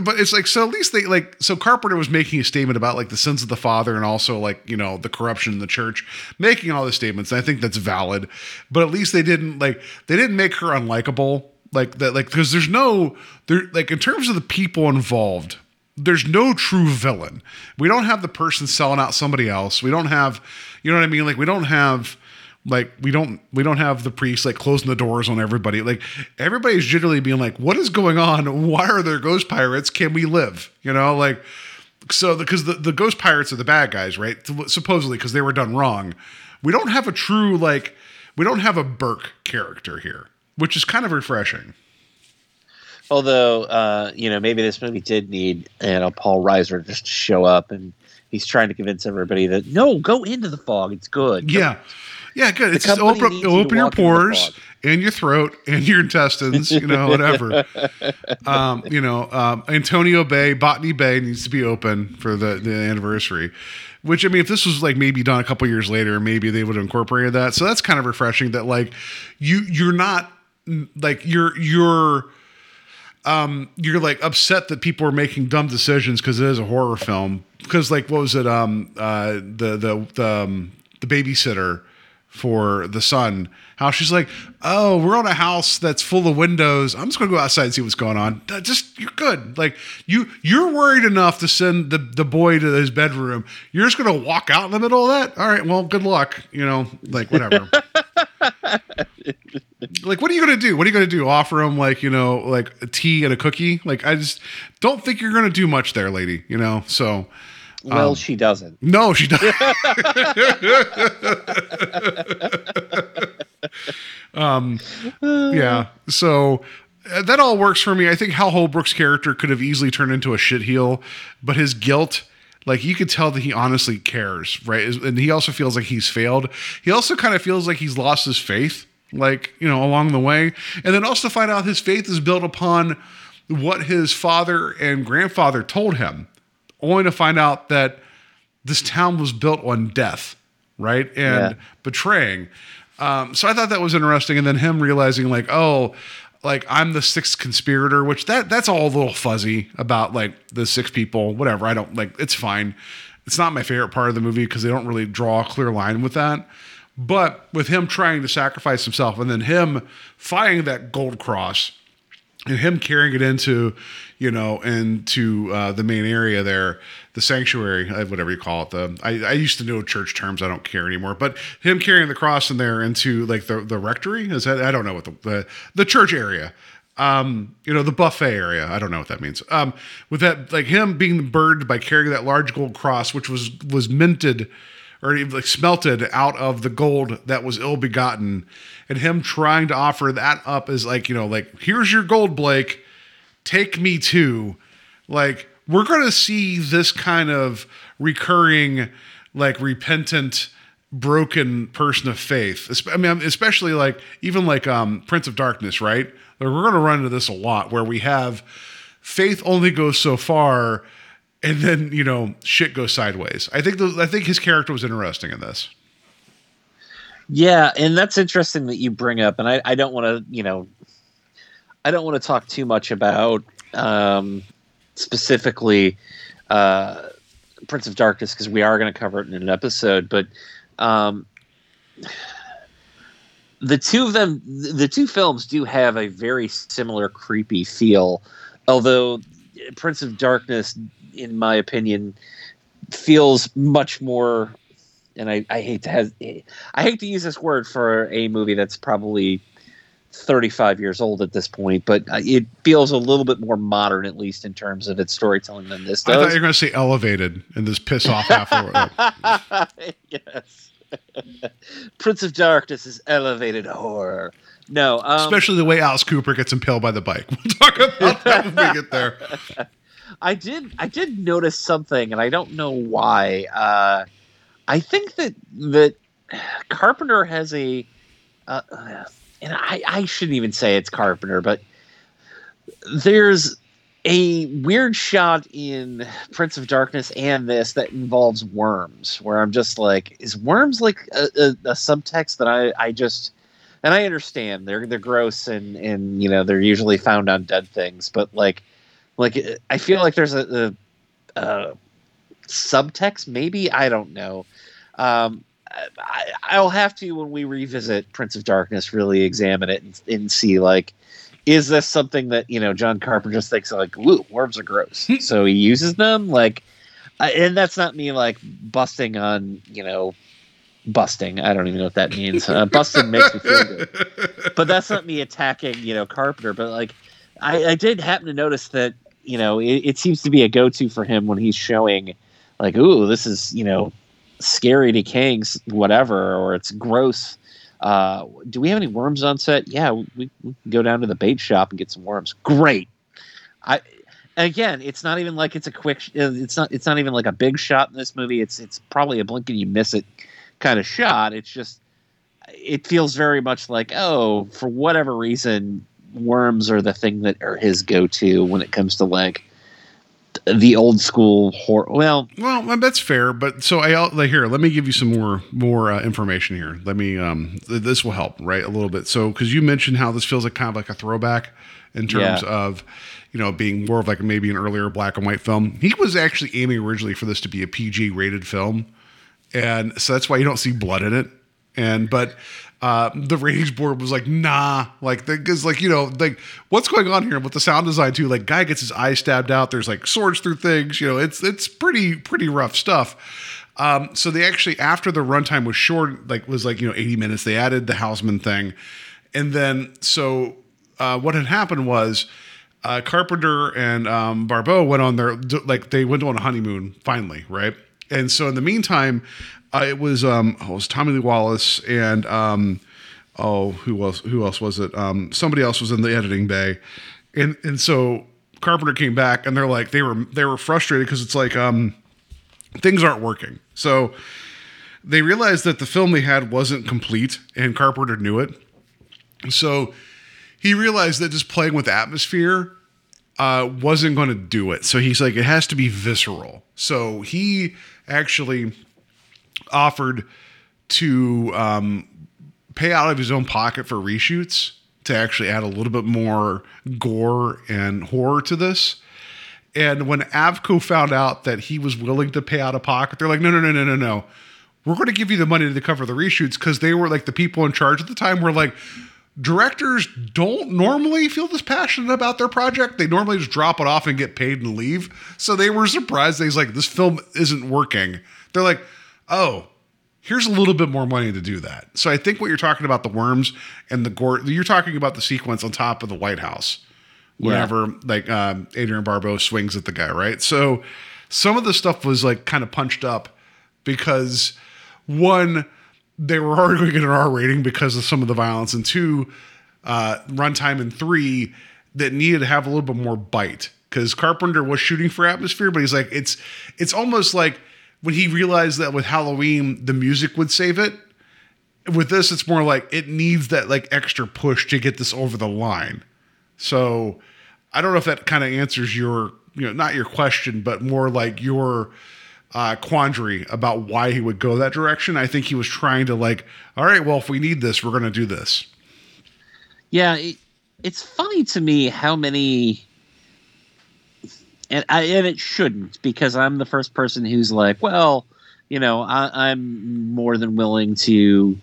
But it's like so at least they like so Carpenter was making a statement about like the sins of the father and also like, you know, the corruption in the church, making all the statements. I think that's valid. But at least they didn't like they didn't make her unlikable like that like because there's no there like in terms of the people involved there's no true villain. We don't have the person selling out somebody else. We don't have you know what i mean? Like we don't have like we don't we don't have the priest like closing the doors on everybody. Like everybody's generally being like what is going on? Why are there ghost pirates? Can we live? You know like so because the, the ghost pirates are the bad guys right? Supposedly because they were done wrong. We don't have a true like we don't have a burke character here which is kind of refreshing. Although, uh, you know, maybe this movie did need, you know, Paul Reiser just to show up and he's trying to convince everybody that no, go into the fog. It's good. Yeah. Yeah, good. It's just open, open your walk into the pores and your throat and your intestines, you know, whatever. um, you know, um, Antonio Bay, Botany Bay needs to be open for the, the anniversary. Which I mean, if this was like maybe done a couple years later, maybe they would have incorporated that. So that's kind of refreshing that like you you're not like you're you're um you're like upset that people are making dumb decisions because it is a horror film. Because like what was it? Um uh the the the um, the babysitter for the son. How she's like, oh, we're on a house that's full of windows. I'm just gonna go outside and see what's going on. Just you're good. Like you you're worried enough to send the the boy to his bedroom. You're just gonna walk out in the middle of that. All right, well, good luck. You know, like whatever. like what are you gonna do? What are you gonna do? Offer him like you know like a tea and a cookie? Like I just don't think you're gonna do much there, lady. You know, so. Well, um, she doesn't. no, she doesn't. um, yeah. So uh, that all works for me. I think Hal Holbrook's character could have easily turned into a shitheel, but his guilt, like you could tell that he honestly cares, right? And he also feels like he's failed. He also kind of feels like he's lost his faith, like you know, along the way, and then also find out his faith is built upon what his father and grandfather told him only to find out that this town was built on death, right? And Yeah. betraying. Um, so I thought that was interesting. And then him realizing, like, oh, like I'm the sixth conspirator, which that that's all a little fuzzy about like the six people, whatever. I don't like it's fine. It's not my favorite part of the movie because they don't really draw a clear line with that. But with him trying to sacrifice himself and then him finding that gold cross and him carrying it into you know into uh, the main area there the sanctuary uh, whatever you call it the I, I used to know church terms i don't care anymore but him carrying the cross in there into like the the rectory is that i don't know what the the, the church area um you know the buffet area i don't know what that means um with that like him being burned by carrying that large gold cross which was was minted or like smelted out of the gold that was ill begotten, and him trying to offer that up as like you know like here's your gold, Blake, take me too. Like we're gonna see this kind of recurring, like repentant, broken person of faith. I mean, especially like even like um Prince of Darkness, right? Like we're gonna run into this a lot where we have faith only goes so far and then you know shit goes sideways. I think the, I think his character was interesting in this. Yeah, and that's interesting that you bring up, and I, I don't want to, you know, I don't want to talk too much about um, specifically uh, Prince of Darkness because we are going to cover it in an episode, but um, the two of them, the two films do have a very similar creepy feel, although Prince of Darkness, in my opinion, feels much more and I, I hate to have I hate to use this word for a movie that's probably 35 years old at this point, but uh, it feels a little bit more modern, at least in terms of its storytelling than this I thought you were going to say elevated and this piss off after. yes. Prince of Darkness is elevated horror. No, um, Especially the way Alice Cooper gets impaled by the bike. We'll talk about that when we get there. I did I did notice something, and I don't know why. Uh, I think that that Carpenter has a, uh, and I I shouldn't even say it's Carpenter, but there's a weird shot in Prince of Darkness and this that involves worms, where I'm just like, is worms like a, a, a subtext that I I just and I understand they're they're gross and and you know they're usually found on dead things, but like like I feel like there's a, a, a subtext? Maybe I don't know. Um, I, I'll have to when we revisit Prince of Darkness really examine it and, and see like is this something that you know John Carpenter just thinks like woo worms are gross. So he uses them like I, and that's not me like busting on you know busting. I don't even know what that means. Uh, busting makes me feel good. But that's not me attacking you know Carpenter but like I, I did happen to notice that you know it, it seems to be a go-to for him when he's showing like ooh this is you know scary decaying whatever or it's gross uh, do we have any worms on set yeah we, we can go down to the bait shop and get some worms great I again, it's not even like it's a quick. uh, It's not. It's not even like a big shot in this movie. It's it's probably a blink and you miss it kind of shot. It's just it feels very much like oh, for whatever reason, worms are the thing that are his go to when it comes to like the old school horror. Well, Well, that's fair, but so I here. Let me give you some more more uh, information here. Let me um th- this will help right a little bit. So because you mentioned how this feels like kind of like a throwback in terms Yeah. of you know being more of like maybe an earlier black and white film. He was actually aiming originally for this to be a PG rated film, and so that's why you don't see blood in it. And but uh, the ratings board was like, nah, like because like you know like what's going on here with the sound design too. Like guy gets his eye stabbed out. There's like swords through things. You know, it's it's pretty pretty rough stuff. Um, so they actually after the runtime was short, like was like you know 80 minutes. They added the Houseman thing, and then so uh, what had happened was uh, Carpenter and um, Barbeau went on their like they went on a honeymoon finally, right? And so in the meantime, uh, it was um, oh, it was Tommy Lee Wallace and um, oh who else who else was it? Um, somebody else was in the editing bay, and and so Carpenter came back and they're like they were they were frustrated because it's like um things aren't working. So they realized that the film they had wasn't complete, and Carpenter knew it. So he realized that just playing with atmosphere uh, wasn't going to do it. So he's like, it has to be visceral. So he actually offered to um, pay out of his own pocket for reshoots to actually add a little bit more gore and horror to this. And when Avco found out that he was willing to pay out of pocket, they're like, no, no, no, no, no, no. We're going to give you the money to cover the reshoots because they were like the people in charge at the time were like, directors don't normally feel this passionate about their project. They normally just drop it off and get paid and leave. So they were surprised. They's like, this film isn't working. They're like, oh, here's a little bit more money to do that. So I think what you're talking about the worms and the gore, you're talking about the sequence on top of the White House whenever like um, Adrienne Barbeau swings at the guy, right? So some of the stuff was like kind of punched up because one, they were already going to get an R rating because of some of the violence, and two, uh, runtime, and three, that needed to have a little bit more bite because Carpenter was shooting for atmosphere, but he's like, it's it's almost like when he realized that with Halloween the music would save it. With this, it's more like it needs that like extra push to get this over the line. So I don't know if that kind of answers your, you know, not your question, but more like your uh, quandary about why he would go that direction. I think he was trying to like, all right, well, if we need this, we're going to do this. Yeah, it, it's funny to me how many, and I and it shouldn't because I'm the first person who's like, well, you know, I, I'm more than willing to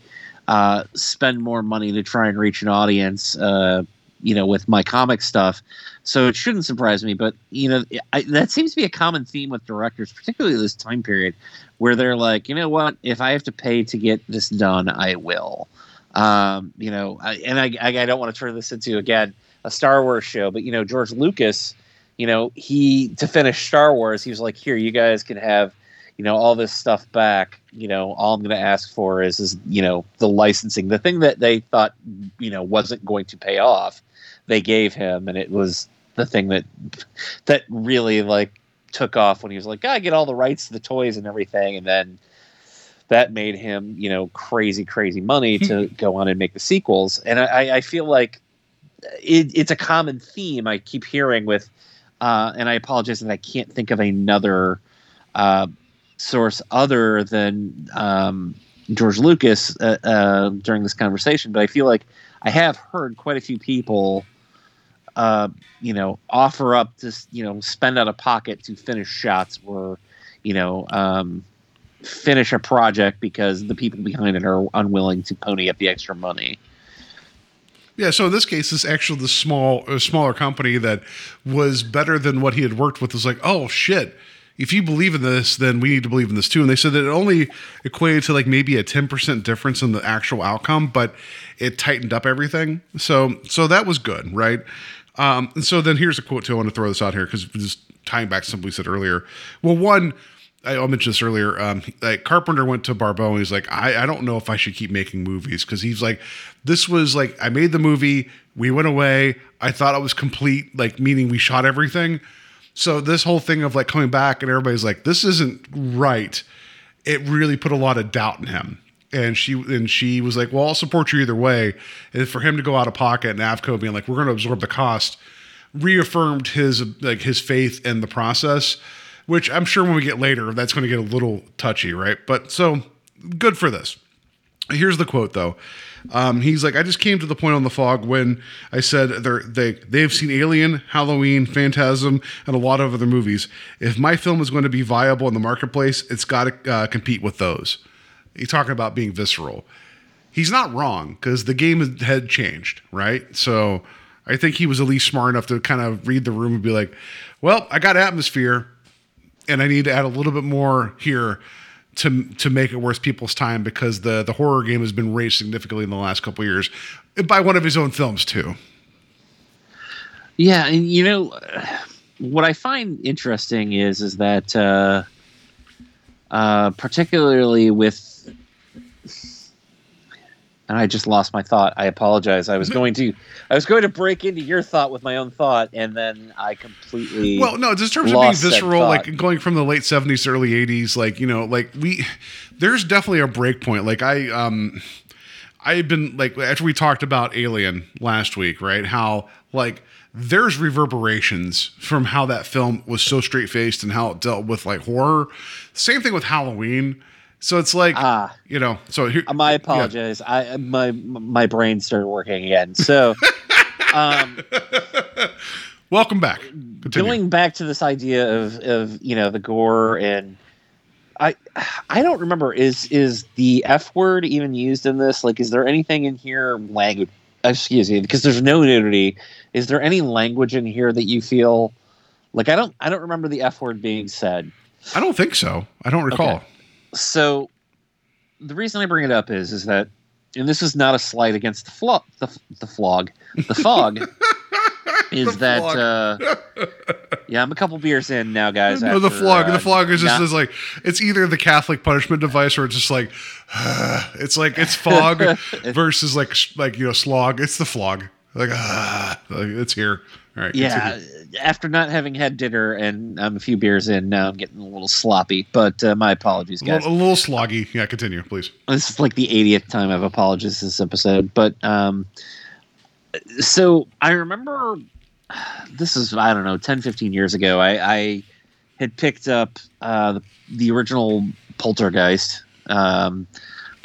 uh, spend more money to try and reach an audience, uh, you know, with my comic stuff. So it shouldn't surprise me. But you know, I, that seems to be a common theme with directors, particularly this time period, where they're like, you know what, if I have to pay to get this done, I will. Um, you know, I, and I, I don't want to turn this into again a Star Wars show, but you know, George Lucas, you know, he to finish Star Wars, he was like, here, you guys can have, you know, all this stuff back. You know, all I'm going to ask for is, is you know, the licensing, the thing that they thought, you know, wasn't going to pay off, they gave him, and it was the thing that that really like took off when he was like, I get all the rights to the toys and everything, and then that made him, you know, crazy, crazy money hmm. to go on and make the sequels. And I, I feel like it, it's a common theme I keep hearing with, uh, and I apologize that I can't think of another uh, source other than um, George Lucas uh, uh, during this conversation, but I feel like I have heard quite a few people. Uh, you know, offer up to you know spend out of pocket to finish shots or, you know, um, finish a project because the people behind it are unwilling to pony up the extra money. Yeah, so in this case, this actually the small, uh, smaller company that was better than what he had worked with was like, oh shit, if you believe in this, then we need to believe in this too. And they said that it only equated to like maybe a ten percent difference in the actual outcome, but it tightened up everything. So, so that was good, right? Um, and so then here's a quote too. I want to throw this out here because just tying back to something we said earlier. Well, one, I mentioned this earlier. Um, like Carpenter went to Barbeau and he's like, I, I don't know if I should keep making movies because he's like, this was like I made the movie, we went away, I thought it was complete, like meaning we shot everything. So this whole thing of like coming back and everybody's like, this isn't right. It really put a lot of doubt in him. And she and she was like, well, I'll support you either way. And for him to go out of pocket and Avco being like, we're going to absorb the cost, reaffirmed his like his faith in the process. Which I'm sure when we get later, that's going to get a little touchy, right? But so good for this. Here's the quote though. Um, he's like, I just came to the point on the fog when I said they're, they they've seen Alien, Halloween, Phantasm, and a lot of other movies. If my film is going to be viable in the marketplace, it's got to uh, compete with those. He's talking about being visceral. He's not wrong because the game had changed, right? So I think he was at least smart enough to kind of read the room and be like, well, I got atmosphere and I need to add a little bit more here to to make it worth people's time because the the horror game has been raised significantly in the last couple years by one of his own films too. Yeah, and you know what I find interesting is is that uh, uh, particularly with and I just lost my thought. I apologize. I was going to I was going to break into your thought with my own thought, and then I completely Well, no, just in terms of being visceral, like going from the late seventies to early eighties, like you know, like we, there's definitely a break point. Like I, um, I've been like after we talked about Alien last week, right? How like there's reverberations from how that film was so straight faced and how it dealt with like horror. Same thing with Halloween. So it's like, Ah. you know, so here, I apologize. I my my brain started working again. So, um, welcome back. Continue. going back to this idea of of you know the gore and I I don't remember is is the F word even used in this? Like, is there anything in here language? Excuse me, because there's no nudity. Is there any language in here that you feel like I don't I don't remember the F word being said. I don't think so. I don't recall. So the reason I bring it up is is that and this is not a slight against the flog the, the flog the fog is that uh yeah i'm a couple beers in now guys No, the flog. uh, the flog is just not- is like it's either the Catholic punishment device or it's just like it's like it's fog versus like like you know slog. It's the flog. Like ah, like it's here. All right. yeah continue. after not having had dinner and i'm a few beers in now i'm getting a little sloppy but uh, my apologies A guys little, a little sloggy. Yeah. Continue, please. this is like the 80th time I've apologized this episode, but um, so I remember this is I don't know 10, 15 years ago. I, I had picked up uh, the, the original Poltergeist um,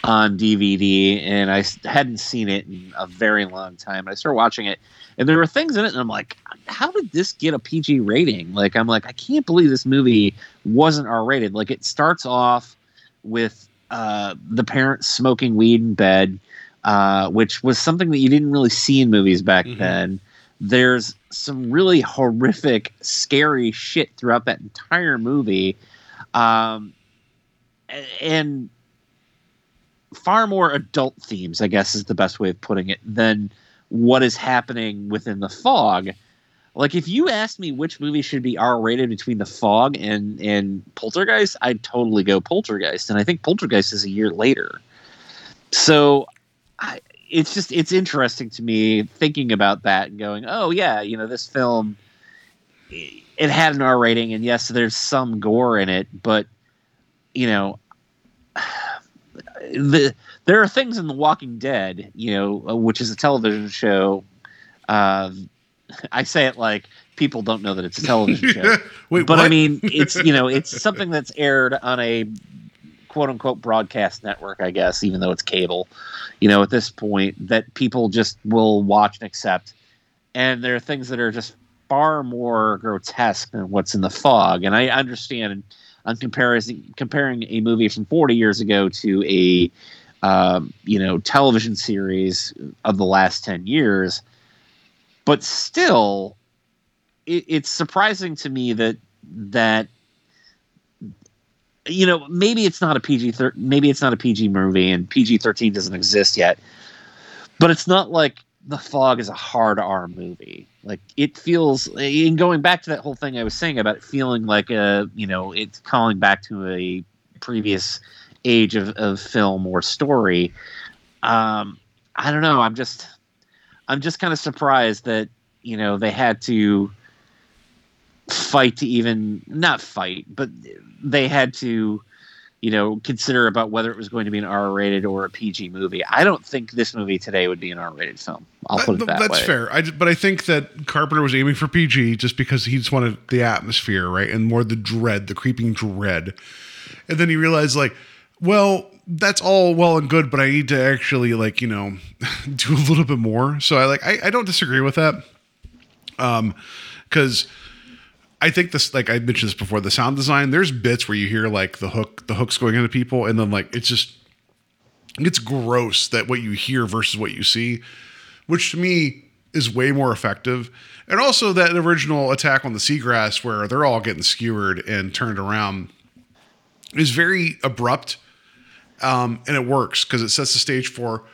on DVD, and I hadn't seen it in a very long time. I started watching it, and there were things in it, and I'm like, how did this get a PG rating? Like, I'm like, I can't believe this movie wasn't R rated. Like, it starts off with uh, the parents smoking weed in bed, uh, which was something that you didn't really see in movies back then. There's some really horrific, scary shit throughout that entire movie, um, and far more adult themes, I guess, is the best way of putting it, than what is happening within the fog. Like if you asked me which movie should be R rated between The Fog and and Poltergeist, I'd totally go Poltergeist, and I think Poltergeist is a year later. So, I, it's just it's interesting to me thinking about that and going, oh yeah, you know this film, it had an R rating, and yes, there's some gore in it, but you know, the there are things in The Walking Dead, you know, uh, which is a television show. Uh, I say it like people don't know that it's a television show. Wait, but I mean, it's you know, it's something that's aired on a quote unquote broadcast network, I guess, even though it's cable. You know, at this point, that people just will watch and accept. And there are things that are just far more grotesque than what's in the fog. And I understand on comparison comparing a movie from 40 years ago to a um, you know television series of the last 10 years but still it, it's surprising to me that that you know maybe it's not a PG thir- maybe it's not a PG movie and PG thirteen doesn't exist yet, but it's not like the fog is a hard R movie. Like it feels, in going back to that whole thing I was saying about feeling like a, you know, it's calling back to a previous age of, of film or story. Um, I don't know. I'm just, I'm just kind of surprised that you know they had to fight to even not fight, but they had to you know, consider about whether it was going to be an R-rated or a PG movie. I don't think this movie today would be an R-rated film. I'll put it that That's way. fair. I, but I think that Carpenter was aiming for PG just because he just wanted the atmosphere, right, and more the dread, the creeping dread. And then he realized, like, well, that's all well and good, but I need to actually, like, you know, do a little bit more. So I like, I, I don't disagree with that. Um, because I think this, like I mentioned this before, the sound design. There's bits where you hear like the hook, the hooks going into people, and then like it's just it's gross that what you hear versus what you see, which to me is way more effective. And also that original attack on the seagrass where they're all getting skewered and turned around is very abrupt, um, and it works because it sets the stage for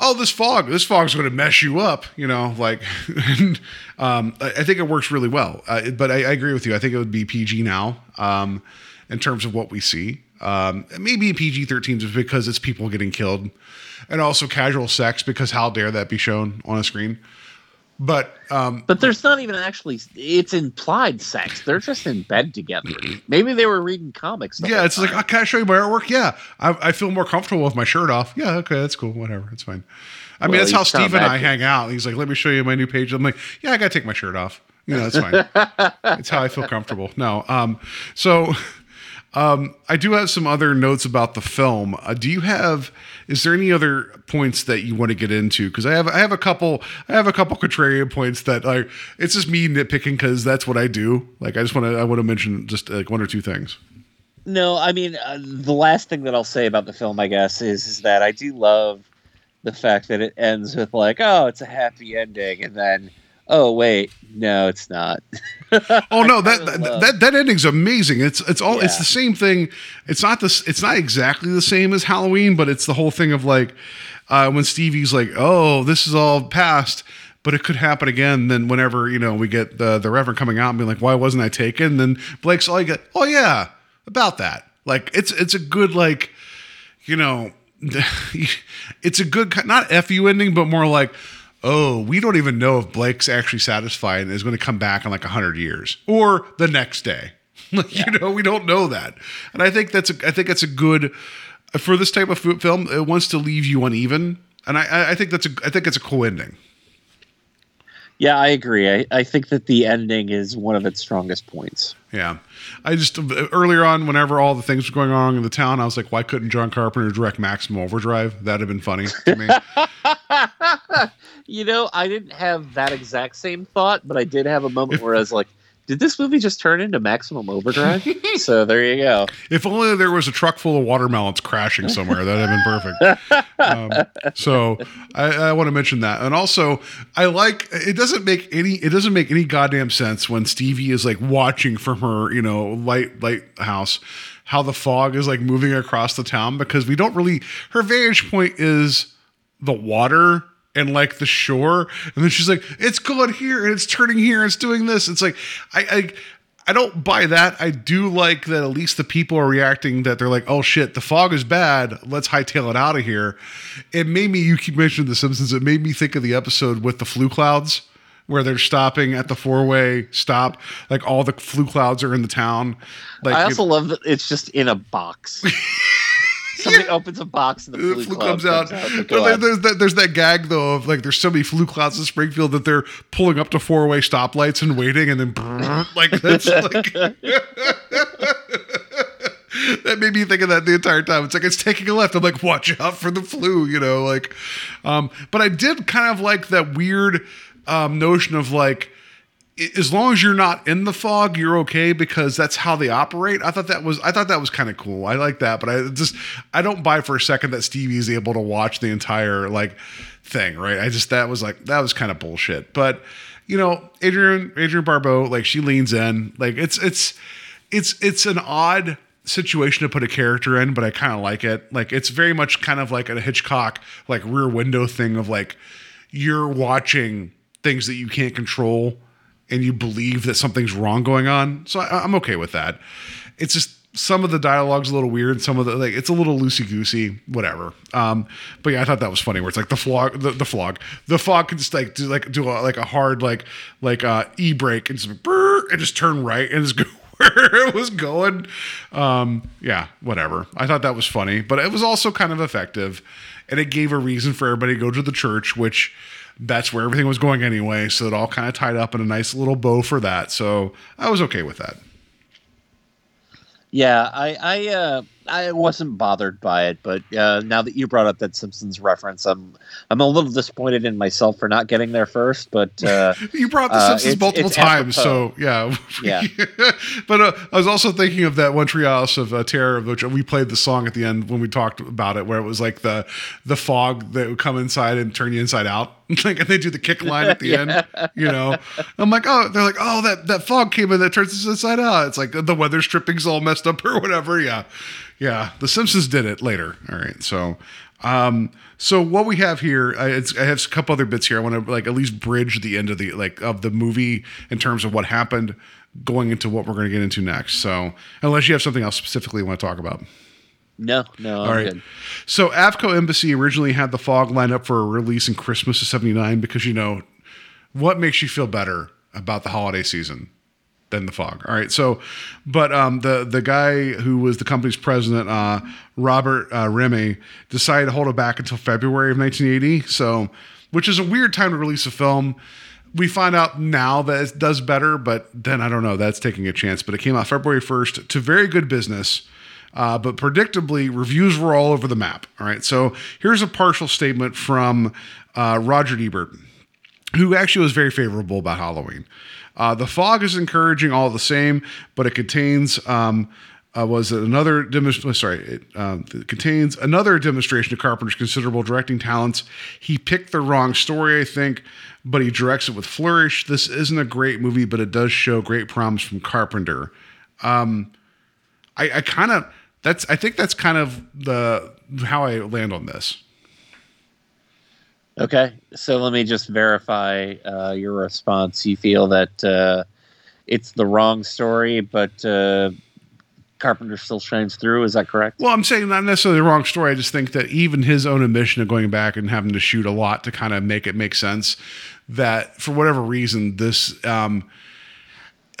oh, this fog, this fog's going to mess you up, you know, like, and, um, I, I think it works really well. Uh, but I, I agree with you. I think it would be PG now, um, in terms of what we see. Um, maybe PG 13 just because it's people getting killed and also casual sex because how dare that be shown on a screen? But, um, But there's not even actually. It's implied sex. They're just in bed together. Maybe they were reading comics. yeah, it's like, time. oh, can I show you my artwork? Yeah, I, I feel more comfortable with my shirt off. Yeah, okay, that's cool. Whatever, it's fine. I mean, Well, that's how Steve and I hang out. He's like, let me show you my new page. I'm like, yeah, I gotta take my shirt off. You know, that's fine. it's how I feel comfortable. No, um, so um, I do have some other notes about the film. Uh, do you have? Is there any other points that you want to get into? Because I have, I have a couple, I have a couple contrarian points that like it's just me nitpicking because that's what I do. Like I just want to, I want to mention just like one or two things. No, I mean uh, the last thing that I'll say about the film, I guess, is, is that I do love the fact that it ends with like, oh, it's a happy ending, and then, oh wait, no, it's not. Oh no, that that, that that ending's amazing. It's it's all it's the same thing. It's not this. It's not exactly the same as Halloween, but it's the whole thing of like uh, when Stevie's like, "Oh, this is all past." But it could happen again. Then, whenever you know we get the the Reverend coming out and being like, "Why wasn't I taken?" Then Blake's all you get, "Oh yeah, about that." Like it's it's a good like, you know, it's a good not fu ending, but more like, oh, we don't even know if Blake's actually satisfied and is going to come back in like hundred years or the next day. Like, You know, we don't know that, and I think that's a, I think that's a good for this type of fi- film. It wants to leave you uneven, and I- I, I think that's a I think it's a cool ending. yeah, I agree. I, I think that the ending is one of its strongest points. Yeah, I just earlier on, whenever all the things were going on in the town, I was like, why couldn't John Carpenter direct Maximum Overdrive? That'd have been funny to me. You know, I didn't have that exact same thought, but I did have a moment where I was like, did this movie just turn into Maximum Overdrive? so there you go. If only there was a truck full of watermelons crashing somewhere, that'd have been perfect. Um, so I, I want to mention that, and also I like it. Doesn't make any it doesn't make any goddamn sense when Stevie is like watching from her you know light lighthouse how the fog is like moving across the town because we don't really her vantage point is the water and like the shore and then she's like it's going here and it's turning here and it's doing this it's like i i I don't buy that. I do like that at least the people are reacting that they're like, oh shit, the fog is bad. Let's hightail it out of here. It made me, you keep mentioning The Simpsons, it made me think of the episode with the flu clouds where they're stopping at the four way stop. Like all the flu clouds are in the town. Like I also love that it's just in a box. Somebody opens a box and the the flu, flu comes out. But But go there- on. there's that there's that gag though of like there's so many flu clouds in Springfield that they're pulling up to four way stoplights and waiting and then like that's like that made me think of that the entire time. It's like it's taking a left. I'm like, watch out for the flu, you know, like um, but I did kind of like that weird um notion of like as long as you're not in the fog, you're okay because that's how they operate. I thought that was I thought that was kind of cool. I like that, but I just I don't buy for a second that Stevie is able to watch the entire like thing, right? I just that was like that was kind of bullshit. But you know, Adrienne Adrienne Barbeau, like she leans in, like it's it's it's it's an odd situation to put a character in, but I kind of like it. Like it's very much kind of like a Hitchcock like rear window thing of like you're watching things that you can't control and you believe that something's wrong going on. So I, I'm okay with that. It's just some of the dialogue's a little weird. Some of the like it's a little loosey goosey, whatever. Um, but yeah, I thought that was funny. Where it's like the flog, the, the flog, the fog can just like do like do a, like a hard like like uh, e brake and just brrr, and just turn right and just go where it was going. Um, yeah, whatever. I thought that was funny, but it was also kind of effective, and it gave a reason for everybody to go to the church, which that's where everything was going anyway. So it all kind of tied up in a nice little bow for that. So I was okay with that. Yeah, I I uh, I wasn't bothered by it, but uh, now that you brought up that Simpsons reference, I'm I'm a little disappointed in myself for not getting there first. But uh, you brought the uh, Simpsons multiple it's times, apropos. so yeah, Yeah. but uh, I was also thinking of that one Treehouse of uh, Terror, which we played the song at the end when we talked about it, where it was like the the fog that would come inside and turn you inside out. like and they do the kick line at the Yeah. end, you know. I'm like, oh, they're like, oh, that that fog came in that turns us inside out. It's like the weather stripping's all messed up or whatever. Yeah, yeah. The Simpsons did it later. All right, so. Um, so what we have here, I, it's, I have a couple other bits here. I want to like at least bridge the end of the like of the movie in terms of what happened, going into what we're going to get into next. So unless you have something else specifically you want to talk about. no, no, I'm All right. good. So Avco Embassy originally had the fog lined up for a release in Christmas of '79 because you know what makes you feel better about the holiday season than the fog. All right. So, but um, the the guy who was the company's president, uh, Robert uh, Rehme, decided to hold it back until February of 1980. So, which is a weird time to release a film. We find out now that it does better, but then I don't know. That's taking a chance. But it came out February 1st to very good business. Uh, but predictably, reviews were all over the map. All right. So here's a partial statement from uh, Roger Ebert who actually was very favorable about Halloween. Uh, the fog is encouraging all the same, but it contains um, uh, was another demonstration? Sorry, it, um, it contains another demonstration of Carpenter's considerable directing talents. He picked the wrong story, I think, but he directs it with flourish. This isn't a great movie, but it does show great promise from Carpenter. Um, I, I kind of that's I think that's kind of the how I land on this. Okay, so let me just verify uh, your response. You feel that uh, it's the wrong story, but uh, Carpenter still shines through. Is that correct? Well, I'm saying not necessarily the wrong story. I just think that even his own admission of going back and having to shoot a lot to kind of make it make sense, that for whatever reason, this um,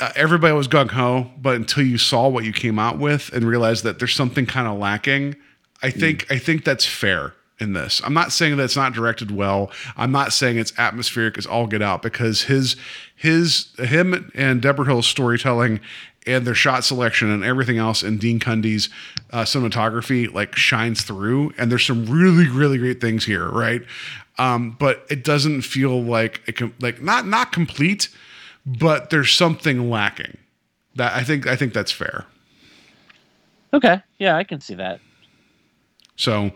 uh, everybody was gung ho, but until you saw what you came out with and realized that there's something kind of lacking, I think I think that's fair in this. I'm not saying that it's not directed well. I'm not saying it's atmospheric as all get out because his his him and Debra Hill's storytelling and their shot selection and everything else and Dean Cundey's uh, cinematography like shines through and there's some really really great things here, right? Um, but it doesn't feel like it com- like not not complete, but there's something lacking. That I think I think that's fair. Okay, yeah, I can see that. So,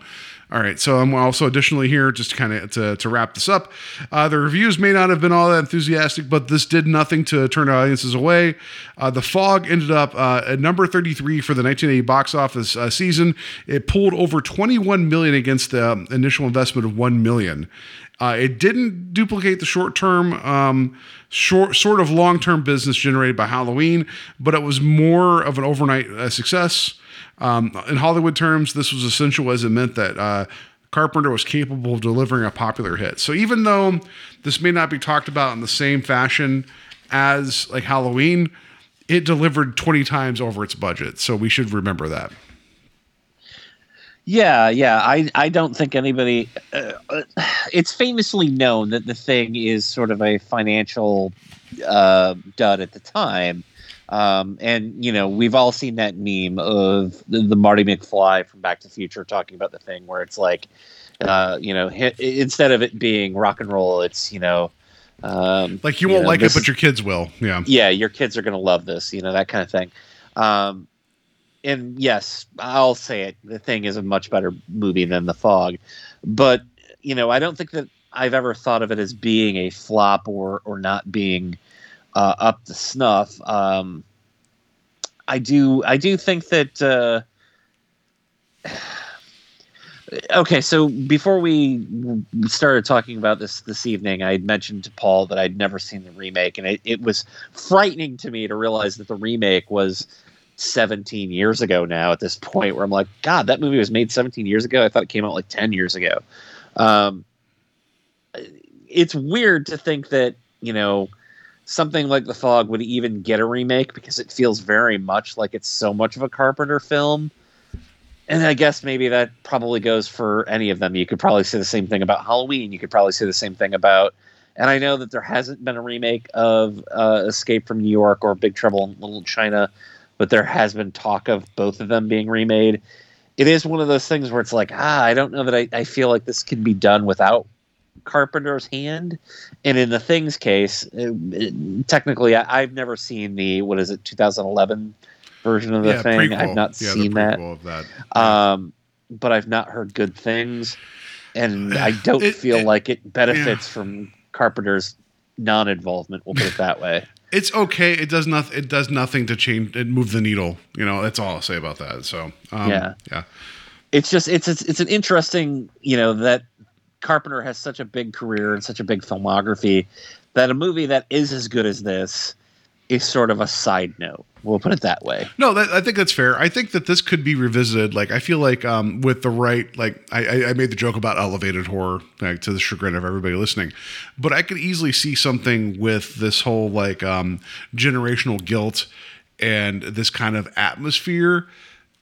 all right. So I'm also additionally here just to kind of to, to wrap this up. Uh, the reviews may not have been all that enthusiastic, but this did nothing to turn audiences away. Uh, the Fog ended up uh, at number 33 for the 1980 box office uh, season. It pulled over 21 million against the um, initial investment of 1 million. Uh, it didn't duplicate the short term, um, short sort of long term business generated by Halloween, but it was more of an overnight uh, success. Um, in Hollywood terms, this was essential as it meant that uh, Carpenter was capable of delivering a popular hit. So even though this may not be talked about in the same fashion as like Halloween, it delivered 20 times over its budget. So we should remember that. Yeah, yeah. I I don't think anybody. Uh, it's famously known that the thing is sort of a financial uh, dud at the time. Um, and you know we've all seen that meme of the, the Marty McFly from Back to the Future talking about the thing where it's like, uh, you know, hi instead of it being rock and roll, it's you know, um, Like you won't know, like it, but your kids will. Yeah. yeah, your kids are going to love this, you know, that kind of thing. Um, and yes, I'll say it. The thing is a much better movie than The Fog, but you know, I don't think that I've ever thought of it as being a flop or or not being uh, up to snuff. Um, I do, I do think that. Uh, Okay, so before we started talking about this this evening, I had mentioned to Paul that I'd never seen the remake, and it, it was frightening to me to realize that the remake was 17 years ago now at this point, where I'm like, God, that movie was made 17 years ago. I thought it came out like 10 years ago. Um, it's weird to think that, you know, something like The Fog would even get a remake because it feels very much like it's so much of a Carpenter film and I guess maybe that probably goes for any of them. You could probably say the same thing about Halloween. You could probably say the same thing about. And I know that there hasn't been a remake of uh, Escape from New York or Big Trouble in Little China, but there has been talk of both of them being remade. It is one of those things where it's like, ah, I don't know that I, I feel like this can be done without Carpenter's hand. And in the Things case, it, it, technically, I, I've never seen the, what is it, 2011 version of the Yeah, thing. prequel. I've not Yeah, seen that. that. Um, but I've not heard good things, and I don't feel like it benefits from Carpenter's non-involvement. We'll put it that way. It's okay. It does nothing. It does nothing to change. It move the needle. You know, that's all I'll say about that. So, um, Yeah. yeah. It's just it's, it's it's an interesting you know that Carpenter has such a big career and such a big filmography that a movie that is as good as this is sort of a side note. We'll put it that way. No, that, I think that's fair. I think that this could be revisited. Like, I feel like um, with the right, like, I, I- made the joke about elevated horror, like to the chagrin of everybody listening, but I could easily see something with this whole like um, generational guilt and this kind of atmosphere.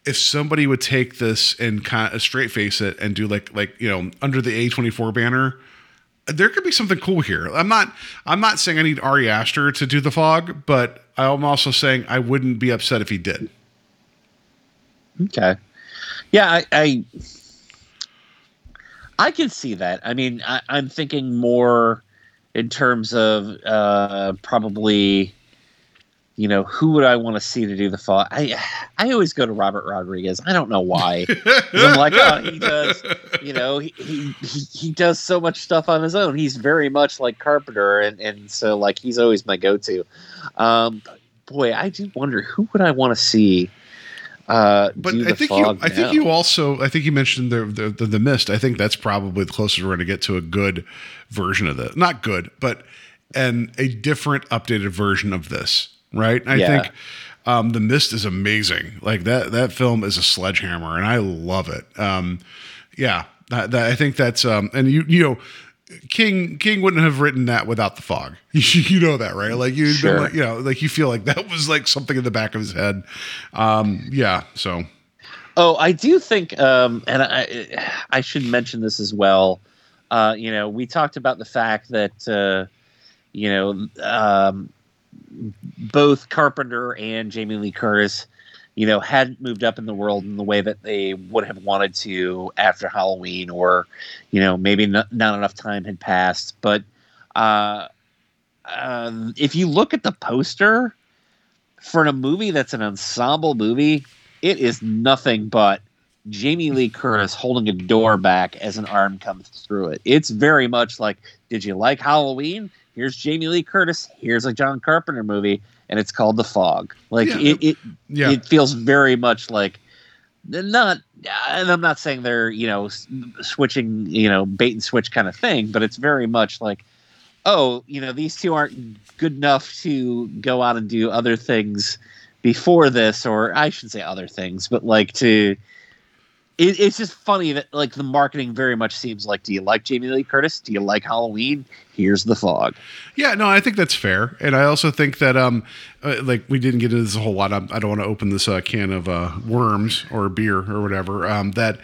If somebody would take this and kind of straight face it and do like like you know under the A twenty four banner, there could be something cool here. I'm not I'm not saying I need Ari Aster to do the fog, but I'm also saying I wouldn't be upset if he did. Okay. Yeah, I I, I can see that. I mean, I, I'm thinking more in terms of uh, probably, you know, who would I want to see to do the fall? I I always go to Robert Rodriguez. I don't know why. I'm like, oh, he does. You know, he, he he he does so much stuff on his own. He's very much like Carpenter, and and so like he's always my go-to. Um, boy, I do wonder who would I want to see. Uh, But I think you I think you also I think you mentioned the, the the the mist. I think that's probably the closest we're going to get to a good version of it. Not good, but and a different updated version of this, right? I Yeah. think um, the mist is amazing. Like that that film is a sledgehammer, and I love it. Um, yeah, that, that, I think that's um, and you you know. King King wouldn't have written that without the fog. You know that, right? Like you, Sure. like, you know, like you feel like that was like something in the back of his head. Um, yeah. So Oh, I do think, um, and I, I should mention this as well. Uh, you know, we talked about the fact that, uh, you know, um, both Carpenter and Jamie Lee Curtis, you know, hadn't moved up in the world in the way that they would have wanted to after Halloween, or, you know, maybe not, not enough time had passed. But uh, um, if you look at the poster for a movie that's an ensemble movie, it is nothing but Jamie Lee Curtis holding a door back as an arm comes through it. It's very much like, did you like Halloween? Here's Jamie Lee Curtis. Here's a John Carpenter movie, and it's called The Fog. Like Yeah, it, it, yeah. it feels very much like not. And I'm not saying they're you know switching you know bait and switch kind of thing, but it's very much like oh, you know, these two aren't good enough to go out and do other things before this, or I should say other things, but like to. It, it's just funny that like the marketing very much seems like, do you like Jamie Lee Curtis? Do you like Halloween? Here's the fog. Yeah, no, I think that's fair, and I also think that um, uh, like we didn't get into this a whole lot. I'm, I don't want to open this uh, can of uh, worms or beer or whatever. Um, that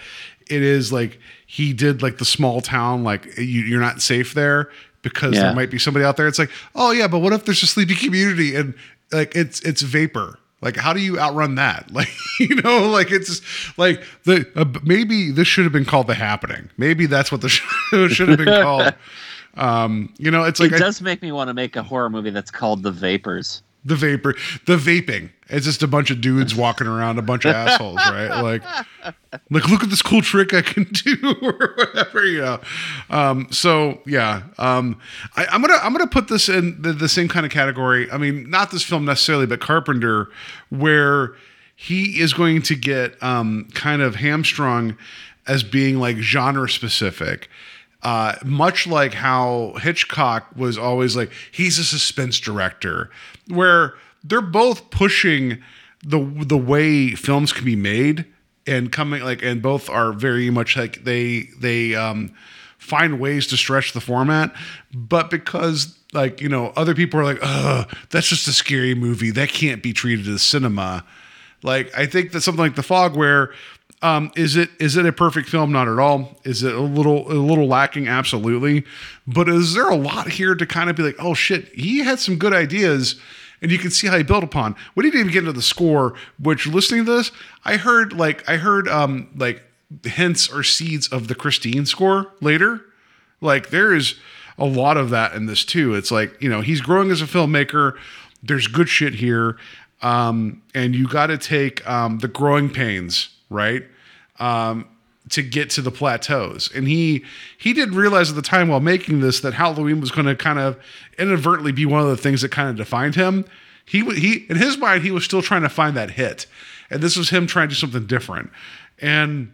it is like he did like the small town, like you, you're not safe there because Yeah. there might be somebody out there. It's like, oh yeah, but what if there's a sleepy community and like it's it's vapor. Like, how do you outrun that? Like, you know, like it's like the uh, maybe this should have been called the happening. Maybe that's what the show should have been called. Um, you know, it's like it I- does make me want to make a horror movie that's called The Vapors. The vapor, the vaping. It's just a bunch of dudes walking around, a bunch of assholes, right? Like, like look at this cool trick I can do, or whatever, you know. Um, so yeah, um, I, I'm gonna I'm gonna put this in the, the same kind of category. I mean, not this film necessarily, but Carpenter, where he is going to get um, kind of hamstrung as being like genre specific. Uh, much like how Hitchcock was always like he's a suspense director, where they're both pushing the the way films can be made and coming like and both are very much like they they um find ways to stretch the format. But because like you know other people are like oh that's just a scary movie. That can't be treated as cinema. Like i think that something like the fog where um, is it is it a perfect film? Not at all. Is it a little a little lacking? Absolutely. But is there a lot here to kind of be like, oh shit, he had some good ideas, and you can see how he built upon. We didn't even get into the score. Which listening to this, I heard like I heard um like hints or seeds of the Christine score later. Like there is a lot of that in this too. It's like you know he's growing as a filmmaker. There's good shit here, um, and you got to take um, the growing pains, right? Um, to get to the plateaus, and he he did realize at the time while making this that Halloween was going to kind of inadvertently be one of the things that kind of defined him. He he in his mind he was still trying to find that hit, and this was him trying to do something different. And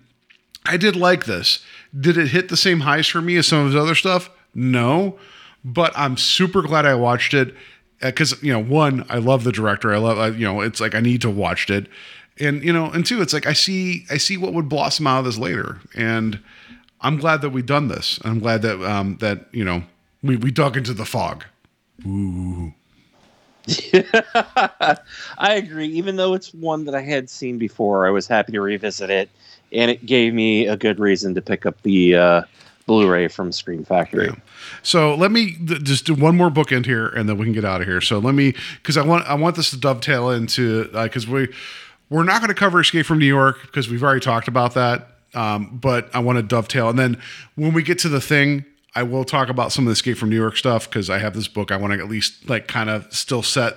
I did like this. Did it hit the same highs for me as some of his other stuff? No, but I'm super glad I watched it because you know, one, I love the director. I love, I, you know, it's like I need to watch it, and you know, and two, it's like I see, I see what would blossom out of this later, and I'm glad that we've done this. I'm glad that um that you know we we dug into the fog. Ooh. I agree. Even though it's one that I had seen before, I was happy to revisit it, and it gave me a good reason to pick up the uh, Blu-ray from Scream Factory. So let me th- just do one more bookend here, and then we can get out of here. So let me, because I want I want this to dovetail into because we we're not going to cover Escape from New York because we've already talked about that. Um, but I want to dovetail, and then when we get to the thing, I will talk about some of the Escape from New York stuff because I have this book. I want to at least like kind of still set.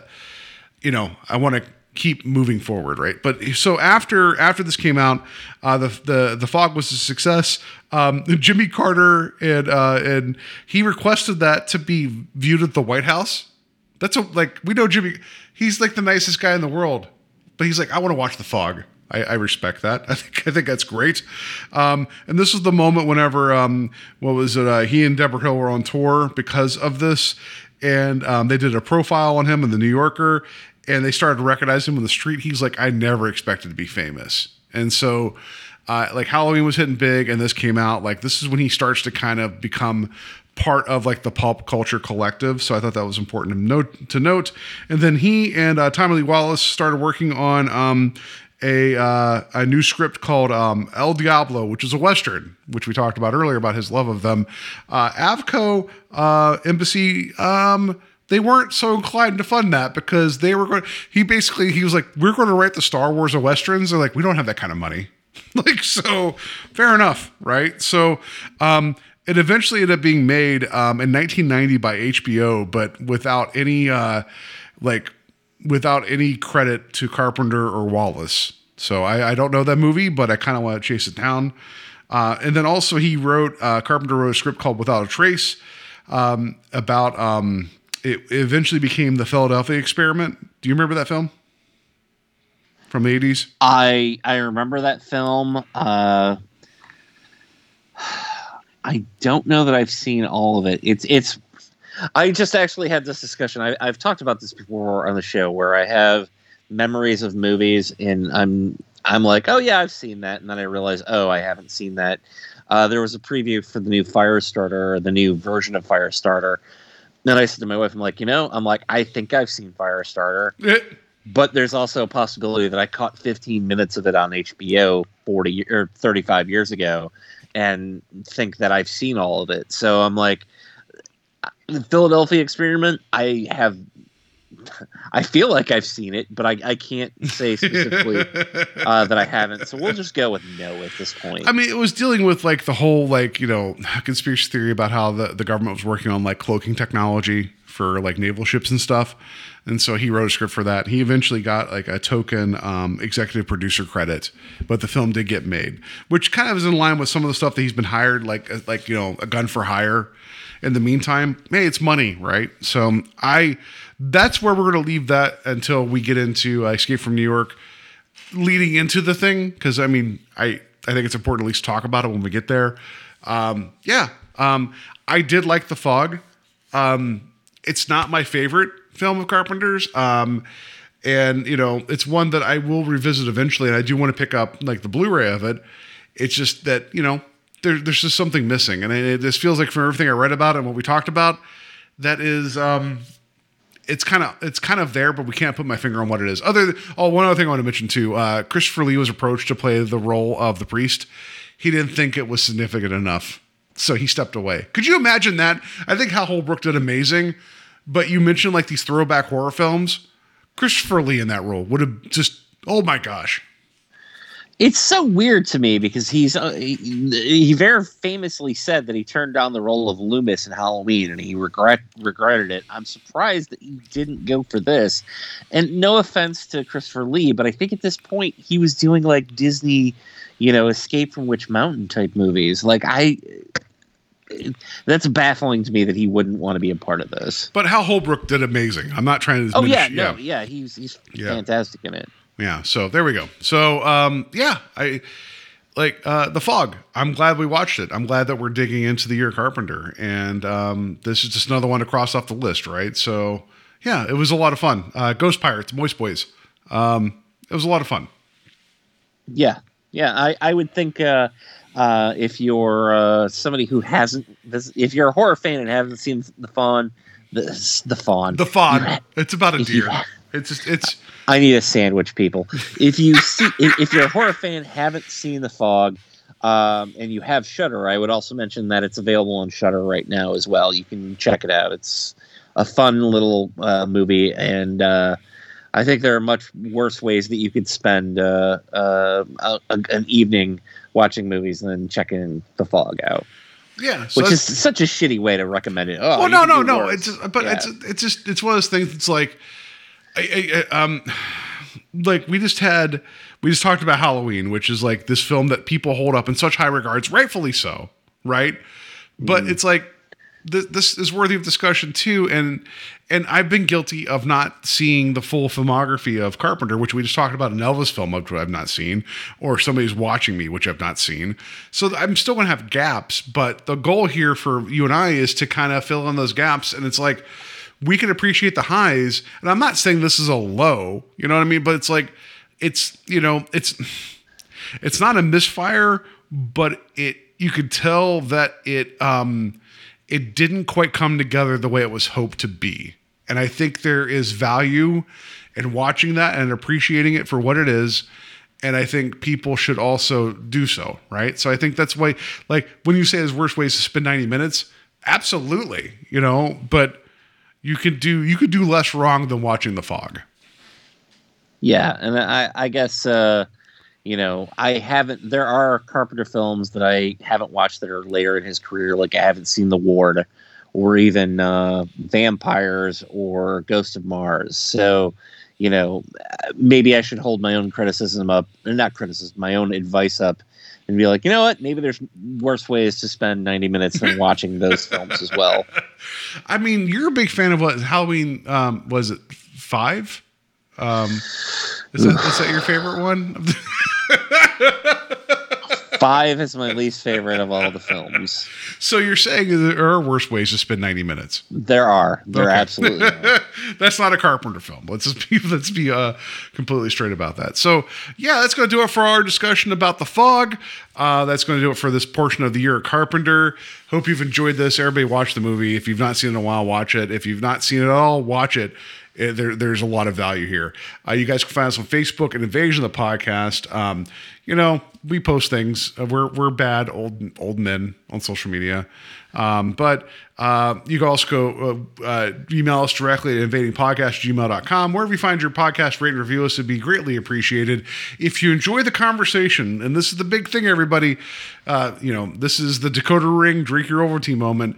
You know, I want to keep moving forward, right? But so after after this came out, uh, the the the fog was a success. Um, Jimmy Carter and uh, and he requested that to be viewed at the White House. That's a like we know Jimmy. He's like the nicest guy in the world, but he's like I want to watch the fog. I, I respect that. I think I think that's great. Um, and this was the moment whenever um, what was it? Uh, he and Debra Hill were on tour because of this, and um, they did a profile on him in the New Yorker, and they started to recognize him on the street. He's like, I never expected to be famous, and so. Uh, like Halloween was hitting big, and this came out. Like this is when he starts to kind of become part of like the pop culture collective. So I thought that was important to note. To note, and then he and uh, Tommy Lee Wallace started working on um, a uh, a new script called um, El Diablo, which is a western, which we talked about earlier about his love of them. Uh, Avco uh, Embassy. Um, they weren't so inclined to fund that because they were going. He basically he was like, "We're going to write the Star Wars of westerns." They're like, "We don't have that kind of money." like so, fair enough, right? So, um, it eventually ended up being made um, in 1990 by HBO, but without any uh, like without any credit to Carpenter or Wallace. So I, I don't know that movie, but I kind of want to chase it down. Uh, and then also he wrote uh, Carpenter wrote a script called Without a Trace um, about um, it eventually became the Philadelphia Experiment. Do you remember that film from the eighties? I I remember that film. Uh, I don't know that I've seen all of it. It's it's. I just actually had this discussion. I, I've talked about this before on the show, where I have memories of movies, and I'm I'm like, oh yeah, I've seen that, and then I realize, oh, I haven't seen that. Uh, there was a preview for the new Firestarter, the new version of Firestarter. Then I said to my wife, I'm like, you know, I'm like, I think I've seen Firestarter, but there's also a possibility that I caught 15 minutes of it on HBO 40 or 35 years ago, and think that I've seen all of it. So I'm like, the Philadelphia Experiment, I have. I feel like I've seen it, but I, I can't say specifically uh, that I haven't. So we'll just go with no at this point. I mean, it was dealing with like the whole like you know conspiracy theory about how the, the government was working on like cloaking technology for like naval ships and stuff, and so he wrote a script for that. He eventually got like a token um, executive producer credit, but the film did get made, which kind of is in line with some of the stuff that he's been hired like uh, like you know a gun for hire. In the meantime, hey, it's money, right? So I that's where we're going to leave that until we get into uh, Escape from New York leading into the thing because I mean I I think it's important to at least talk about it when we get there. Um, yeah, um, I did like The Fog. Um, it's not my favorite film of Carpenter's. Um, and you know, it's one that I will revisit eventually, and I do want to pick up like the Blu-ray of it. It's just that you know, there, there's just something missing, and it, this feels like from everything I read about and what we talked about, that is, um, it's kind of it's kind of there, but we can't put my finger on what it is. Other than, oh, one other thing I want to mention too, uh, Christopher Lee was approached to play the role of the priest. He didn't think it was significant enough, so he stepped away. Could you imagine that? I think Hal Holbrook did amazing, but you mentioned like these throwback horror films. Christopher Lee in that role would have just oh my gosh. It's so weird to me because he's uh, he, he very famously said that he turned down the role of Loomis in Halloween and he regret regretted it. I'm surprised that he didn't go for this. And no offense to Christopher Lee, but I think at this point he was doing like Disney, you know, Escape from Witch Mountain type movies. Like I that's baffling to me that he wouldn't want to be a part of this. But Hal Holbrook did amazing. I'm not trying to. Oh yeah, no, yeah, he's he's Yeah. fantastic in it. Yeah. So there we go. So um, yeah, I like uh, the fog. I'm glad we watched it. I'm glad that we're digging into the year Carpenter, and um, this is just another one to cross off the list, right? So yeah, it was a lot of fun. Uh, Ghost Pirates, Moist Boys. Um, it was a lot of fun. Yeah, yeah. I, I would think uh, uh, if you're uh, somebody who hasn't, this, if you're a horror fan and haven't seen the fawn, the the fawn, The fog. It's about a deer. It's just it's. I need a sandwich, people. If you see, if, if you're a horror fan, haven't seen the fog, um, and you have Shudder, I would also mention that it's available on Shudder right now as well. You can check it out. It's a fun little uh, movie, and uh, I think there are much worse ways that you could spend uh, uh, a, a- an evening watching movies and then checking the fog out. Yeah, so which is such a shitty way to recommend it. Oh, well, no, no, no. worse. It's just, but Yeah. it's it's just it's one of those things. It's like, I, I, I, um, like we just had we just talked about Halloween, which is like this film that people hold up in such high regards, rightfully so, right? But it's like this, this is worthy of discussion too, and and I've been guilty of not seeing the full filmography of Carpenter, which we just talked about an Elvis film, which I've not seen, or somebody's watching me, which I've not seen. So I'm still going to have gaps, but the goal here for you and I is to kind of fill in those gaps, and it's like we can appreciate the highs, and I'm not saying this is a low, you know what I mean, but it's like it's you know it's it's not a misfire, but it you could tell that it um it didn't quite come together the way it was hoped to be. And I think there is value in watching that and appreciating it for what it is. And I think people should also do so, right? So I think that's why, like, when you say there's worse ways to spend 90 minutes, absolutely, you know, but you could do you could do less wrong than watching the fog. Yeah, and I, I guess uh, you know I haven't. There are Carpenter films that I haven't watched that are later in his career. Like I haven't seen The Ward, or even uh, Vampires or Ghost of Mars. So you know maybe I should hold my own criticism up, or not criticism, my own advice up, and be like, you know what? Maybe there's worse ways to spend 90 minutes than watching those films as well. I mean, you're a big fan of what Halloween um, was it five? Um, is that is that your favorite one? Five is my least favorite of all the films. so you're saying there are worse ways to spend 90 minutes? There are. There Okay. absolutely are. That's not a Carpenter film. Let's just be let's be uh, completely straight about that. So yeah, that's going to do it for our discussion about the fog. Uh, that's going to do it for this portion of the year at Carpenter. Hope you've enjoyed this. Everybody, watch the movie. If you've not seen it in a while, watch it. If you've not seen it at all, watch it. Uh, There, there's a lot of value here. Uh, you guys can find us on Facebook and Invasion of the Podcast. Um, you know, we post things. Uh, we're we're bad old old men on social media. Um, but uh, you can also go uh, uh, email us directly at invadingpodcast.gmail.com. Wherever you find your podcast, rate and review us would be greatly appreciated. If you enjoy the conversation, and this is the big thing, everybody, uh, you know, this is the decoder ring drink your Ovaltine moment.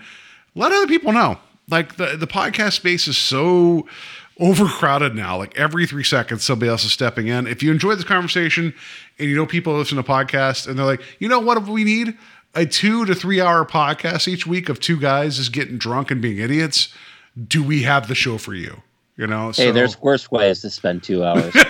Let other people know. Like the, the podcast space is so overcrowded now. Like every three seconds, somebody else is stepping in. If you enjoy this conversation and you know people listen to podcasts and they're like, you know what we need? A two to three hour podcast each week of two guys just getting drunk and being idiots. Do we have the show for you? You know, Hey, there's worse ways to spend two hours.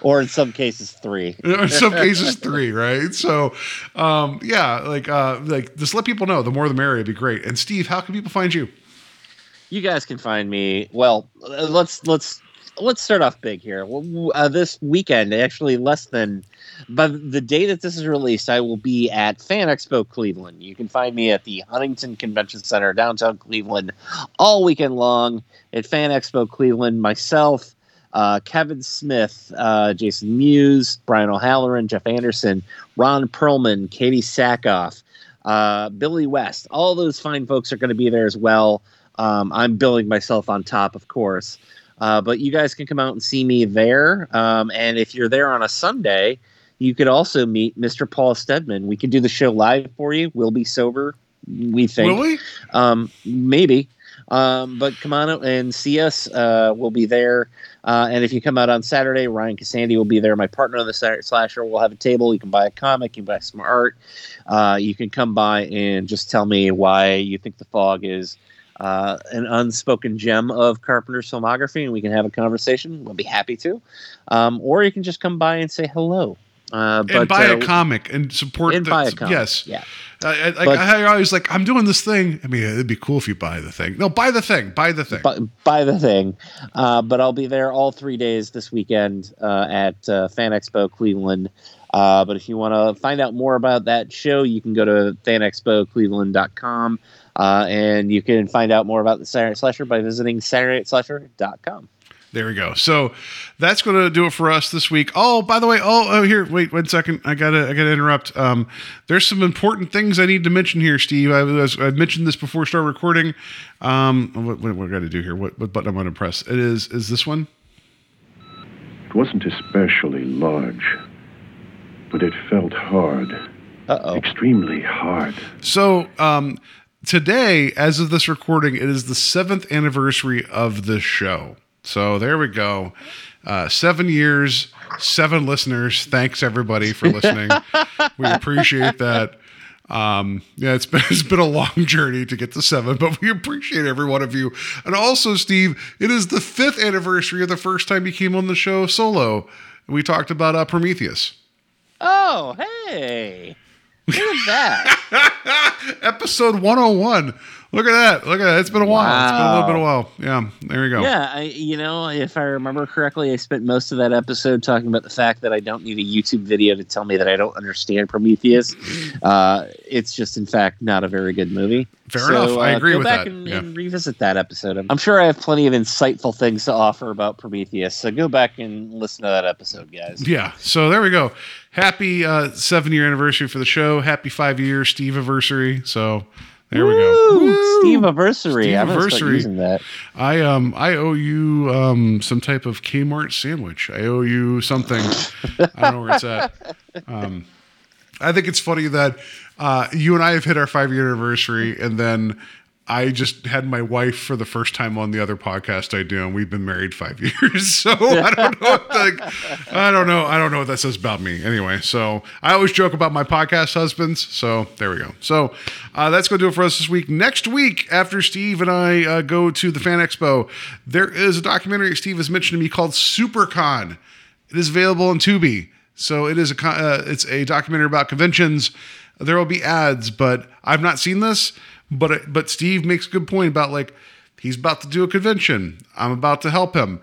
or in some cases three. in some cases three, right? So, um, yeah, like uh, like just let people know. The more the merrier. It'd be great. And Steve, how can people find you? You guys can find me. Well, uh, let's let's let's start off big here. Uh, this weekend, actually, less than by the day that this is released, I will be at Fan Expo Cleveland. You can find me at the Huntington Convention Center, downtown Cleveland, all weekend long at Fan Expo Cleveland. Myself, uh, Kevin Smith, uh, Jason Mewes, Brian O'Halloran, Jeff Anderson, Ron Perlman, Katee Sackhoff, uh, Billy West. All those fine folks are going to be there as well. Um, I'm billing myself on top, of course. Uh, but you guys can come out and see me there. Um, and if you're there on a Sunday, you could also meet Mr. Paul Stedman. We can do the show live for you. We'll be sober, we think. Will we? Um, maybe. Um, but come on out and see us. Uh, we'll be there. Uh, and if you come out on Saturday, Ryan Cassandi will be there. My partner on the Saturday Slasher will have a table. You can buy a comic, you can buy some art. Uh, you can come by and just tell me why you think the fog is uh, an unspoken gem of Carpenter's filmography, and we can have a conversation. We'll be happy to. Um, or you can just come by and say hello. Uh, but, and buy uh, a comic and support. and the, buy a comic, Yes. yeah. I, I, like, But- I always like. I'm doing this thing. I mean, it'd be cool if you buy the thing. No, buy the thing. Buy the thing. buy, buy the thing. Uh, but I'll be there all three days this weekend uh, at uh, Fan Expo Cleveland. Uh, but if you want to find out more about that show, you can go to fanexpocleveland.com uh, and you can find out more about the Saturday Night Slasher by visiting SaturdayNightSlasher.com. There we go. So that's going to do it for us this week. Oh, by the way, oh, oh, here, wait one second. I gotta, I gotta interrupt. Um, there's some important things I need to mention here, Steve. I was, I mentioned this before start recording. Um, what, what, what I got to do here? What, what button I'm going to press? It is, is this one? It wasn't especially large, but it felt hard. Uh-oh. Extremely hard. So um, today, as of this recording, it is the seventh anniversary of the show. So there we go. Uh, seven years, seven listeners. Thanks everybody for listening. we appreciate that. Um, yeah, it's been it's been a long journey to get to seven, but we appreciate every one of you. And also, Steve, it is the fifth anniversary of the first time you came on the show solo. We talked about uh, Prometheus. Oh, hey. Look at that. Episode 101. Look at that. Look at that. It's been a while. It's been a little bit of a while. Yeah, there you go. Yeah, I, you know, if I remember correctly, I spent most of that episode talking about the fact that I don't need a YouTube video to tell me that I don't understand Prometheus. Uh, it's just, in fact, not a very good movie. Fair enough. I uh, agree go with back that. And, Yeah. and revisit that episode. I'm sure I have plenty of insightful things to offer about Prometheus. So go back and listen to that episode, guys. Yeah. So there we go. Happy uh, seven year anniversary for the show. Happy five year Steve anniversary. So there we go. Woo! Steve anniversary. I'm gonna start Steve-versary. using that. I um I owe you um some type of Kmart sandwich. I owe you something. I don't know where it's at. Um, I think it's funny that uh, you and I have hit our five year anniversary, and then I just had my wife for the first time on the other podcast I do, and we've been married five years. So I don't know. Like, I don't know. I don't know what that says about me. Anyway, so I always joke about my podcast husbands. So there we go. So uh, that's going to do it for us this week. Next week, after Steve and I uh, go to the Fan Expo, there is a documentary Steve has mentioned to me called SuperCon. It is available on Tubi. So it is a con- uh, it's a documentary about conventions. There will be ads, but I've not seen this. But but Steve makes a good point about like he's about to do a convention. I'm about to help him.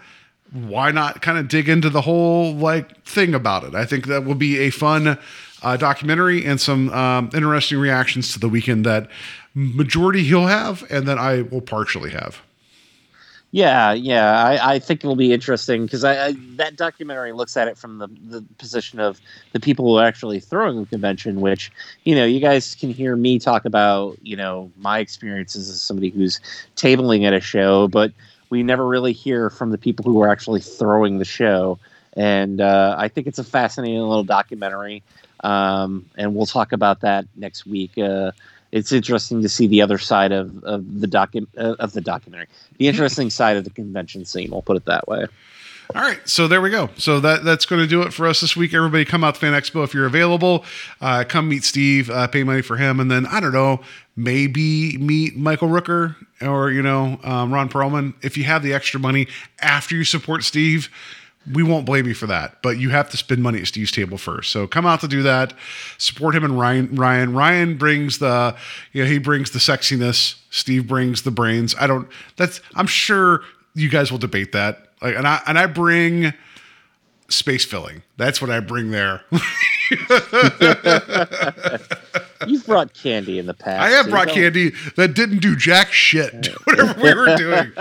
Why not kind of dig into the whole like thing about it? I think that will be a fun uh, documentary and some um, interesting reactions to the weekend that majority he'll have and that I will partially have. Yeah, yeah, I, I think it'll be interesting because I, I that documentary looks at it from the, the position of the people who are actually throwing the convention. Which you know, you guys can hear me talk about you know my experiences as somebody who's tabling at a show, but we never really hear from the people who are actually throwing the show. And uh, I think it's a fascinating little documentary, um, and we'll talk about that next week. Uh, it's interesting to see the other side of, of the docu- uh, of the documentary, the interesting side of the convention scene. We'll put it that way. All right, so there we go. So that that's going to do it for us this week. Everybody, come out to Fan Expo if you're available. Uh, come meet Steve, uh, pay money for him, and then I don't know, maybe meet Michael Rooker or you know um, Ron Perlman if you have the extra money after you support Steve. We won't blame you for that. But you have to spend money at Steve's table first. So come out to do that. Support him and Ryan. Ryan. Ryan brings the, you know, he brings the sexiness. Steve brings the brains. I don't. That's. I'm sure you guys will debate that. Like, and I and I bring space filling. That's what I bring there. You've brought candy in the past. I have so brought candy that didn't do jack shit to whatever we were doing.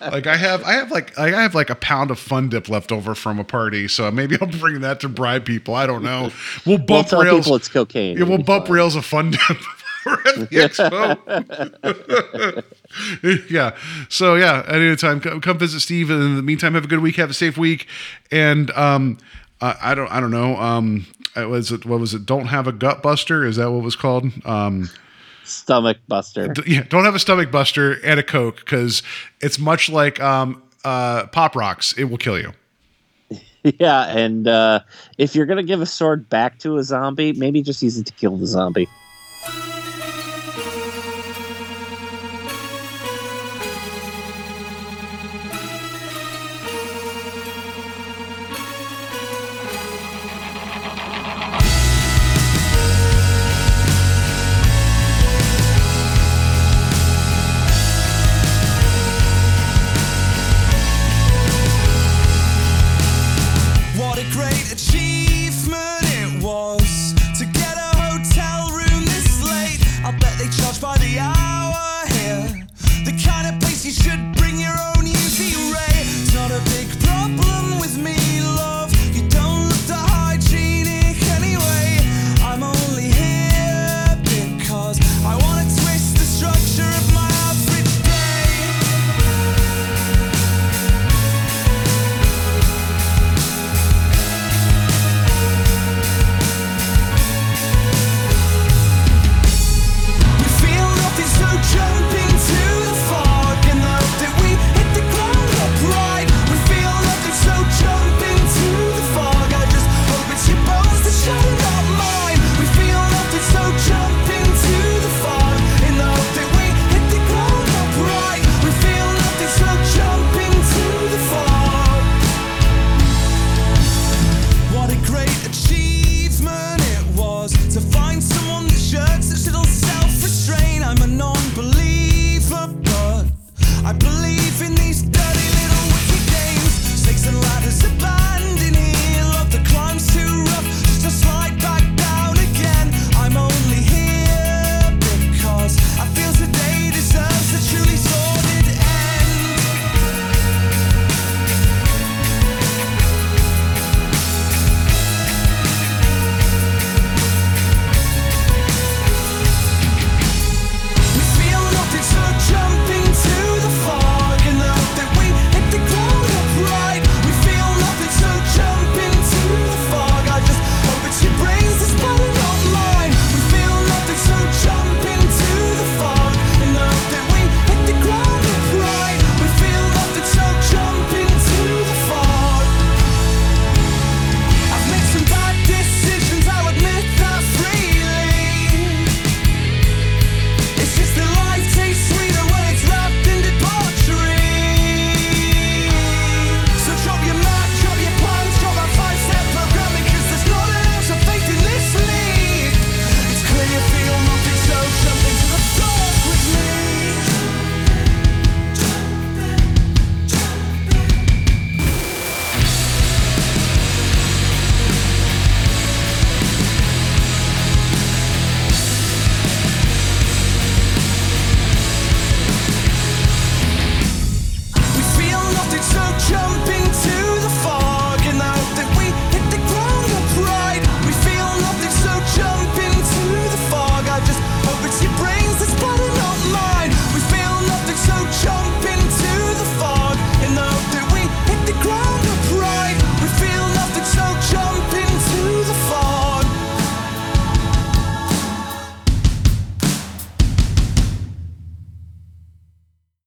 Like I have, I have like, I have like a pound of Fun Dip left over from a party, so maybe I'll bring that to bribe people. I don't know. We'll We'll bump tell rails. it's cocaine. yeah, we'll bump fine. rails of Fun Dip. At the expo. yeah. So yeah, at any time, come, come visit Steve. And in the meantime, have a good week. Have a safe week. And um, I, I don't, I don't know. Um, it was it what was it? Don't have a gut buster. Is that what it was called? Um, Stomach buster. D- yeah, don't have a stomach buster and a coke because it's much like um, uh, pop rocks. It will kill you. Yeah, and uh, if you're gonna give a sword back to a zombie, maybe just use it to kill the zombie.